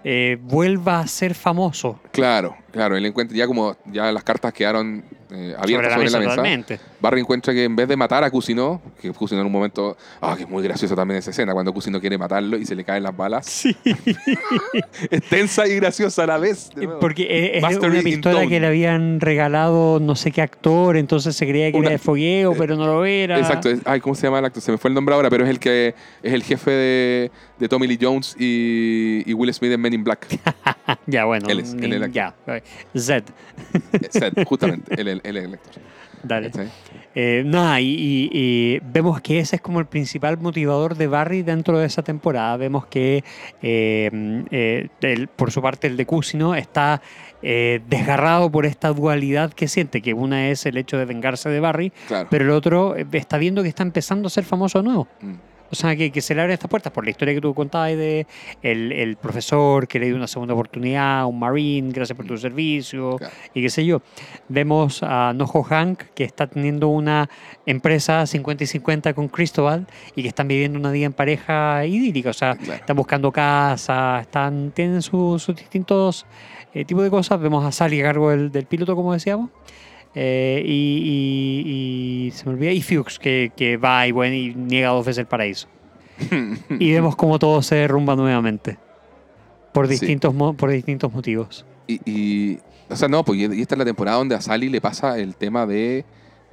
eh, vuelva a ser famoso. Claro, claro. Él encuentra ya como ya las cartas quedaron eh, abiertas sobre sobre la la mesa mesa. totalmente. Barry encuentra que en vez de matar a Cusino, que Cusino en un momento, ah, que es muy gracioso también esa escena, cuando Cusino quiere matarlo y se le caen las balas. Sí, *laughs* Es tensa y graciosa a la vez. nuevo. porque es- es Mastery una pistola que le habían regalado no sé qué actor, entonces se creía que Una- era de fogueo, pero no lo era. Exacto. es- Ay, ¿cómo se llama el actor? Se me fue el nombre ahora, pero es el que es el jefe de, de Tommy Lee Jones y, y Will Smith en Men in Black. *laughs* Ya, bueno, Él es- él es el ya. Z, Eh, Seth, *laughs* justamente, él, él- él es el actor. Dale. ¿Cachai? Eh, nada, y, y- y vemos que ese es como el principal motivador de Barry dentro de esa temporada. Vemos que, eh, eh, el- por su parte, el de Cusino está eh, desgarrado por esta dualidad que siente, que una es el hecho de vengarse de Barry, Claro. pero el otro está viendo que está empezando a ser famoso de nuevo. Mm. O sea, que, que se le abren estas puertas por la historia que tú contabas de el, el profesor que le dio una segunda oportunidad, un marine, gracias por tu servicio, Claro. y qué sé yo. Vemos a Nojo Hank, que está teniendo una empresa 50 y 50 con Cristóbal y que están viviendo una vida en pareja idílica. O sea, Claro. están buscando casa, están, tienen su- sus distintos eh, tipos de cosas. Vemos a Sally a cargo del, del piloto, como decíamos. Eh, y, y- y se me olvida. Y Fuchs, que, que va y, bueno, y niega dos veces el paraíso. *laughs* y vemos cómo todo se derrumba nuevamente. Por distintos, por distintos motivos. Y, y- o sea, no, pues y esta es la temporada donde a Sally le pasa el tema de,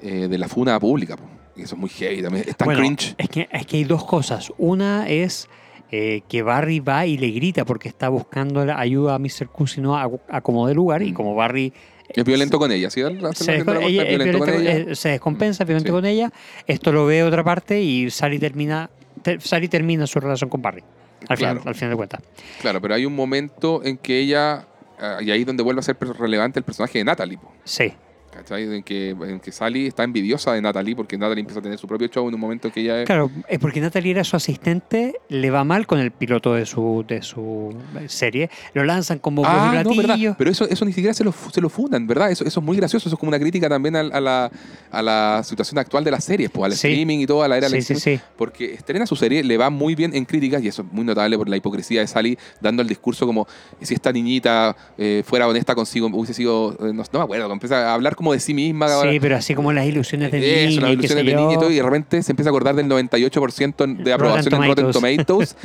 eh, de la funa pública. Y eso es muy heavy también. Es tan Bueno, cringe. Es que, es que hay dos cosas. Una es eh, que Barry va y le grita porque está buscando ayuda a Mr. Cusino a, a como de lugar y Mm. como Barry Es violento con ella, ¿sí? Se, ella- es violento con ella. eh, se descompensa es violento Sí. con ella. Esto lo ve otra parte y Sally termina, te- Sally termina su relación con Barry. Al, final, Claro. al final de cuentas. Claro, pero hay un momento en que ella, ah, y ahí es donde vuelve a ser relevante el personaje de Natalie. po. Sí. ¿Cachai? En que, en que Sally está envidiosa de Natalie porque Natalie empieza a tener su propio show en un momento en que ella es... Claro, es porque Natalie era su asistente, le va mal con el piloto de su, de su serie, lo lanzan como Ah, no, platillo. ¿verdad? Pero eso, eso ni siquiera se lo, se lo fundan, ¿verdad? Eso, eso es muy gracioso. Eso es como una crítica también al- a, la, a la situación actual de las series, pues, al Sí. streaming y todo, a la era del Sí, sí, streaming. sí. Porque estrena su serie, le va muy bien en críticas y eso es muy notable por la hipocresía de Sally dando el discurso como si esta niñita eh, fuera honesta consigo, hubiese sido, eh, no, no me acuerdo, empieza a hablar como de sí misma. Sí, pero así como las ilusiones de Eso, niña las ilusiones de niña y todo, y de repente se empieza a acordar del 98% *laughs* de aprobación en Rotten Tomatoes.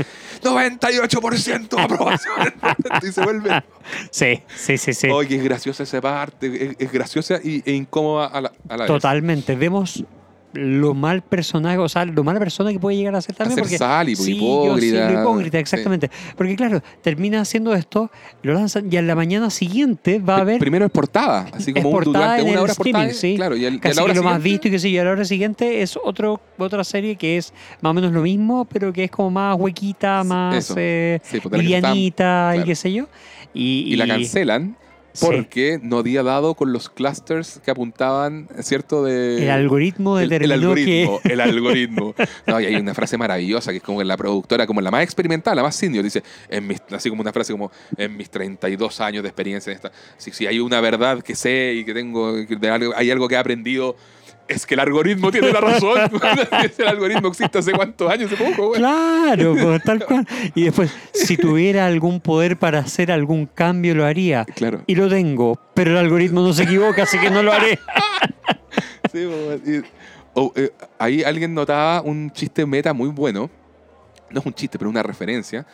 98% de aprobación Rotten y se vuelve. Sí, sí, sí, sí. Oye, es graciosa esa parte, es, es graciosa y, e incómoda a la, a la vez. Totalmente. Vemos lo mal personaje, o sea, lo mala persona que puede llegar a ser también. porque, Sally, pues, sí, hipócrita. yo hipócrita, Sí. exactamente. Porque claro, termina haciendo esto, lo lanzan y a la mañana siguiente va a haber Primero es portada, así como un, durante una hora es portada. streaming, sí. Claro, y, el, y a casi la hora que lo más visto y que sí, y a la hora siguiente es otro, otra serie que es más o menos lo mismo, pero que es como más huequita, más eh, livianita y qué sé yo. Y, y la cancelan Sí. porque no había dado con los clusters que apuntaban, ¿cierto? De, el algoritmo el, el determinó que... algoritmo, el *laughs* algoritmo. No, y hay una frase maravillosa que es como la productora, como la más experimental, la más senior, dice, en mis, así como una frase como, en mis 32 años de experiencia en esta, si, si hay una verdad que sé y que tengo, que de hay algo que he aprendido, es que el algoritmo tiene la razón. *laughs* el algoritmo existe hace cuántos años, hace poco, güey. Claro, pues, tal cual. Y después, si tuviera algún poder para hacer algún cambio, lo haría. Claro. Y lo tengo, pero el algoritmo no se equivoca, así que no lo haré. *laughs* Sí, bo- y- eh, ahí alguien notaba un chiste meta muy bueno. No es un chiste, pero una referencia.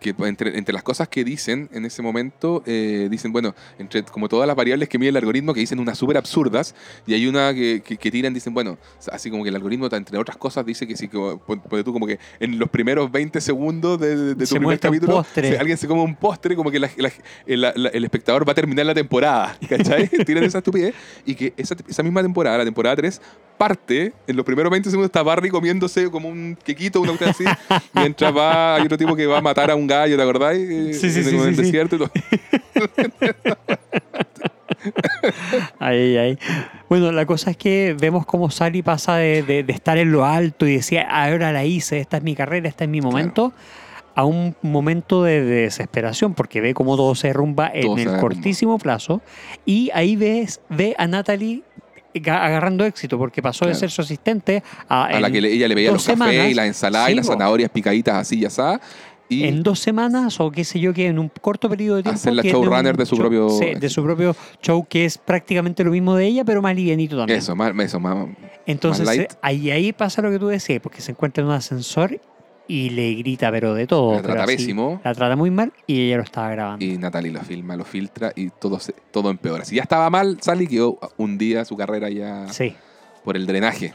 Que pues, entre, entre las cosas que dicen en ese momento, eh, dicen, bueno, entre como todas las variables que mide el algoritmo, que dicen unas súper absurdas, y hay una que, que, que tiran, dicen, bueno, así como que el algoritmo, entre otras cosas, dice que si, como, tú, como que en los primeros 20 segundos de, de tu Se primer capítulo, si alguien se come un postre, como que la- la- el, la- el espectador va a terminar la temporada, ¿cachai? *laughs* Tiran esa estupidez, y que esa, esa misma temporada, la temporada 3, parte, en los primeros 20 segundos está Barry comiéndose como un quequito, una cuestión así, mientras va, hay otro tipo que va a matar a un gallo, ¿te acordáis? Eh, Sí, sí, en, sí, en el sí, sí. desierto y todo. *laughs* Ay, ay. Bueno, la cosa es que vemos cómo Sally pasa de, de- de estar en lo alto y decía, ahora la hice, esta es mi carrera, este es mi momento, a un momento de desesperación, porque ve cómo todo se derrumba en se el derrumba. cortísimo plazo. Y ahí ves, ve a Natalie ga- agarrando éxito, porque pasó de ser su asistente a, A la que ella le veía los cafés y las ensaladas sí, y las zanahorias picaditas así y así. Y en dos semanas o qué sé yo que en un corto periodo de tiempo Hacer la showrunner un de su show- propio- sí, de su propio show que es prácticamente lo mismo de ella pero más livianito también eso, más, eso, más. entonces más light. ahí ahí pasa lo que tú decías porque se encuentra en un ascensor y le grita pero de todo La trata así, pésimo. la trata muy mal y ella lo estaba grabando Y Natalie lo filma, lo filtra y todo, se- todo empeora. Si ya estaba mal, Sally quedó un día su carrera ya sí por el drenaje.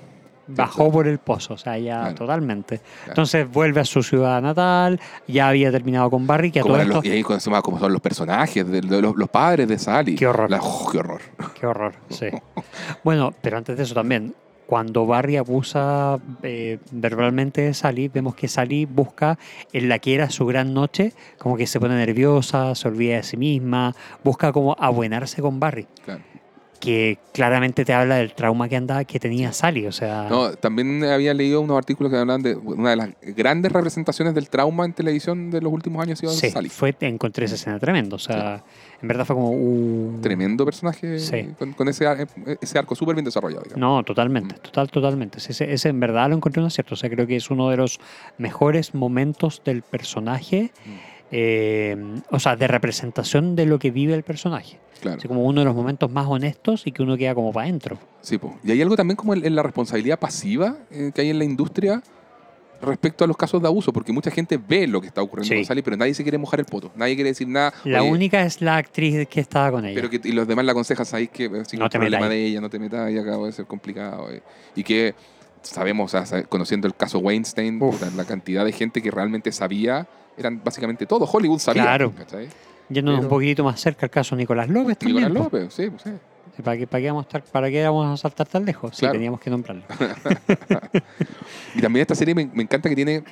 Bajó por el pozo o sea ya Claro. totalmente entonces vuelve a su ciudad natal ya había terminado con Barry que a todo eran los- esto y ahí con- como son los personajes, de, de los, los padres de Sally. Qué horror. La- oh, qué horror. Qué horror, *laughs* sí. Bueno, pero antes de eso también, cuando Barry abusa eh, verbalmente de Sally, vemos que Sally busca en la que era su gran noche, como que se pone nerviosa, se olvida de sí misma, busca como abuenarse con Barry, Claro. Que claramente te habla del trauma que andaba, que tenía Sally, o sea, No, también había leído unos artículos que hablan de una de las grandes representaciones del trauma en televisión de los últimos años sí, Sally. fue, encontré esa escena tremendo, o sea, en verdad fue como un... Tremendo personaje Sí. con, con ese, ese arco súper bien desarrollado. digamos. No, totalmente, total, totalmente. Ese, ese en verdad lo encontré un acierto. O sea, creo que es uno de los mejores momentos del personaje, eh, o sea, de representación de lo que vive el personaje. Claro. Así como uno de los momentos más honestos y que uno queda como para adentro. Sí, po. Y hay algo también como en, la responsabilidad pasiva eh, que hay en la industria respecto a los casos de abuso, porque mucha gente ve lo que está ocurriendo Sí. con Sally, pero nadie se quiere mojar el poto, nadie quiere decir nada. La Oye, única es la actriz que estaba con ella. Pero que y los demás la aconsejan, sabéis que eh, sí, No te problema de ella, no te metas, y acaba de ser complicado. eh. Y que sabemos, o sea, conociendo el caso Weinstein, puta, la cantidad de gente que realmente sabía, eran básicamente todo. Hollywood sabía. Claro. ¿cachai? Yéndonos pero- un poquito más cerca al caso Nicolás López también. Nicolás po. López, sí, pues, sí. ¿Para qué, para, qué vamos a estar, ¿Para qué vamos a saltar tan lejos? Sí, Claro. teníamos que nombrarlo. *laughs* Y también esta serie me, me encanta que tiene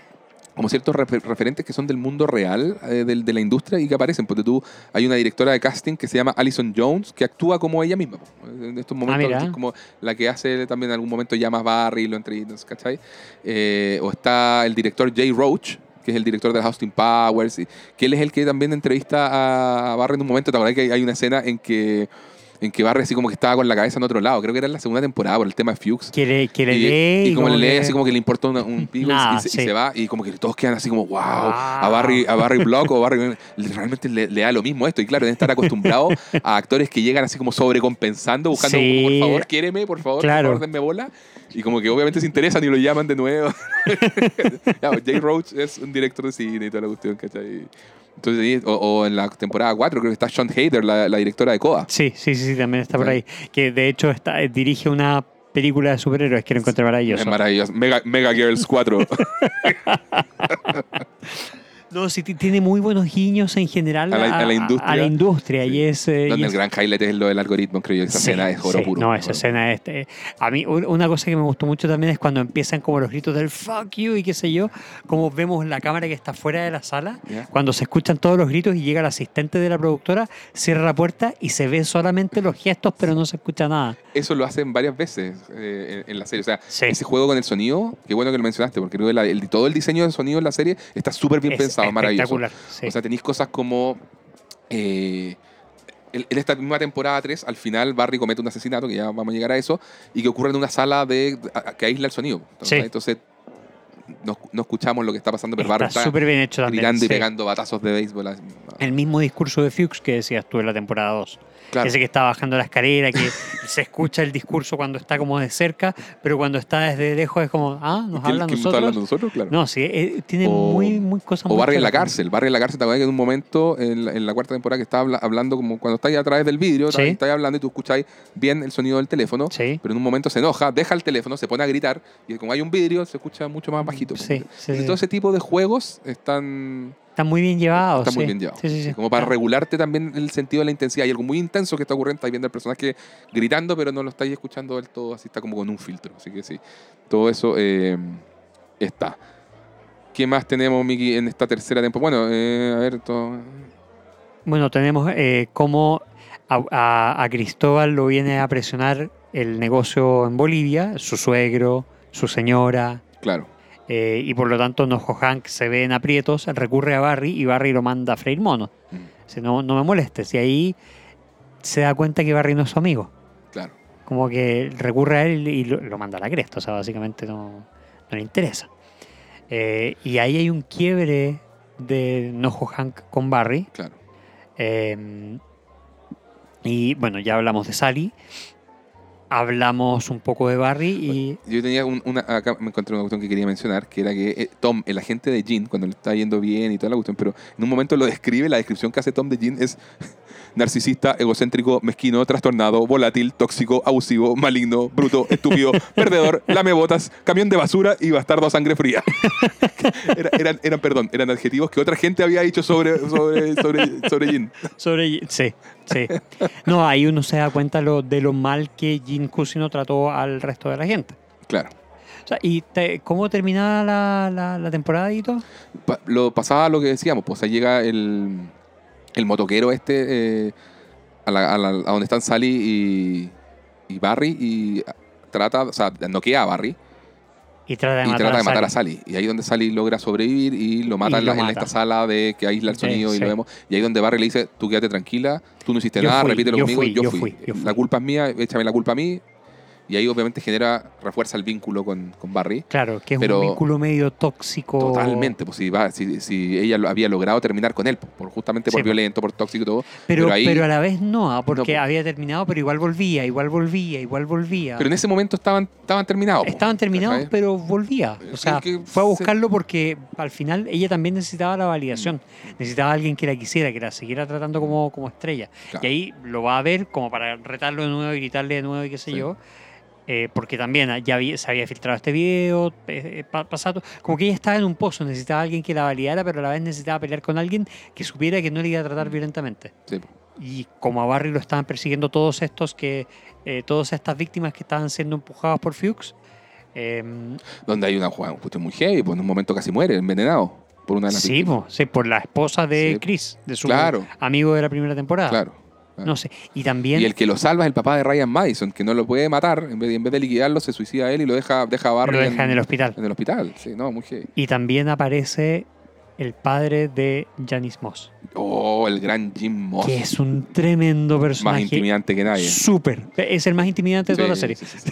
como ciertos refer- referentes que son del mundo real eh, del- de, la industria y que aparecen. Porque tú, hay una directora de casting que se llama Alison Jones que actúa como ella misma. po. En estos momentos, mira. que es como la que hace también en algún momento llamas Barry lo entrevistas, ¿cachai? Eh, o está el director Jay Roach, que es el director de Austin Powers, y, que él es el que también entrevista a Barry en un momento. ¿Te acuerdas que hay una escena en que, en que Barry así como que estaba con la cabeza en otro lado? Creo que era en la segunda temporada por el tema de Fuchs. Que le, que le Y, lee y como le lee, que- así como que le importa un pico y- se, y se va, y como que todos quedan así como, wow, a. Barry, a Barry Block o Barry, realmente le, le da lo mismo esto. Y claro, deben estar acostumbrados a actores que llegan así como sobrecompensando, buscando, Sí. por favor, quiéreme, por favor, Claro. por favor, denme bola. Y como que obviamente se interesan y lo llaman de nuevo. *laughs* Pues, Jay Roach es un director de cine y toda la cuestión, ¿cachai? Entonces, o, o en la temporada 4 creo que está Sean Hader, la, la directora de Coda. Sí, sí, sí, también está por ahí. Que de hecho está, eh, dirige una película de superhéroes que lo encontré maravilloso. Es maravilloso. Mega, Mega Girls 4. *laughs* *laughs* No, sí, ti- tiene muy buenos guiños en general A la- a la industria. a la industria, Sí. y es... eh, y donde el es- gran highlight es lo del algoritmo, creo yo. Esa Sí, escena es oro sí, puro. No, esa Oro escena es... eh, a mí, un- una cosa que me gustó mucho también es cuando empiezan como los gritos del fuck you y qué sé yo, como vemos la cámara que está fuera de la sala, Ya. cuando se escuchan todos los gritos y llega el asistente de la productora, cierra la puerta y se ven solamente los gestos, pero no se escucha nada. eso lo hacen varias veces eh, en, en la serie. O sea, ese juego con el sonido, qué bueno que lo mencionaste, porque creo que la- el- todo el diseño del sonido en la serie está súper bien Es pensado, maravilloso. espectacular. sí. O sea, tenéis cosas como. eh, en esta misma temporada 3, al final Barry comete un asesinato, que ya vamos a llegar a eso, y que ocurre en una sala de, que aísla el sonido. Sí. Entonces, no, no escuchamos lo que está pasando, pero Barry está súper bien hecho también. gritando y pegando batazos de béisbol. El mismo discurso de Fuchs que decías tú en la temporada 2. Claro. Ese que está bajando la escalera, que se escucha el discurso cuando está como de cerca, pero cuando está desde lejos es como, ah, nos ¿Quién- hablan quién está nosotros. hablando nosotros? Claro. No, sí, eh, tiene O- muy, muy cosas O Barry en la cárcel. Barry en la cárcel, te acuerdas que en un momento, en la, en la cuarta temporada, que estaba habla- hablando como cuando estáis a través del vidrio, Sí. estáis hablando y tú escucháis bien el sonido del teléfono, Sí. pero en un momento se enoja, deja el teléfono, se pone a gritar y como hay un vidrio, se escucha mucho más bajito. Sí, sí, sí. todo ese tipo de juegos están, Está muy bien llevado. están muy bien llevados. Sí, sí. Como para Está- regularte también el sentido de la intensidad. Hay algo muy intenso que está ocurriendo, estáis viendo al personaje gritando, pero no lo estáis escuchando del todo, así está como con un filtro. Así que sí, todo eso eh, está. ¿Qué más tenemos, Miki, en esta tercera temporada? Bueno, eh, a ver, todo... Bueno, tenemos eh, cómo a, a- a Cristóbal lo viene a presionar el negocio en Bolivia, su suegro, su señora, Claro. Eh, y por lo tanto Nojo Hank se ve en aprietos, recurre a Barry y Barry lo manda a freír mono. Mm, Dice, no, no me molestes. Y ahí se da cuenta que Barry no es su amigo. Claro. Como que recurre a él y lo, lo manda a la cresta. O sea, básicamente no, no le interesa. Eh, y ahí hay un quiebre de Nojo Hank con Barry. Claro. Eh, y bueno, ya hablamos de Sally. Hablamos un poco de Barry y. Yo tenía un- una, acá me encontré una cuestión que quería mencionar, que era que eh, Tom, el agente de Jean, cuando le está yendo bien y toda la cuestión, pero en un momento lo describe, la descripción que hace Tom de Jean es narcisista, egocéntrico, mezquino, trastornado, volátil, tóxico, abusivo, maligno, bruto, *laughs* estúpido, perdedor, lamebotas, camión de basura y bastardo a sangre fría. *laughs* Era- eran, eran, perdón, eran adjetivos que otra gente había dicho sobre, sobre, sobre, sobre Jean. Sobre. Sí, sí. No, ahí uno se da cuenta lo, de lo mal que Jin Cusino trató al resto de la gente. Claro. O sea, ¿Y te- cómo terminaba la, la, la temporada y todo? Pa- lo pasaba lo que decíamos, pues ahí llega el, el motoquero este eh, a, la- a la- a donde están Sally y, y Barry y trata, o sea, noquea a Barry Y trata de y matar, trata a, de matar a Sally. Y ahí es donde Sally logra sobrevivir y lo mata, Y en, la- lo en esta sala de que aísla el Sí, sonido y sí. lo vemos. Y ahí donde Barry le dice, tú quédate tranquila, tú no hiciste Yo nada, fui, repítelo yo conmigo, fui, yo, fui, yo fui. La culpa es mía, échame la culpa a mí. Y ahí obviamente genera, refuerza el vínculo con, con Barry. Claro, que es Pero- un vínculo medio tóxico. Totalmente, pues si, va- si, si ella había logrado terminar con él, pues, por, justamente por Sí, pues. violento, por tóxico y todo. Pero, Pero ahí- pero a la vez no, ah, porque No, había terminado, pero igual volvía, igual volvía, igual volvía. Pero en ese momento estaban, estaban terminados. po, Estaban terminados, ¿cachai? pero volvía. O sea, que fue a se- buscarlo porque al final ella también necesitaba la validación. Necesitaba a alguien que la quisiera, que la siguiera tratando como, como estrella. Claro. Y ahí lo va a ver como para retarlo de nuevo y gritarle de nuevo y qué sé Sí. yo. Eh, porque también ya había- se había filtrado este video, eh, eh, pa- pasado. Como que ella estaba en un pozo, necesitaba a alguien que la validara, pero a la vez necesitaba pelear con alguien que supiera que no le iba a tratar Mm. violentamente. Sí. Y como a Barry lo estaban persiguiendo todos estos que, eh, todas estas víctimas que estaban siendo empujadas por Fuchs, Em, Donde hay una jugada, muy heavy, pues en un momento casi muere, envenenado por una de las sí, po, sí, por la esposa de Sí. Chris, de su Claro. amigo de la primera temporada. Claro. Claro. No sé. Y también Y el que lo salva es el papá de Ryan Madison, que no lo puede matar, en vez de, en vez de liquidarlo, se suicida él y lo deja, deja a Barry lo deja en el hospital. en el hospital. Sí, no, muy heavy. Y también aparece el padre de Janice Moss, Oh, el gran Jim Moss. que es un tremendo más personaje. intimidante que nadie. Súper. Es el más intimidante de toda la Sí, serie. sí, sí, sí.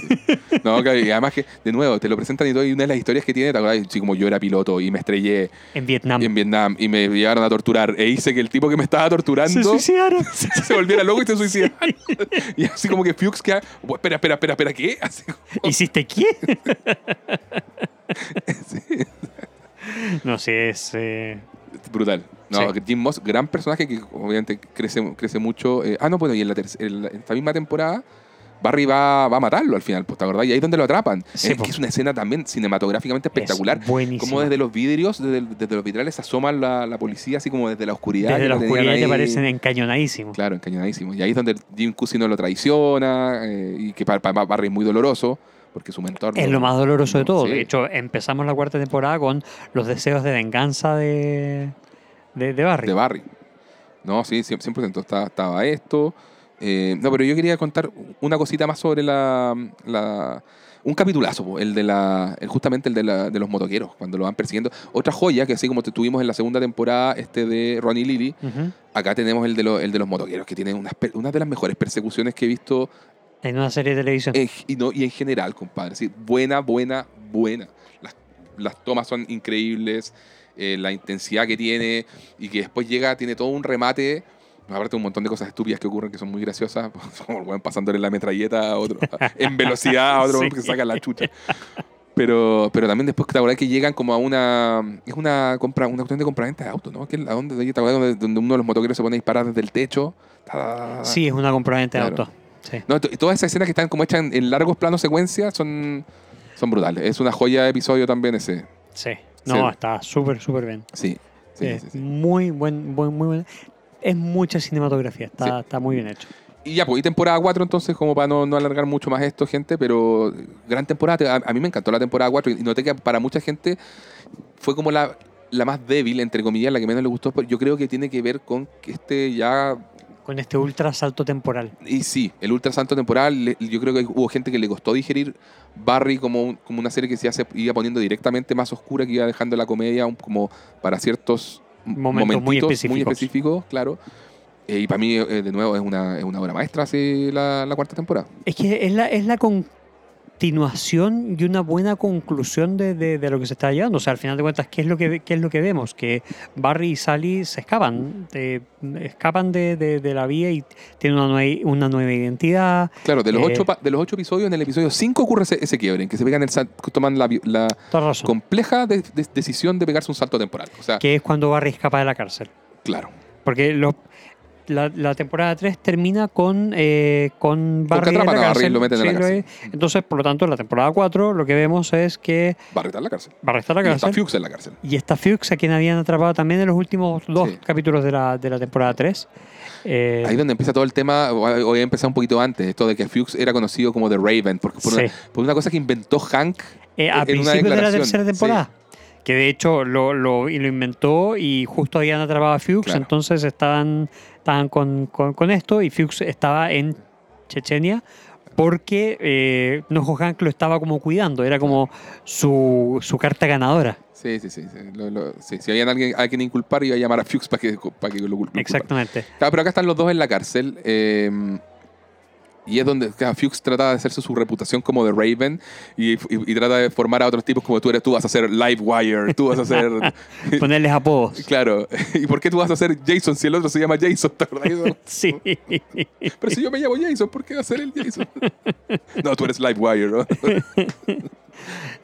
No, claro, y además que, de nuevo, te lo presentan y todo, y una de las historias que tiene, ¿te acuerdas? Así como yo era piloto y me estrellé En Vietnam. en Vietnam y me llevaron a torturar, e hice que el tipo que me estaba Se torturando suicidaron. *laughs* se volviera loco y se suicidara. y así como que Fuchs queda, "Oh, espera, espera, espera, espera, ¿qué? Así como- ¿Hiciste qué? *laughs* sí, No sé, es. eh, brutal. No, Sí. Jim Moss, gran personaje que obviamente crece, crece mucho. eh, ah, no, bueno, y en, la en la- en esta misma temporada, Barry va, va a matarlo al final, pues, ¿te acordás? Y ahí es donde lo atrapan. Sí, es po. que es una escena también cinematográficamente espectacular. Es buenísimo. Como desde los vidrios, desde, los vitrales se asoma la, la policía, así como desde la oscuridad. Desde la oscuridad te parecen encañonadísimos. Claro, encañonadísimo. Y ahí es donde Jim Cusino lo traiciona y que para, para Barry es muy doloroso porque su mentor... Es lo más doloroso de todo. Sí. De hecho, empezamos la cuarta temporada con los deseos de venganza de, de, de Barry. de Barry. No, sí, 100%, 100% estaba, estaba esto. Eh, no, pero yo quería contar una cosita más sobre la... la- un capitulazo, el de la, el, justamente el de, la- de los motoqueros, cuando lo van persiguiendo. Otra joya, que así como tuvimos en la segunda temporada, este de Ronnie Lily, Ujú. acá tenemos el de, lo- el de los motoqueros, que tiene unas una de las mejores persecuciones que he visto En una serie de televisión. en- y, no, y en general, compadre. Sí, buena, buena, buena. Las, las tomas son increíbles, eh, la intensidad que tiene y que después llega, tiene todo un remate. Aparte, un montón de cosas estúpidas que ocurren que son muy graciosas. *laughs* Como el weón pasándole la metralleta a otro, en velocidad a otro *laughs* Sí. que saca la chucha. Pero, pero también después te acuerdas que llegan como a una. Es una compra, una cuestión de compraventa de autos, ¿no? Que es la donde, ¿te donde, uno de los motoqueros se pone a disparar desde el techo. Sí, es una compraventa de Claro. auto. Sí. No, to- todas esas escenas que están como hechas en, en largos planos secuencia son, son brutales. Es una joya de episodio también ese. Sí. No, Sí. está súper, súper bien. Sí. sí, muy buen, buen, muy buen. Es mucha cinematografía. Está, está muy bien hecho. Y ya, pues, y temporada 4 entonces, como para no, no alargar mucho más esto, gente, pero gran temporada. A, a mí me encantó la temporada 4 y noté que para mucha gente fue como la, la más débil, entre comillas, la que menos le gustó. Yo creo que tiene que ver con que este ya Con este ultra salto temporal. Y sí, el Ultra Santo temporal, yo creo que hubo gente que le costó digerir Barry como, un- como una serie que se hace, iba poniendo directamente más oscura, que iba dejando la comedia como para ciertos Momentos muy específicos. específicos, claro. Eh, y para mí, eh, de nuevo, es una, es una obra maestra así, la, la cuarta temporada. Es que es la, es la continuación y una buena conclusión de, de- de lo que se está llevando. O sea, al final de cuentas, ¿qué es lo que, qué es lo que vemos? Que Barry y Sally se escapan, de- escapan de, de- la vía y tienen una nueva, una nueva identidad. Claro, de los, Eh, ocho, de los ocho episodios, en el episodio 5 ocurre ese, ese quiebre, en que se pegan el toman la, compleja de- de- decisión de pegarse un salto temporal. O sea, Que es cuando Barry escapa de la cárcel. claro. Porque lo- la, la temporada 3 termina con, eh, con Barry en la cárcel. lo meten en la Sí, cárcel. es. Entonces, por lo tanto, en la temporada 4 lo que vemos es que Barry está en la cárcel. Barry está en la Y está cárcel. Fuchs en la cárcel. Y está Fuchs, a quien habían atrapado también en los últimos dos Sí. capítulos de la, de la temporada 3. Eh, Ahí donde empieza todo el tema, o o voy a empezar un poquito antes, esto de que Fuchs era conocido como The Raven, porque por, Sí. una, por una cosa que inventó Hank. eh, a en una principios de la tercera temporada. Que de hecho lo, lo, y lo inventó y justo habían atrapado a Fuchs, Claro. entonces estaban, estaban con, con- con esto y Fuchs estaba en Chechenia porque eh, Nojo Hank lo estaba como cuidando, era como su, su carta ganadora. Sí, sí, sí. sí, lo- lo- sí. Si había alguien a quien inculpar, iba a llamar a Fuchs para que, para que lo, lo culpara. Exactamente. Claro, pero acá están los dos en la cárcel. eh, y es donde Fuchs trata de hacerse su reputación como The Raven y, y- y trata de formar a otros tipos como tú eres, tú vas a ser Livewire, tú vas a ser... *laughs* Ponerles apodos. *laughs* claro, ¿y por qué tú vas a ser Jason si el otro se llama Jason? ¿Te acordás de? *laughs* Sí. Pero si yo me llamo Jason, ¿por qué va a ser el Jason? no, tú eres Livewire, ¿no?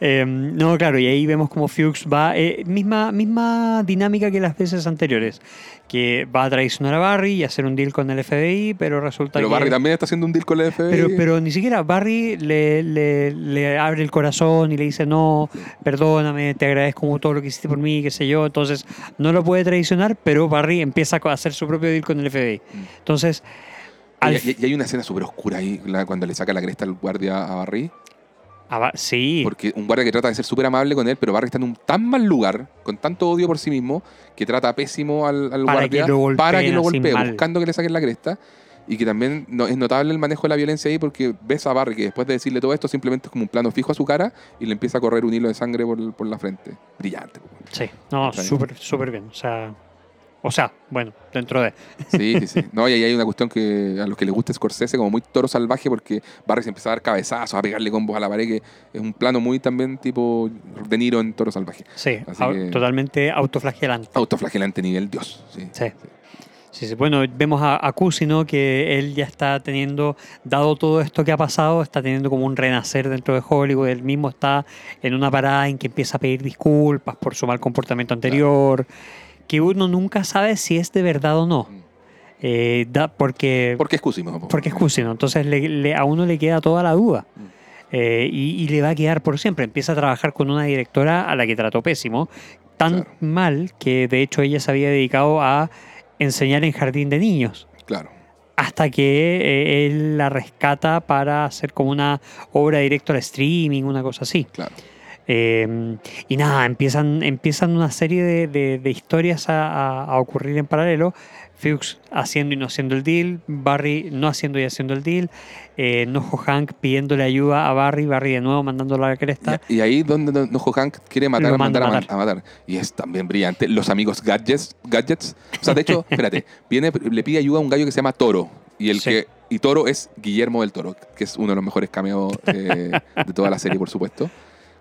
Eh, no, claro, y ahí vemos como Fuchs va, eh, misma, misma dinámica que las veces anteriores, que va a traicionar a Barry y hacer un deal con el FBI, pero resulta Pero que... Barry también está haciendo un deal con el FBI. pero, pero ni siquiera Barry le, le- le abre el corazón y le dice, no, perdóname, te agradezco todo lo que hiciste por mí, qué sé yo. Entonces, no lo puede traicionar, pero Barry empieza a hacer su propio deal con el FBI. Entonces, al Y, hay una escena súper oscura ahí, la- cuando le saca la cresta al guardia a Barry. Ah, sí. Porque un guardia que trata de ser súper amable con él, pero Barry está en un tan mal lugar, con tanto odio por sí mismo, que trata pésimo al, al Para guardia que para que lo golpee, buscando que le saquen la cresta. Y que también no- es notable el manejo de la violencia ahí porque ves a Barry que después de decirle todo esto simplemente es como un plano fijo a su cara y le empieza a correr un hilo de sangre por, por la frente. Brillante. po. Sí, no, súper, súper bien. O sea, o sea, bueno, dentro de. Sí, sí, sí. *laughs* No, y ahí hay una cuestión que a los que les gusta Scorsese como muy toro salvaje porque Barry se empieza a dar cabezazos, a pegarle combos a la pared, que es un plano muy también tipo De Niro en toro salvaje. Sí, Así au- que- totalmente autoflagelante. Autoflagelante nivel Dios. Sí. Sí. Sí, sí. Bueno, vemos a, a Cusino que él ya está teniendo, dado todo esto que ha pasado, está teniendo como un renacer dentro de Hollywood. Él mismo está en una parada en que empieza a pedir disculpas por su mal comportamiento anterior, que uno nunca sabe si es de verdad o no. Mm. Eh, da- porque, Porque es Cusimo. po. porque es Cusino, entonces le- le- a uno le queda toda la duda. Mm. Eh, y, y le va a quedar por siempre. Empieza a trabajar con una directora a la que trató pésimo, tan Claro. mal que de hecho ella se había dedicado a enseñar en jardín de niños. Claro. Hasta que eh, él la rescata para hacer como una obra directa al streaming, una cosa así. Claro. Eh, y nada, empiezan, empiezan una serie de, de- de historias a, a- a ocurrir en paralelo. Fuchs haciendo y no haciendo el deal, Barry no haciendo y haciendo el deal, eh, Nojo Hank pidiéndole ayuda a Barry, Barry de nuevo mandándolo a la cresta. Y, y ahí donde No- Nojo Hank quiere matar, mandar a a, ma- a matar. Y es también brillante. Los amigos gadgets. gadgets. O sea, de hecho, *laughs* espérate, viene, le pide ayuda a un gallo que se llama Toro. Y el Sí. que y Toro es Guillermo del Toro, que es uno de los mejores cameos eh, de toda la serie, por supuesto.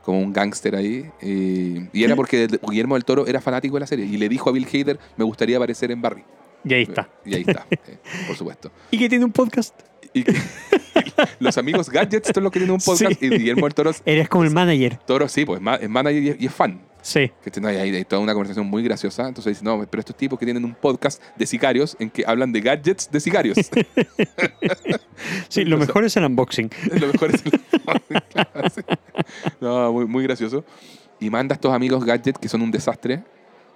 Como un gángster ahí. Y, y era porque Guillermo del Toro era fanático de la serie. Y le dijo a Bill Hader, me gustaría aparecer en Barry. Y ahí está. Y ahí está, eh, por supuesto. *laughs* Y que tiene un podcast. Y que- *laughs* los amigos gadgets son los que tienen un podcast. Sí. Y Guillermo del Toro, es- *laughs* Eres como el manager. Toro sí, pues es manager y es fan. Sí. Que no, hay, toda una conversación muy graciosa. Entonces dice, no, pero estos tipos que tienen un podcast de sicarios en que hablan de gadgets de sicarios. *laughs* Sí, *laughs* lo mejor es el unboxing. Lo mejor es el- Claro, sí. No, muy, muy gracioso. Y manda a estos amigos gadgets que son un desastre.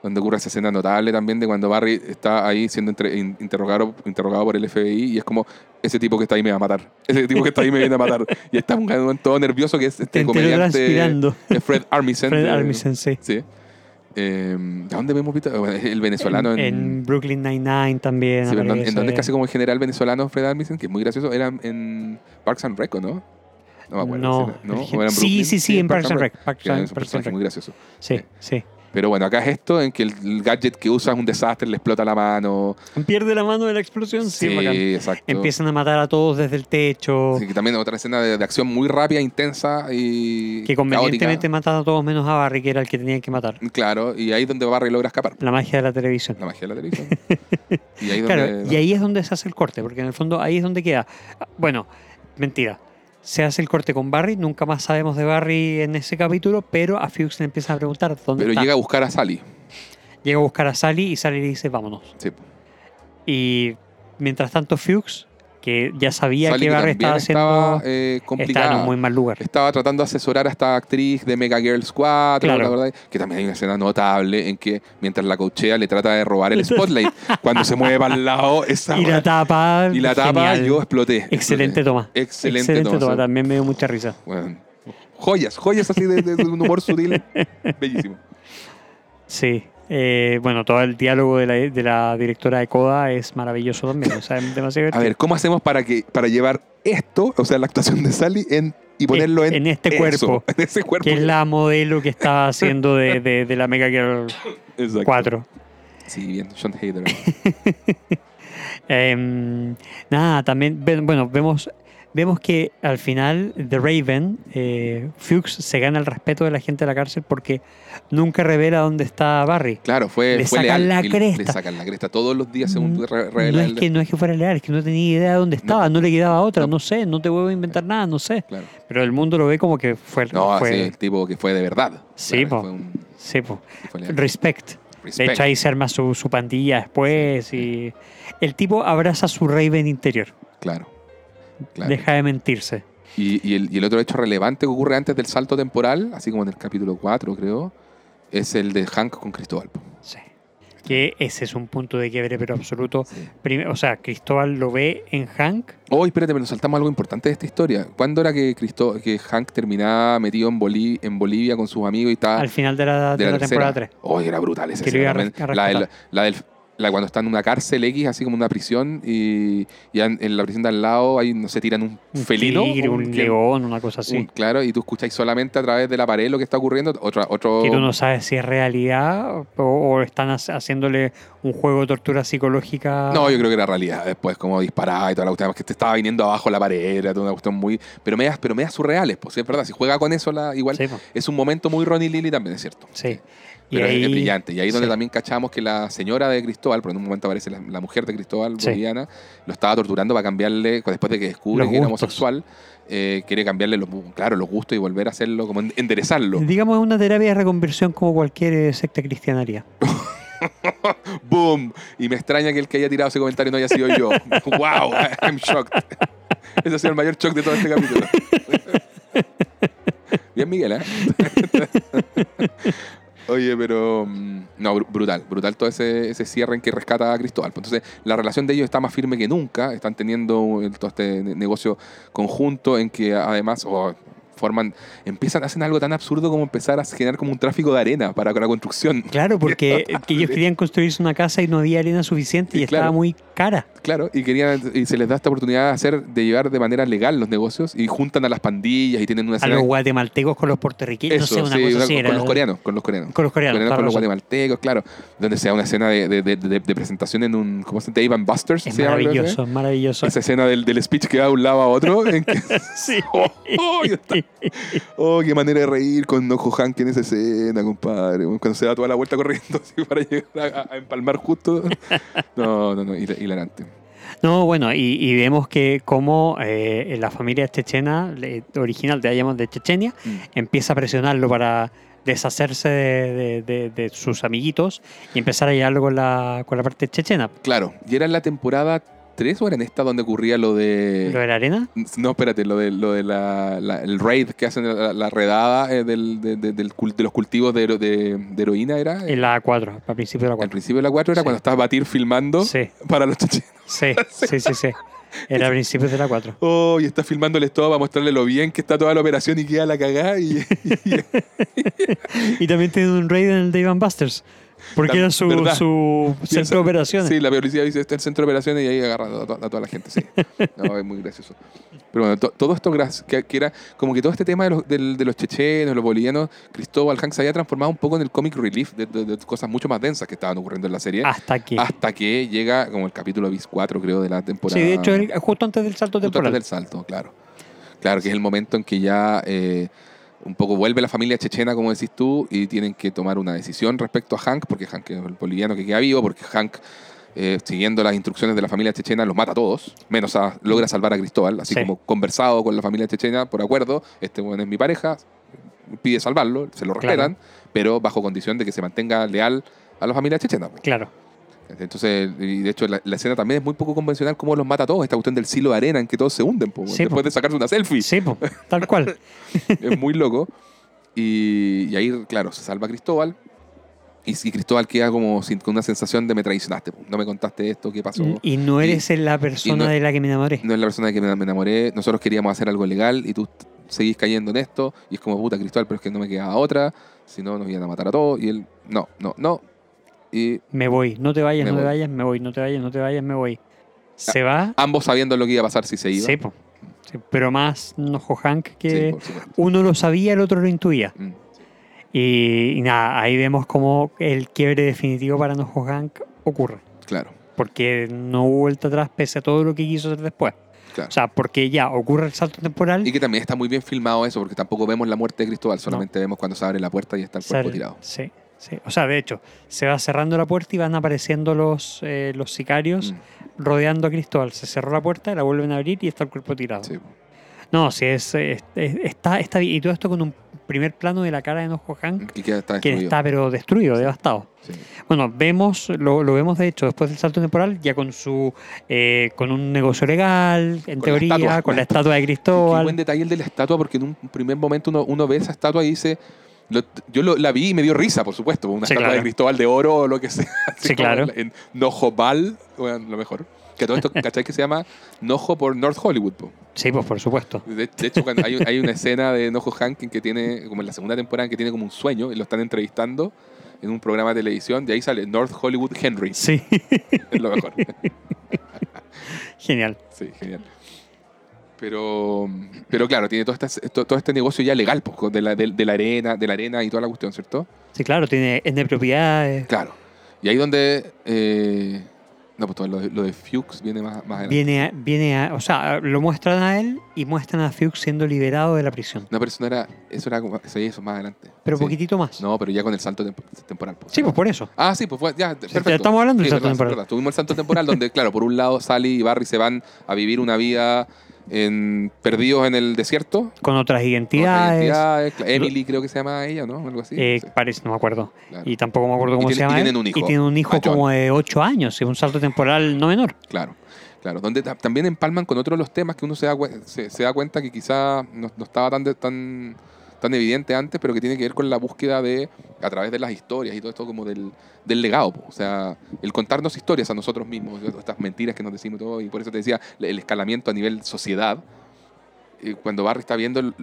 Donde ocurre esa escena notable también de cuando Barry está ahí siendo entre- in- interrogado, interrogado por el FBI y es como, ese tipo que está ahí me va a matar. Ese tipo que está ahí me viene a matar. Y está un todo nervioso que es este Entero comediante Fred Armisen. Fred Armisen, sí. Sí. Eh, ¿A dónde vemos visto? El venezolano en, En Brooklyn Nine-Nine también. sí, en, en donde es casi como el general venezolano Fred Armisen, que es muy gracioso, era en Parks and Rec, ¿o ¿no? No me acuerdo. No, si era- ¿no? el ¿O gen- era en sí, sí, sí, en Parks and Rec. Parks and- Rec. muy gracioso. Sí, sí. Pero bueno, acá es esto en que el, gadget que usa es un desastre, le explota la mano. Pierde la mano de la explosión, sí, exacto. Empiezan a matar a todos desde el techo. Sí, que también otra escena de, de acción muy rápida, intensa y que convenientemente matan a todos menos a Barry, que era el que tenían que matar. Claro, y ahí es donde Barry logra escapar. La magia de la televisión. La magia de la televisión. *laughs* y ahí es Claro, donde... y ahí es donde se hace el corte, porque en el fondo ahí es donde queda. Bueno, mentira. Se hace el corte con Barry, nunca más sabemos de Barry en ese capítulo, pero a Fuchs le empieza a preguntar dónde Pero está. llega a buscar a Sally. Llega a buscar a Sally y Sally le dice vámonos. Sí. Y mientras tanto Fuchs, que ya sabía Sally que Barry estaba haciendo... eh, estaba en un muy mal lugar. Estaba tratando de asesorar a esta actriz de Mega Girls 4, Claro. la verdad, que también hay una escena notable en que mientras la coachea le trata de robar el spotlight. *laughs* Cuando se mueve para el lado, esa Y la tapa. y la tapa, genial. yo exploté. Excelente exploté. toma. Excelente, toma. toma. También me dio mucha risa. Bueno, joyas, joyas así de, de- de un humor sutil. *laughs* Bellísimo. Sí. Eh, bueno, todo el diálogo de la, de la directora de Coda es maravilloso también. O sea, es demasiado *laughs* A ver, ¿cómo hacemos para que para llevar esto, o sea, la actuación de Sally, en, y ponerlo en, En este eso, cuerpo. *laughs* En ese cuerpo. que es la modelo que estaba haciendo de, de- de la Mega Girl Exacto. 4. Sí, bien, Sean Hader. *laughs* Em, nada, también, bueno, vemos, vemos que al final The Raven, eh, Fuchs se gana el respeto de la gente de la cárcel porque nunca revela dónde está Barry. Claro, fue, Le fue sacan leal. la cresta. Le sacan la cresta todos los días, según Mm, re- No revela es, que, no es que fuera leal, es que no tenía idea de dónde estaba, no, le quedaba otra, no. No. sé, no te vuelvo a inventar nada, no sé. Claro. Pero el mundo lo ve como que fue... No, fue sí, el tipo que fue de verdad. Sí, Claro, po. fue un- sí, po. leal. Respect. De Respect. hecho, ahí se arma su, su pandilla después y el tipo abraza su Raven interior. Claro. Claro. Deja de mentirse. Y, y el, y el otro hecho relevante que ocurre antes del salto temporal, así como en el capítulo 4, creo, es el de Hank con Cristóbal. Sí. que ese es un punto de quiebre, pero absoluto. Sí. Prim- o sea, Cristóbal lo ve en Hank. Oh, espérate, pero nos saltamos algo importante de esta historia. ¿Cuándo era que, Cristo, que Hank terminaba metido en, Boli- en Bolivia con sus amigos y estaba al final de la, de la temporada 3. Oh, era brutal man. La, la del- la cuando está en una cárcel X, así como una prisión, y, y en, en la prisión de al lado ahí no se tiran un, Un felino. tigre, un que- león, una cosa así. un- claro, y tú escucháis solamente a través de la pared lo que está ocurriendo. Otra, otro, que tú no sabes si es realidad o, o están hac- haciéndole un juego de tortura psicológica. No, yo creo que era realidad. Después, como disparaba y toda la cuestión, que te estaba viniendo abajo la pared, era toda una cuestión muy. Pero medias, pero medias surreales, pues, es verdad. Si juega con eso, la, igual Sí, es un momento muy Ronnie Lily también, es cierto. sí. Pero es- ahí- es brillante. Y ahí es donde sí. también cachamos que la señora de Cristóbal, porque en un momento aparece la, la mujer de Cristóbal, Sí. boliviana, lo estaba torturando para cambiarle, después de que descubre Los que era homosexual, eh, quiere cambiarle los, claro, los gustos y volver a hacerlo, como en- enderezarlo. Digamos, es una terapia de reconversión como cualquier eh, secta cristiana haría. *laughs* ¡Boom! Y me extraña que el que haya tirado ese comentario no haya sido yo. *laughs* ¡Wow! I'm shocked. Ese ha sido el mayor shock de todo este capítulo. *laughs* Bien, Miguel, ¿eh? Oye, pero. mm, No, br- brutal. Brutal todo ese, ese cierre en que rescata a Cristóbal. Pues Entonces, la relación de ellos está más firme que nunca. Están teniendo todo este ne- negocio conjunto en que además. Forman, empiezan, hacen algo tan absurdo como empezar a generar como un tráfico de arena para la construcción. Claro, *laughs* porque que ellos querían construirse una casa y no había arena suficiente y Y estaba claro. muy cara. Claro, y querían, y se les da esta oportunidad de hacer, de llevar de manera legal los negocios y juntan a las pandillas y tienen una A los guatemaltecos con los puertorriqueños, no sé, una sí, cosa así. con era- los coreanos, con los coreanos. Con los coreanos, toda con los guatemaltecos, claro. Donde se da una escena de, de- de- de- presentación en un, ¿cómo se llama? And Buster's. Es se llama, maravilloso, es maravilloso. Esa escena del, del speech que va de un lado a otro. *laughs* en que- Sí. *laughs* oh, oh, está. Oh, qué manera de reír con Nojo Hank en esa escena, compadre. Cuando se da toda la vuelta corriendo *laughs* así para llegar a, a empalmar justo. No, no, no, hil- hilarante. No, bueno, y, y vemos que como eh, la familia chechena, original, de, digamos, de Chechenia, Mm. empieza a presionarlo para deshacerse de, de- de- de sus amiguitos y empezar a llevarlo con la, con la parte chechena. Claro, y era en la temporada 3 o era en esta donde ocurría lo de. ¿Lo de la arena? No, espérate, lo de, lo de la, la- el raid que hacen, la, la redada eh, del, de, de- del de los cultivos de, de- heroína, ¿era? En la 4, al principio de la Al 4. principio de la 4 era Sí. cuando estaba Batir filmando Sí, para los chechenos. *laughs* sí, sí, sí, sí. Era a principios de la 4. *laughs* Oh, y está filmándoles todo para mostrarle lo bien que está toda la operación y queda la cagada. Y, *laughs* y- Y también tiene un raid en el Dave Busters. Porque era su, su *laughs* centro de operaciones. Sí, la policía dice, está el centro de operaciones y ahí agarra a, a toda la gente, sí. *laughs* No, es muy gracioso. Pero bueno, to- todo esto que, que era como que todo este tema de los, del- de los chechenos, los bolivianos, Cristóbal Hank se había transformado un poco en el comic relief de, de- de cosas mucho más densas que estaban ocurriendo en la serie. Hasta que. Hasta que llega como el capítulo bis 4, creo, de la temporada. Sí, de hecho, el- justo antes del salto Justo antes temporal. del salto, claro. Claro, que es el momento en que ya eh, un poco vuelve la familia chechena, como decís tú, y tienen que tomar una decisión respecto a Hank, porque Hank es el boliviano que queda vivo, porque Hank, eh, siguiendo las instrucciones de la familia chechena, los mata a todos, menos a, logra salvar a Cristóbal, así Sí. como conversado con la familia chechena por acuerdo, este bueno es mi pareja, pide salvarlo, se lo Claro. respetan, pero bajo condición de que se mantenga leal a la familia chechena. pues. Claro. Entonces, y de hecho, la, la escena también es muy poco convencional cómo los mata a todos. Esta cuestión del silo de arena en que todos se hunden, po, Sí, después po. de sacarse una selfie. Sí, po, tal cual. *laughs* Es muy loco. Y, y ahí, claro, se salva Cristóbal. Y, y Cristóbal queda como sin- con una sensación de me traicionaste. No me contaste esto, ¿qué pasó? Y no eres la persona no- de la que me enamoré. No es la persona de que me, enamoré. Nosotros queríamos hacer algo legal y tú seguís cayendo en esto. Y es como, puta, Cristóbal, pero es que no me quedaba otra. Si no, nos iban a matar a todos. Y él, no, no, no. Y Me voy, no te vayas, Me no te vayas, me voy, no te vayas, no te vayas, me voy. Se va. ambos sabiendo lo que iba a pasar si se iba. Sí, po. Sí, pero más Nojo Hank que uno lo sabía, el otro lo intuía. Mm. Y, y nada, ahí vemos como el quiebre definitivo para Nojo Hank ocurre. Claro, Porque no hubo vuelta atrás pese a todo lo que quiso hacer después. claro. O sea, porque ya ocurre el salto temporal. Y que también está muy bien filmado eso, porque tampoco vemos la muerte de Cristóbal, solamente vemos cuando se abre la puerta y está el cuerpo tirado. Sí, sí. O sea, de hecho, se va cerrando la puerta y van apareciendo los, eh, los sicarios Mm, rodeando a Cristóbal. Se cerró la puerta, la vuelven a abrir y está el cuerpo tirado. sí. No, sí, es, es- es- está, está bien. Y todo esto con un primer plano de la cara de Nojo Hank, Y queda, está que está pero destruido, devastado. Sí. Bueno, vemos, lo, lo vemos de hecho después del salto temporal, ya con su con con un negocio legal, en Con la teoría, estatua. con la estatua de Qué Cristóbal. buen detalle el de la estatua, porque en un primer momento uno, uno ve esa estatua y dice, Lo- yo lo- la vi y me dio risa, por supuesto. Una Sí, estatua claro. de Cristóbal de Oro o lo que sea. *laughs* Sí, claro. En Nojobal, bueno, lo mejor. Que todo esto, *laughs* ¿cachai? Que se llama Nojo por North Hollywood. po. Sí, pues por supuesto. De, de hecho, cuando hay, hay una *laughs* escena de Nojo Hank en que tiene, como en la segunda temporada, en que tiene como un sueño y lo están entrevistando en un programa de televisión. De ahí sale North Hollywood Henry. Sí, Es lo mejor. genial. Sí, genial. Pero, pero claro, tiene todo este, to- todo este negocio ya legal, pues, de la, de, de la arena, de la arena y toda la cuestión, ¿cierto? Sí, claro, tiene N propiedades. Claro. Y ahí donde. eh, no, pues todo lo de, lo de Fuchs viene más, más adelante. Viene a, viene a, o sea, lo muestran a él y muestran a Fuchs siendo liberado de la prisión. No, pero eso no era. Eso era como. Eso, eso más adelante. Pero Sí. poquito más. No, pero ya con el salto temp- temporal. pues. Sí, pues por eso. Ah, sí, pues ya, perfecto. estamos hablando del Sí, salto verdad, temporal. verdad. Tuvimos el salto temporal donde, claro, por un lado Sally y Barry se van a vivir una vida en, perdidos en el desierto. Con otras con otras identidades. identidades. Emily creo que se llama ella, ¿no? Algo así. eh, Sí, Parece, no me acuerdo. claro. Y tampoco me acuerdo cómo se tiene- y llama. tienen un hijo, Y tiene un hijo como de 8 años. Es un salto temporal no menor. Claro, claro. Donde ta- también empalman con otros de los temas que uno se da, se, se da cuenta que quizá no, no estaba tan, de- tan, tan evidente antes, pero que tiene que ver con la búsqueda de, a través de las historias y todo esto como del, del legado. po. O sea, el contarnos historias a nosotros mismos, estas mentiras que nos decimos todo, y por eso te decía, el escalamiento a nivel sociedad, eh, cuando Barry está viendo el-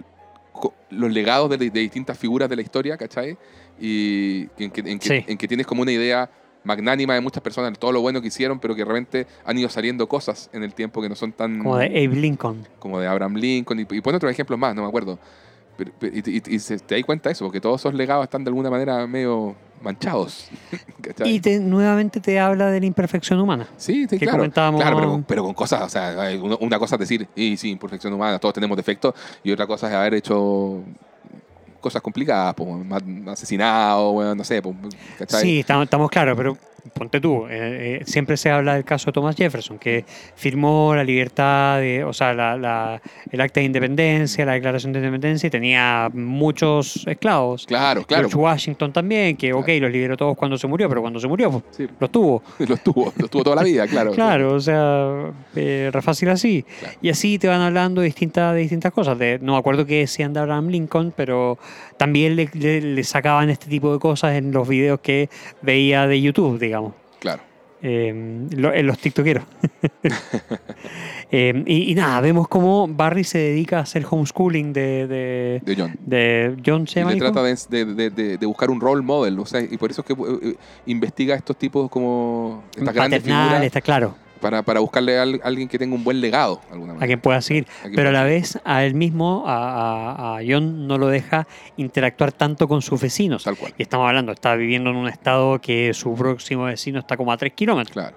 los legados de, de distintas figuras de la historia, ¿cachai? Y en que, en que- Sí. en que tienes como una idea magnánima de muchas personas, de todo lo bueno que hicieron, pero que de repente han ido saliendo cosas en el tiempo que no son tan... Como de Abe Lincoln. como de Abraham Lincoln, y, y pone otros ejemplos más, no me acuerdo. Pero- pero- y, y- y se- te das cuenta de eso, porque todos esos legados están de alguna manera medio manchados. *laughs* ¿cachai? Y te- nuevamente te habla de la imperfección humana. Sí, sí, que claro. comentábamos- Claro, pero, con- pero con cosas, o sea, una, cosa es decir, y sí, imperfección humana, todos tenemos defectos, y otra cosa es haber hecho cosas complicadas, como asesinado, bueno, no sé, pues. Sí, estamos, estamos claros, pero ponte tú, eh, eh, siempre se habla del caso de Thomas Jefferson, que firmó la libertad, de, o sea, la- la- el acta de independencia, la declaración de independencia y tenía muchos esclavos. Claro, claro. George Washington también, que ok, los liberó todos cuando se murió, pero cuando se murió, pues, Sí, los tuvo. *laughs* los tuvo, los tuvo toda la vida, claro. Claro, o sea, eh, re fácil así. Claro. Y así te van hablando de distintas, de distintas cosas. De, no me acuerdo qué decían de Abraham Lincoln, pero también le, le- le sacaban este tipo de cosas en los videos que veía de YouTube, digamos. Claro. eh, lo- en los tiktokeros. *laughs* Eh, y, y nada, vemos cómo Barry se dedica a hacer homeschooling de, de, De John. de John se Y le trata de, de- buscar un role model, o sea, y por eso es que eh, investiga estos tipos como estas grandes figuras está claro, para, para buscarle a al- alguien que tenga un buen legado, alguna a manera. quien pueda seguir. A Pero a la vez, a él mismo, a, a- a John, no lo deja interactuar tanto con sus vecinos. Tal cual, Y estamos hablando, está viviendo en un estado que su próximo vecino está como a 3 kilómetros. claro.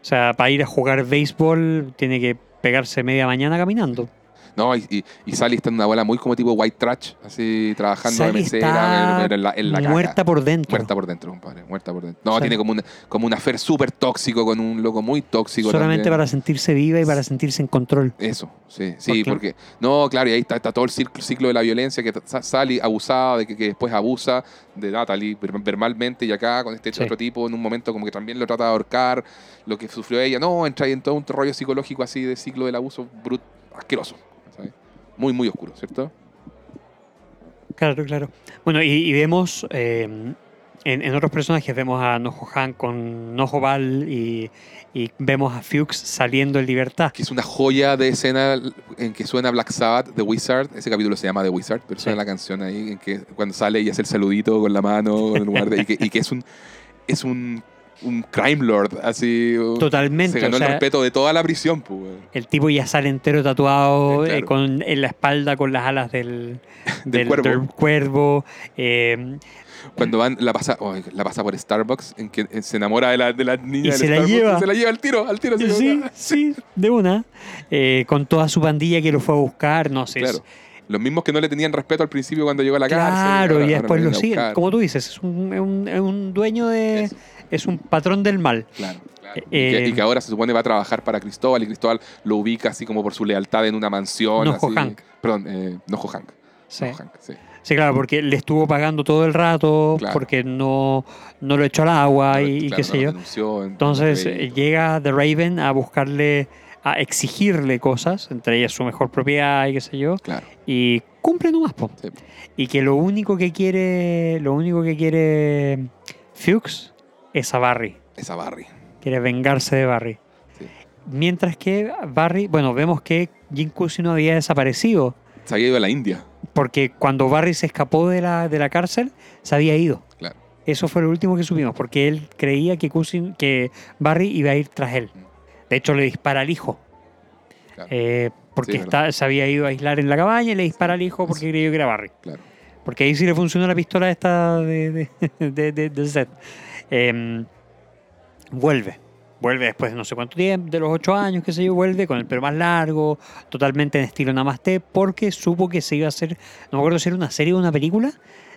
O sea, para ir a jugar béisbol tiene que pegarse media mañana caminando. No, y, y, y Sally está en una bola muy como tipo white trash, así trabajando de Sally mesera, está pero en la, en la caca. muerta por dentro. Muerta por dentro, compadre, muerta por dentro. No, tiene como, una, como un affair súper tóxico con un loco muy tóxico Solamente también. para sentirse viva y para sentirse en control. Eso, sí, sí, porque... No, claro, y ahí está, está todo el ciclo, de la violencia, que Sa- Sally abusada, de que, que después abusa de Natalie ver- verbalmente, y acá con este Sí. otro tipo en un momento como que también lo trata de ahorcar, lo que sufrió ella. No, entra ahí en todo un rollo psicológico así de ciclo del abuso brut, asqueroso. Muy, muy oscuro, ¿cierto? Claro, claro. Bueno, y, y vemos eh, en, en otros personajes, vemos a Nojo Han con Nojo Val y, y vemos a Fuchs saliendo en libertad. Que es una joya de escena en que suena Black Sabbath, The Wizard. Ese capítulo se llama The Wizard, pero suena Sí. la canción ahí en que cuando sale y hace el saludito con la mano en lugar de, y, que, y que es un es un, un crime lord, así. un- Totalmente. Se ganó o sea, el respeto de toda la prisión, pues. el tipo ya sale entero tatuado, Eh, claro. eh, con, en la espalda con las alas del, *laughs* Del cuervo. del cuervo, eh, Cuando van, la pasa, oh, la pasa por Starbucks, en que se enamora de la, de la niña Y del se la Starbucks, lleva. y se la lleva al tiro, al tiro. como- sí, sí, de una. Con toda su pandilla que lo fue a buscar, no sé. es- Claro. Los mismos que no le tenían respeto al principio cuando llegó a la cárcel. Claro, y después lo siguen. Como tú dices, es un, un- dueño de. Eso. Es un patrón del mal. Claro, claro. Eh, y, que, eh, y que ahora se supone va a trabajar para Cristóbal y Cristóbal lo ubica así como por su lealtad en una mansión. Nojo así. Hank. Perdón, eh, Nojo Hank. Sí. Nojo Hank, sí. Sí, claro, porque le estuvo pagando todo el rato, Claro. porque no, no lo echó al agua No, y, y claro, qué no sé yo. Entonces en llega The Raven a buscarle a exigirle cosas, entre ellas su mejor propiedad y qué sé yo, Claro. y cumple nomás, po. Sí. Y que lo único que quiere, lo único que quiere Fuchs es a Barry. Esa Barry. Quiere vengarse de Barry. Sí. Mientras que Barry, bueno, vemos que Jim Cusino había desaparecido. Se había ido a la India. Porque cuando Barry se escapó de la, de la cárcel, se había ido. Claro. Eso fue lo último que supimos, porque él creía que, Cousin- que Barry iba a ir tras él. De hecho, le dispara al hijo. Claro. Eh, porque Sí, está, se había ido a aislar en la cabaña y le dispara al hijo porque creyó que era Barry. Claro. Porque ahí sí le funcionó la pistola esta de, de, *laughs* de, de- de Zed. Em, vuelve. Vuelve después de no sé cuánto tiempo, de los ocho años, qué sé yo, vuelve con el pelo más largo, totalmente en estilo Namaste, porque supo que se iba a hacer, no me acuerdo si era una serie o una película,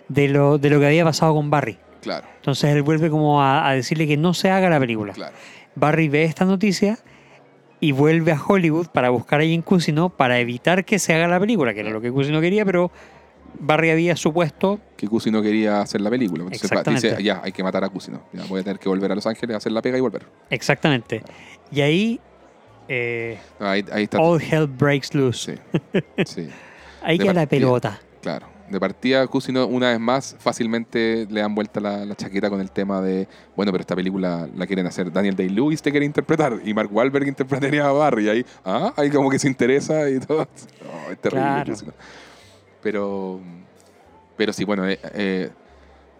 de lo, de lo que había pasado con Barry. Claro. Entonces él vuelve como a, a decirle que no se haga la película. Claro. Barry ve esta noticia y vuelve a Hollywood para buscar a Jim Cusino para evitar que se haga la película, que era lo que Cusino quería, pero Barry había supuesto Que Cusino quería hacer la película. Entonces dice, ya, hay que matar a Cusino. Ya, voy a tener que volver a Los Ángeles a hacer la pega y volver. exactamente. Y ahí eh, Ahí, ahí está. all hell breaks loose. Sí. Sí. *laughs* Ahí queda la pelota. Claro. De partida, Cusino, una vez más, fácilmente le dan vuelta la, la chaqueta con el tema de, bueno, pero esta película la quieren hacer Daniel Day-Lewis, te quiere interpretar, y Mark Wahlberg interpretaría a Barry. Y ahí, ah, ahí como que se interesa y todo. No, *laughs* es terrible. Claro. Cusino. Pero, pero sí, bueno, eh, eh,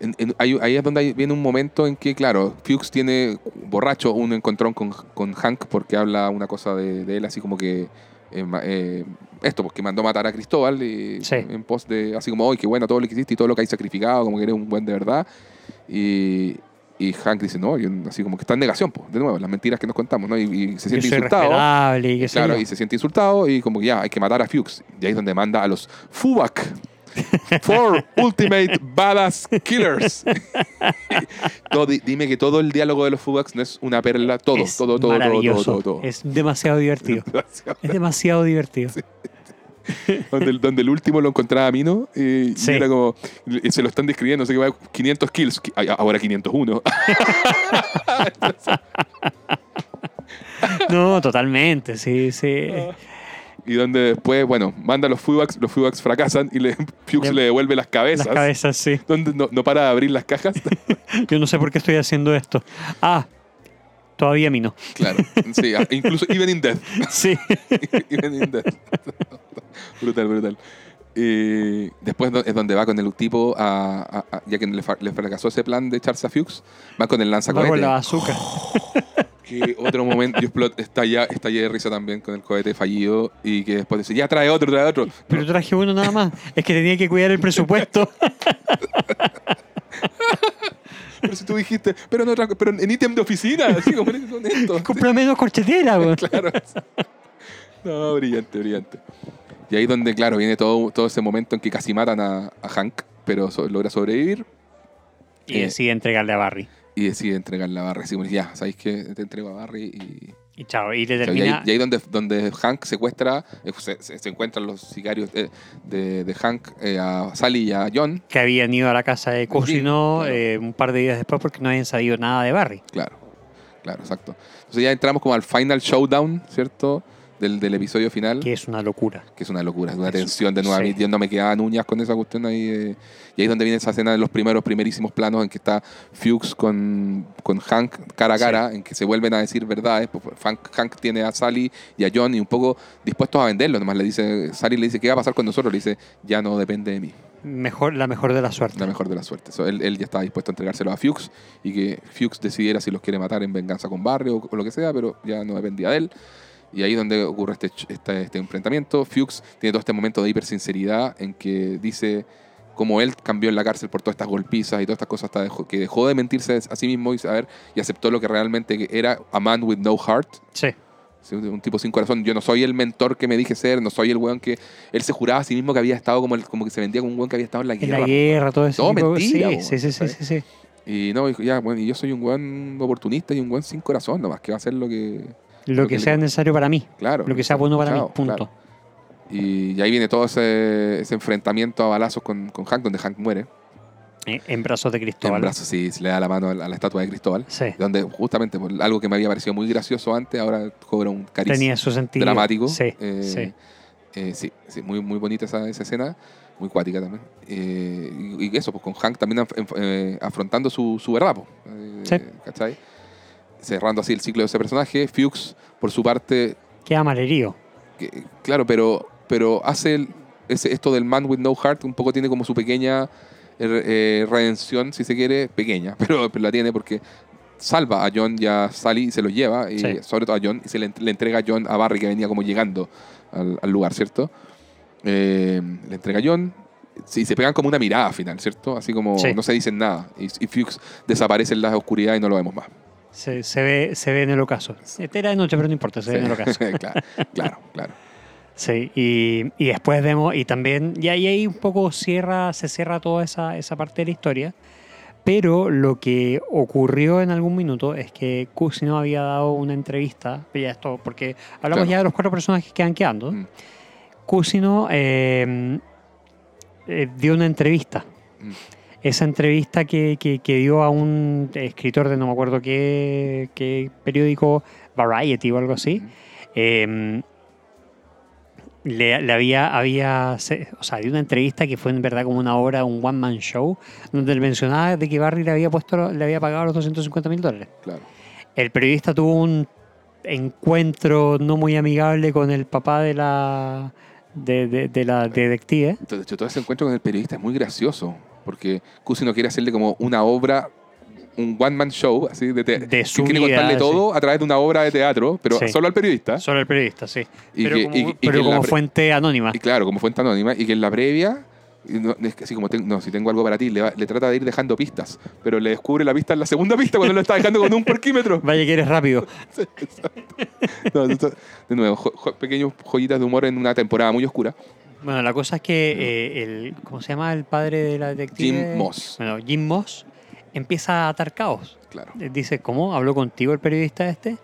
en- en- ahí, ahí es donde hay- viene un momento en que, claro, Fuchs tiene borracho un encontrón con, con Hank porque habla una cosa de, de él, así como que eh, eh, esto, porque mandó matar a Cristóbal y, Sí. en pos de, así como, hoy qué bueno todo lo que hiciste y todo lo que hay sacrificado, como que eres un buen de verdad. Y, y Hank dice, no, yo, así como que está en negación, pues, de nuevo, las mentiras que nos contamos, ¿no? Y, y se siente insultado. y Claro, y se siente insultado y como que ya, hay que matar a Fuchs. Y ahí es donde manda a los FUBAC. Four Ultimate Badass Killers. *laughs* Di- dime que todo el diálogo de los FUBACs no es una perla. Todo, es todo, todo, todo, todo, todo, todo. Es demasiado divertido. *laughs* es demasiado divertido. donde, el, donde el último lo encontraba a Mino y, y Sí. era como, y se lo están describiendo, no sé qué va, 500 kills, ahora 501. *laughs* No, totalmente, sí, sí. Y donde después, bueno, manda los FUBACs, los FUBACs fracasan y le, *laughs* Fuchs Le- devuelve las Las cabezas. cabezas, sí. Donde no, no para de abrir las cajas. *laughs* *laughs* Yo no sé por qué estoy haciendo esto. Ah, todavía a mí no. claro, sí, ah, incluso Even in Death. Sí. Even in Death. brutal, brutal. Y después es donde va con el tipo, a, a- a- ya que le, fracasó ese plan de echarse a Fuchs, va con el Va con la bazooka. Que otro momento, yo explot, estallé, estallé de risa también con el cohete fallido y que después dice, ya trae otro, trae otro. Pero traje uno nada más. Es que tenía que cuidar el presupuesto. *laughs* Pero si tú dijiste, pero, en otra- pero en ítem de oficina, así como con esto. *laughs* Compra menos corchetera, güey. *laughs* Claro. No, brillante, brillante. Y ahí donde, claro, viene todo, todo ese momento en que casi matan a, a Hank, pero so- logra sobrevivir Y Eh, decide entregarle a Barry. Y decide entregarle a Barry. Así como, ya, ¿sabéis qué? Te entrego a Barry y... Y chao. Y le y ahí, termina. y ahí donde, donde Hank secuestra, eh, se, encuentran los sicarios eh, de, de Hank eh, a Sally y a John. que habían ido a la casa de Cusino claro. eh, un par de días después porque no habían sabido nada de Barry. Claro, claro, exacto. Entonces ya entramos como al final showdown, ¿cierto? Del, del episodio final. Que es una locura. que es una locura, es una tensión de nuevo. Sí. yo no me quedaban uñas con esa cuestión ahí. eh, y ahí es donde viene esa escena de los primeros, primerísimos planos en que está Fuchs con, con Hank cara a Sí. cara, en que se vuelven a decir verdades. pues, Hank, Hank tiene a Sally y a John y un poco dispuestos a venderlo. Nomás le dice, Sally le dice, ¿qué va a pasar con nosotros? Le dice, ya no depende de mí. Mejor, la mejor de la suerte. La mejor de las suertes. So, él, él ya estaba dispuesto a entregárselo a Fuchs y que Fuchs decidiera si los quiere matar en venganza con Barry o, o lo que sea, pero ya no dependía de él. Y ahí es donde ocurre este, este, este enfrentamiento. Fuchs tiene todo este momento de hipersinceridad en que dice cómo él cambió en la cárcel por todas estas golpizas y todas estas cosas, hasta dejó- que dejó de mentirse a sí mismo y, saber, y aceptó lo que realmente era a man with no heart. Sí. Un tipo sin corazón. Yo no soy el mentor que me dije ser, no soy el weón que. Él se juraba a sí mismo que había estado como, el- como que se vendía como un weón que había estado en la En guerra. la guerra, todo eso. Todo mentira, po, sí, sí, sí, sí, sí. Y no, ya, bueno, y yo soy un buen oportunista y un buen sin corazón, nomás, que va a hacer lo que. Lo, Lo que que sea le- necesario para mí. Claro. Lo que sea bueno para mí. Punto. claro. Y, y ahí viene todo ese, ese enfrentamiento a balazos con, con Hank, donde Hank muere. Eh, En brazos de Cristóbal. En brazos, sí, se le da la mano a la, a la estatua de Cristóbal. Sí. Donde justamente por algo que me había parecido muy gracioso antes, ahora cobra un cariz Tenía su sentido. dramático. Sí, Eh, sí. eh, sí, sí, muy, muy bonita esa, esa escena, muy cuática también. Eh, y, y eso, pues con Hank también af- afrontando su, su verdad, pues, Sí. ¿cachai? Cerrando así el ciclo de ese personaje. Fuchs, por su parte, Queda malherido. que- claro, pero, pero hace el- ese- esto del Man with No Heart, un poco tiene como su pequeña eh, eh, redención, si se quiere, pequeña, *laughs* pero, pero la tiene porque salva a John y a Sally y se los lleva, y Sí. sobre todo a John, y se le, ent- le entrega a John a Barry que venía como llegando al, al lugar, ¿cierto? Eh, le entrega a John. Sí, se pegan como una mirada final, ¿cierto? Así como Sí. no se dicen nada. Y, y Fuchs desaparece en la oscuridad y no lo vemos más. Se, se ve, se ve en el ocaso. Este era de noche, pero no importa, se ve en el ocaso. *laughs* claro, claro, claro. Sí, y, y después vemos, y también, y ahí, ahí un poco cierra, se cierra toda esa, esa parte de la historia. Pero lo que ocurrió en algún minuto es que Cusino había dado una entrevista, ya esto, porque hablamos Claro. ya de los cuatro personajes que van quedando. Mm. Cusino eh, eh, dio una entrevista. Mm. Esa entrevista que, que- que dio a un escritor de no me acuerdo qué, qué periódico, Variety o algo así, eh, le, le había, había, o sea, dio una entrevista que fue en verdad como una obra, un one man show, donde él mencionaba de que Barry le había puesto, le había pagado los 250 mil dólares. Claro. El periodista tuvo un encuentro no muy amigable con el papá de la de, de- de la detective. Entonces, todo ese encuentro con el periodista es muy gracioso, porque Cusino quiere hacerle como una obra, un one-man show, así, de, te- De que su quiere vida, contarle sí. todo a través de una obra de teatro, pero Sí. solo al periodista. Solo el periodista, sí. Y pero que- como, y- y pero que como fuente anónima. Y claro, como fuente anónima, y que en la previa, no, es que así como, ten- no, si tengo algo para ti, le, va- le trata de ir dejando pistas, pero le descubre la pista en la segunda pista cuando lo está dejando con un parquímetro. *laughs* Vaya que eres rápido. *laughs* No, esto- de nuevo, jo- jo- pequeños joyitas de humor en una temporada muy oscura. Bueno, la cosa es que eh, el, ¿cómo se llama el padre de la detective? Jim Moss. Bueno, Jim Moss empieza a atar caos. Claro. Eh, Dice, ¿cómo? ¿Habló contigo el periodista este?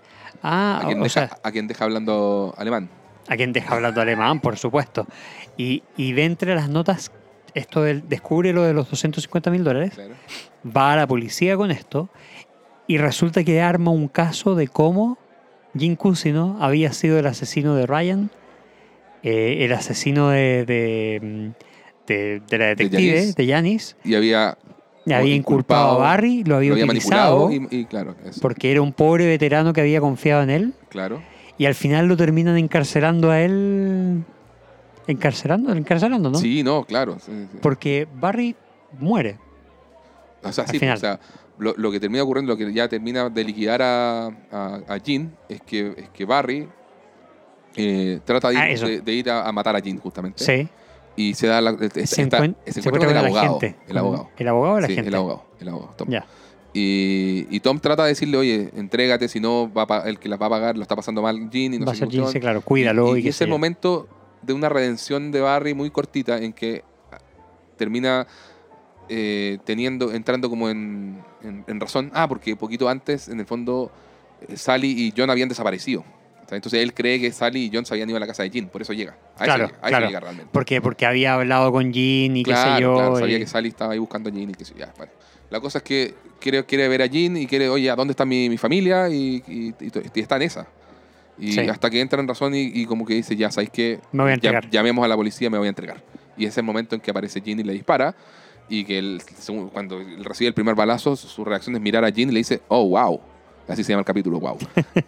Ah, A quien, o deja, sea, a quien deja hablando alemán. a quien deja hablando alemán, por supuesto. Y, y de entre las notas, esto del, descubre lo de los 250 mil dólares, Claro. va a la policía con esto y resulta que arma un caso de cómo Jim Cusino había sido el asesino de Ryan, eh, el asesino de, de, de- de la detective, de Janice, Y había, había inculpado a Barry, lo había, lo había utilizado manipulado y, y claro, eso, porque era un pobre veterano que había confiado en él claro. y al final lo terminan encarcelando a él. Encarcelando, encarcelando, ¿no? Sí, no, claro. sí, sí. Porque Barry muere. O sea, Al sí, final. o sea, lo, lo que termina ocurriendo, lo que ya termina de liquidar a, a, a Jean, es que, es que Barry eh, trata de ir, Ah, eso. de, de ir a, a matar a Jean, justamente. Sí. Y se da la, Se, esta- encuent- se se encuentra con el abogado. El abogado. ¿El abogado o la Sí, gente? el abogado. El abogado, Tom. Ya. Y, y Tom trata de decirle, oye, entrégate, si no, va a el que la va a pagar lo está pasando mal Jean y no Va a sé Jim, cuestión. sí, claro, cuídalo. Y, Y, y qué es el yo. momento de una redención de Barry muy cortita en que termina eh, teniendo, entrando como en, en- en razón. Ah, porque poquito antes, en el fondo, eh, Sally y John habían desaparecido. Entonces él cree que Sally y John se habían ido a la casa de Jean, por eso llega. A Claro, eso llega, a eso claro. llega realmente. ¿Por qué? Porque había hablado con Jean y qué sé yo. claro, sabía que Sally estaba ahí buscando a Jean y que sé yo, ya. La cosa es que quiere, quiere ver a Jean y quiere, oye, ¿a dónde está mi, mi familia? Y, y- y está en esa. Y Sí. hasta que entra en razón y, como que dice, ya, ¿sabéis qué? Me voy a Ya- entregar. llamemos a la policía, me voy a entregar. Y es el momento en que aparece Jean y le dispara. Y que él, cuando recibe el primer balazo, su reacción es mirar a Jean y le dice, oh, wow. Así se llama el capítulo, wow.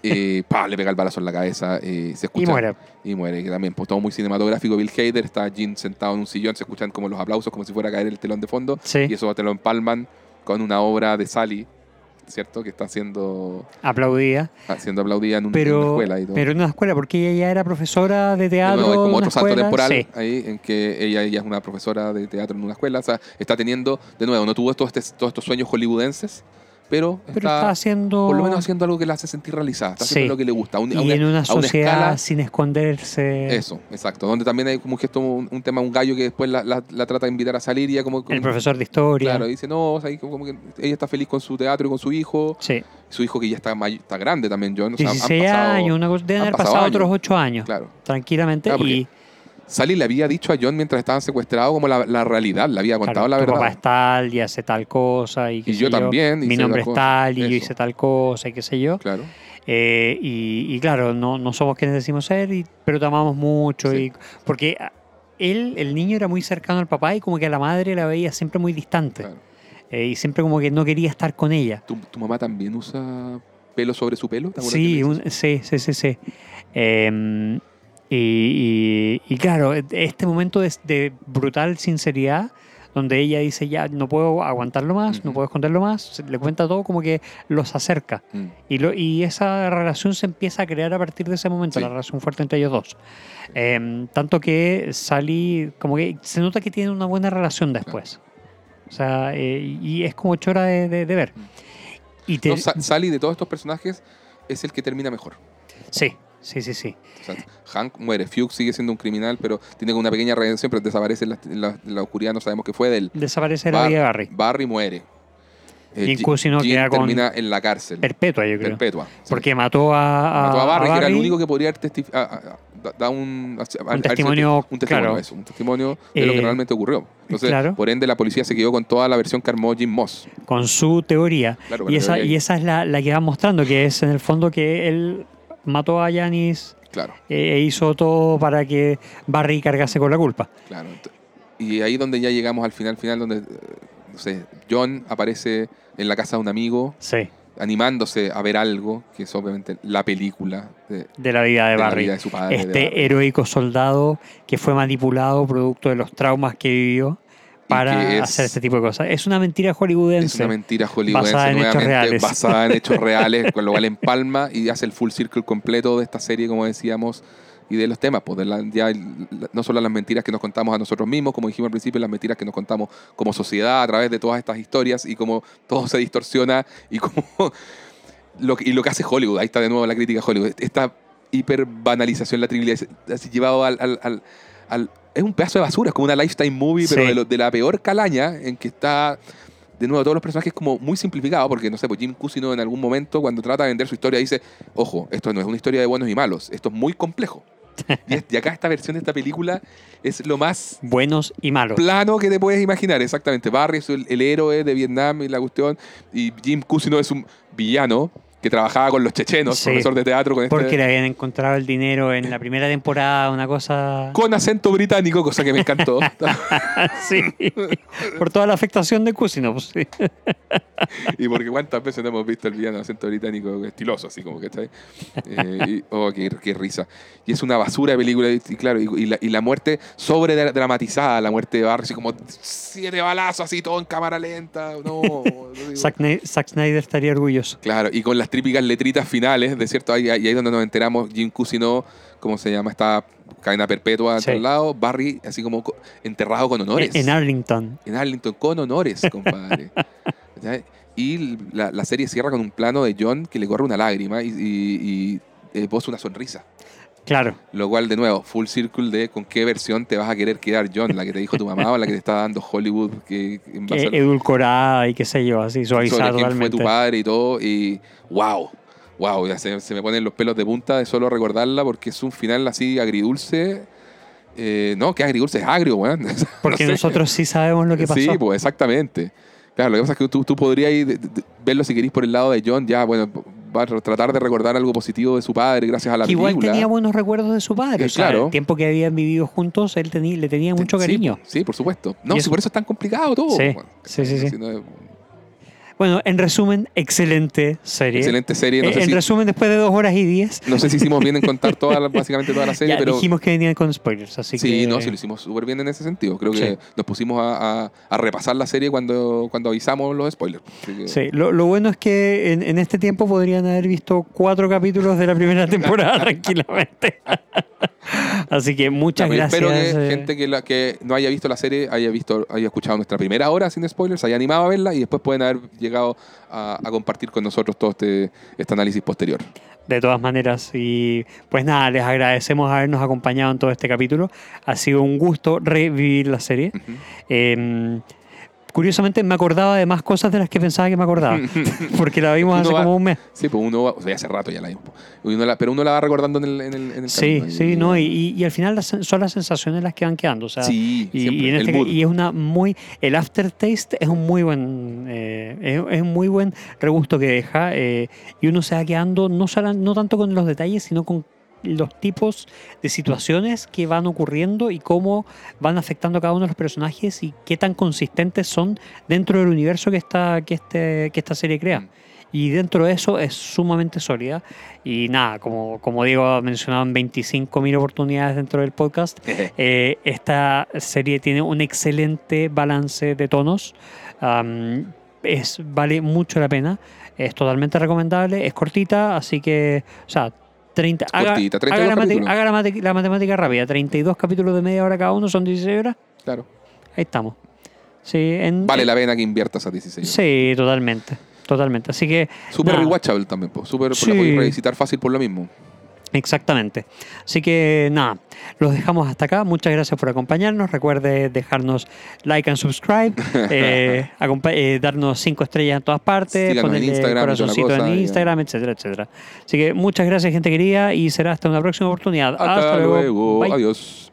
y *laughs* pa, le pega el balazo en la cabeza. eh, se escucha, y muere. y muere, que también, pues todo muy cinematográfico. Bill Hader está Jean sentado en un sillón, se escuchan como los aplausos, como si fuera a caer el telón de fondo. Sí. Y eso te lo empalman con una obra de Sally, ¿cierto? Que está siendo, Aplaudida. siendo aplaudida en, un- en una Pero, escuela y todo. pero en una escuela, porque ella ya era profesora de teatro. nuevo, hay como otro una salto escuela. temporal Sí. ahí en que ella, ella es una profesora de teatro en una escuela. O sea, está teniendo, de nuevo, no tuvo todos, este- todos estos sueños hollywoodenses, pero, Pero está, está haciendo. por lo menos haciendo algo que la hace sentir realizada. Está haciendo lo que le gusta. a y en una a sociedad escala- sin esconderse. Eso, exacto. Donde también hay como un gesto, un, un tema, un gallo que después la, la- la trata de invitar a salir y como... como- El profesor de historia. Claro, dice, no, o sea, y como que ella está feliz con su teatro y con su hijo. Sí. Su hijo que ya está, may- está grande también, John. O sea, han 16 pasado- años, una cosa, deben haber pasado otros 8 años. Claro. Tranquilamente. Claro, y Sally le había dicho a John mientras estaban secuestrados como la, la realidad, le había contado Claro, la tu verdad. papá es tal y hace tal cosa y qué Y sé yo también Mi nombre es tal y yo hice tal cosa y qué sé yo. Claro. Eh, y, y claro, no, no somos quienes decimos ser, y- pero te amamos mucho. Sí. Y, porque él, el niño, era muy cercano al papá y como que a la madre la veía siempre muy distante. claro. Eh, y siempre como que no quería estar con ella. ¿Tu, tu mamá también usa pelo sobre su pelo? ¿Te acuerdas Sí, un- sí, sí, sí, sí. Em, y, y- y claro, este momento de, de brutal sinceridad, donde ella dice, ya no puedo aguantarlo más, no puedo esconderlo más, le cuenta todo como que los acerca. Mm. Y, lo, y esa relación se empieza a crear a partir de ese momento, Sí. la relación fuerte entre ellos dos. Em, tanto que Sally, como que se nota que tienen una buena relación después. O sea, eh, y es como chora de, de- de ver. Y te- Mm. No, Sa- Sally de todos estos personajes es el que termina mejor. sí, sí, sí, sí. O sea, Hank muere, Fuchs sigue siendo un criminal, pero tiene una pequeña redención, pero desaparece en la, en la- en la oscuridad, no sabemos qué fue de él. Desaparece la Bar- vida de Barry. Barry muere. Eh, Jim Ji- Cusino queda con termina en la cárcel. Perpetua, yo creo. Perpetua. sí. Porque mató a, a- Mató a Barry, a que era el único que podría haber testi- a- a- a- da- da un, testimonio, un testimonio, claro. eso, un testimonio de lo que Eh, realmente ocurrió. Entonces, claro. por ende, la policía se quedó con toda la versión que armó Jim Moss. con su teoría. Claro, y, la esa, teoría y esa es la, la que va mostrando, que es en el fondo que él mató a Janis Claro, e hizo todo para que Barry cargase con la culpa. claro. Y ahí donde ya llegamos al final, final donde, eh, no sé, John aparece en la casa de un amigo, Sí, animándose a ver algo, que es obviamente la película de, de la vida de, de la Barry. vida de su padre. de este Barry. heroico soldado que fue manipulado producto de los traumas que vivió para es- hacer este tipo de cosas. Es una mentira hollywoodense. Es una mentira hollywoodense Basada en hechos reales. basada en hechos *laughs* reales, con lo cual empalma y hace el full circle completo de esta serie, como decíamos, y de los temas, pues de la- ya no solo las mentiras que nos contamos a nosotros mismos, como dijimos al principio, las mentiras que nos contamos como sociedad a través de todas estas historias y cómo todo se distorsiona y cómo *laughs* lo, que- y lo que hace Hollywood, ahí está de nuevo la crítica a Hollywood, esta hiperbanalización, la así llevado al, al- al- al- Es un pedazo de basura, es como una lifetime movie, pero Sí. de, lo- de la peor calaña, en que está de nuevo, todos los personajes como muy simplificados, porque no sé, pues Jim Cusino en algún momento, cuando trata de vender su historia, dice: Ojo, esto no es una historia de buenos y malos, esto es muy complejo. *laughs* y, es- y acá esta versión de esta película es lo más Buenos y malos. plano que te puedes imaginar, exactamente. Barry es el, el héroe de Vietnam y la cuestión, y Jim Cusino es un villano que trabajaba con los chechenos, Sí. profesor de teatro con este- Porque le habían encontrado el dinero en la primera temporada, una cosa... con acento británico, cosa que me encantó. *laughs* sí. Por toda la afectación de Cusino. Pues, sí. *laughs* y porque cuántas veces no hemos visto el villano acento británico estiloso, así como que está ahí. Eh, y- oh, qué, qué risa. Y es una basura de película, y, claro, y, y la, y la muerte sobre dramatizada, la muerte de Barry, así como siete balazos, así todo en cámara lenta. No, Zack, Zack Snyder estaría orgulloso. Claro, y con las típicas letritas finales, de cierto, ahí, ahí es donde nos enteramos, Jim Cusino, ¿cómo se llama? Esta cadena perpetua Sí. al lado, Barry así como co- enterrado con honores. En, Arlington. En Arlington, con honores, compadre. *laughs* Y la, la serie cierra con un plano de John que le corre una lágrima y, y, y, eh, posa una sonrisa. Claro. Lo cual, de nuevo, full circle de con qué versión te vas a querer quedar, John, la que te dijo tu mamá o la que te está dando Hollywood, que en base Que a- edulcorada y qué sé yo, así suavizada sobre quién fue tu padre y todo. Y wow, wow, ya se, se me ponen los pelos de punta de solo recordarla porque es un final así agridulce. Eh, no, que agridulce es agrio, weón. *laughs* Porque No sé. nosotros sí sabemos lo que pasó. Sí, pues exactamente. Claro, lo que pasa es que tú, tú podrías ir verlo si querís por el lado de John, ya, bueno, tratar de recordar algo positivo de su padre gracias a la Que igual película. tenía buenos recuerdos de su padre. Eh, o sea, claro. el tiempo que habían vivido juntos, él tenía, le tenía mucho Sí, cariño. Sí, por supuesto. No, Y si por eso es tan complicado todo. Sí, Bueno, sí, sí, sí. no- Bueno, en resumen, excelente serie. excelente serie. No Eh, sé, en si, resumen, después de dos horas y diez, no sé si hicimos bien en *laughs* contar toda la- básicamente toda la serie, ya pero... dijimos que venían con spoilers, así Sí, que... no, sí lo hicimos súper bien en ese sentido. Creo que Sí. nos pusimos a, a- a repasar la serie cuando, cuando avisamos los spoilers. Que- Sí, lo, lo bueno es que en, en este tiempo podrían haber visto cuatro capítulos de la primera temporada *laughs* tranquilamente. *laughs* Así que muchas gracias. Espero que eh, gente que, la, que no haya visto la serie haya visto haya escuchado nuestra primera hora sin spoilers, haya animado a verla y después pueden haber llegado a, a compartir con nosotros todo este, este análisis posterior. De todas maneras, y pues nada, les agradecemos habernos acompañado en todo este capítulo. Ha sido un gusto revivir la serie. Eh, curiosamente me acordaba de más cosas de las que pensaba que me acordaba. *laughs* porque la vimos hace va- como un mes. Sí, pues uno va, o sea, hace rato ya la vimos. Uno la- pero uno la va recordando en el, en el, en el Sí, camino sí, no, y, al final las, son las sensaciones las que van quedando. O sea, Sí, y, siempre, y en este y es una muy. El aftertaste es un muy buen. eh, es, es un muy buen regusto que deja. eh, y uno se va quedando no, no tanto con los detalles, sino con los tipos de situaciones que van ocurriendo y cómo van afectando a cada uno de los personajes y qué tan consistentes son dentro del universo que esta, que este, que esta serie crea. Mm. Y dentro de eso es sumamente sólida. Y nada, como, como mencionado en 25.000 oportunidades dentro del podcast, eh, esta serie tiene un excelente balance de tonos. Es, vale mucho la pena. Es totalmente recomendable. Es cortita, así que, o sea, 30, haga, cortita, haga 32 la, mate- capítulos. haga la mate- la matemática rápida. 32 capítulos de media hora cada uno, son 16 horas. Claro. Ahí estamos. Sí, en, Vale la pena que inviertas a 16. Sí, totalmente. Totalmente. Así que Súper rewatchable también, pues. Súper, Sí. la podéis revisitar fácil por lo mismo. Exactamente. Así que nada, los dejamos hasta acá. Muchas gracias por acompañarnos. Recuerde dejarnos like and subscribe, *laughs* eh, eh, darnos cinco estrellas en todas partes, Síganos en ponerle Instagram corazoncito cosa, en Instagram, etcétera, etcétera. Así que muchas gracias, gente querida, y será hasta una próxima oportunidad. Hasta, luego. Bye. Adiós.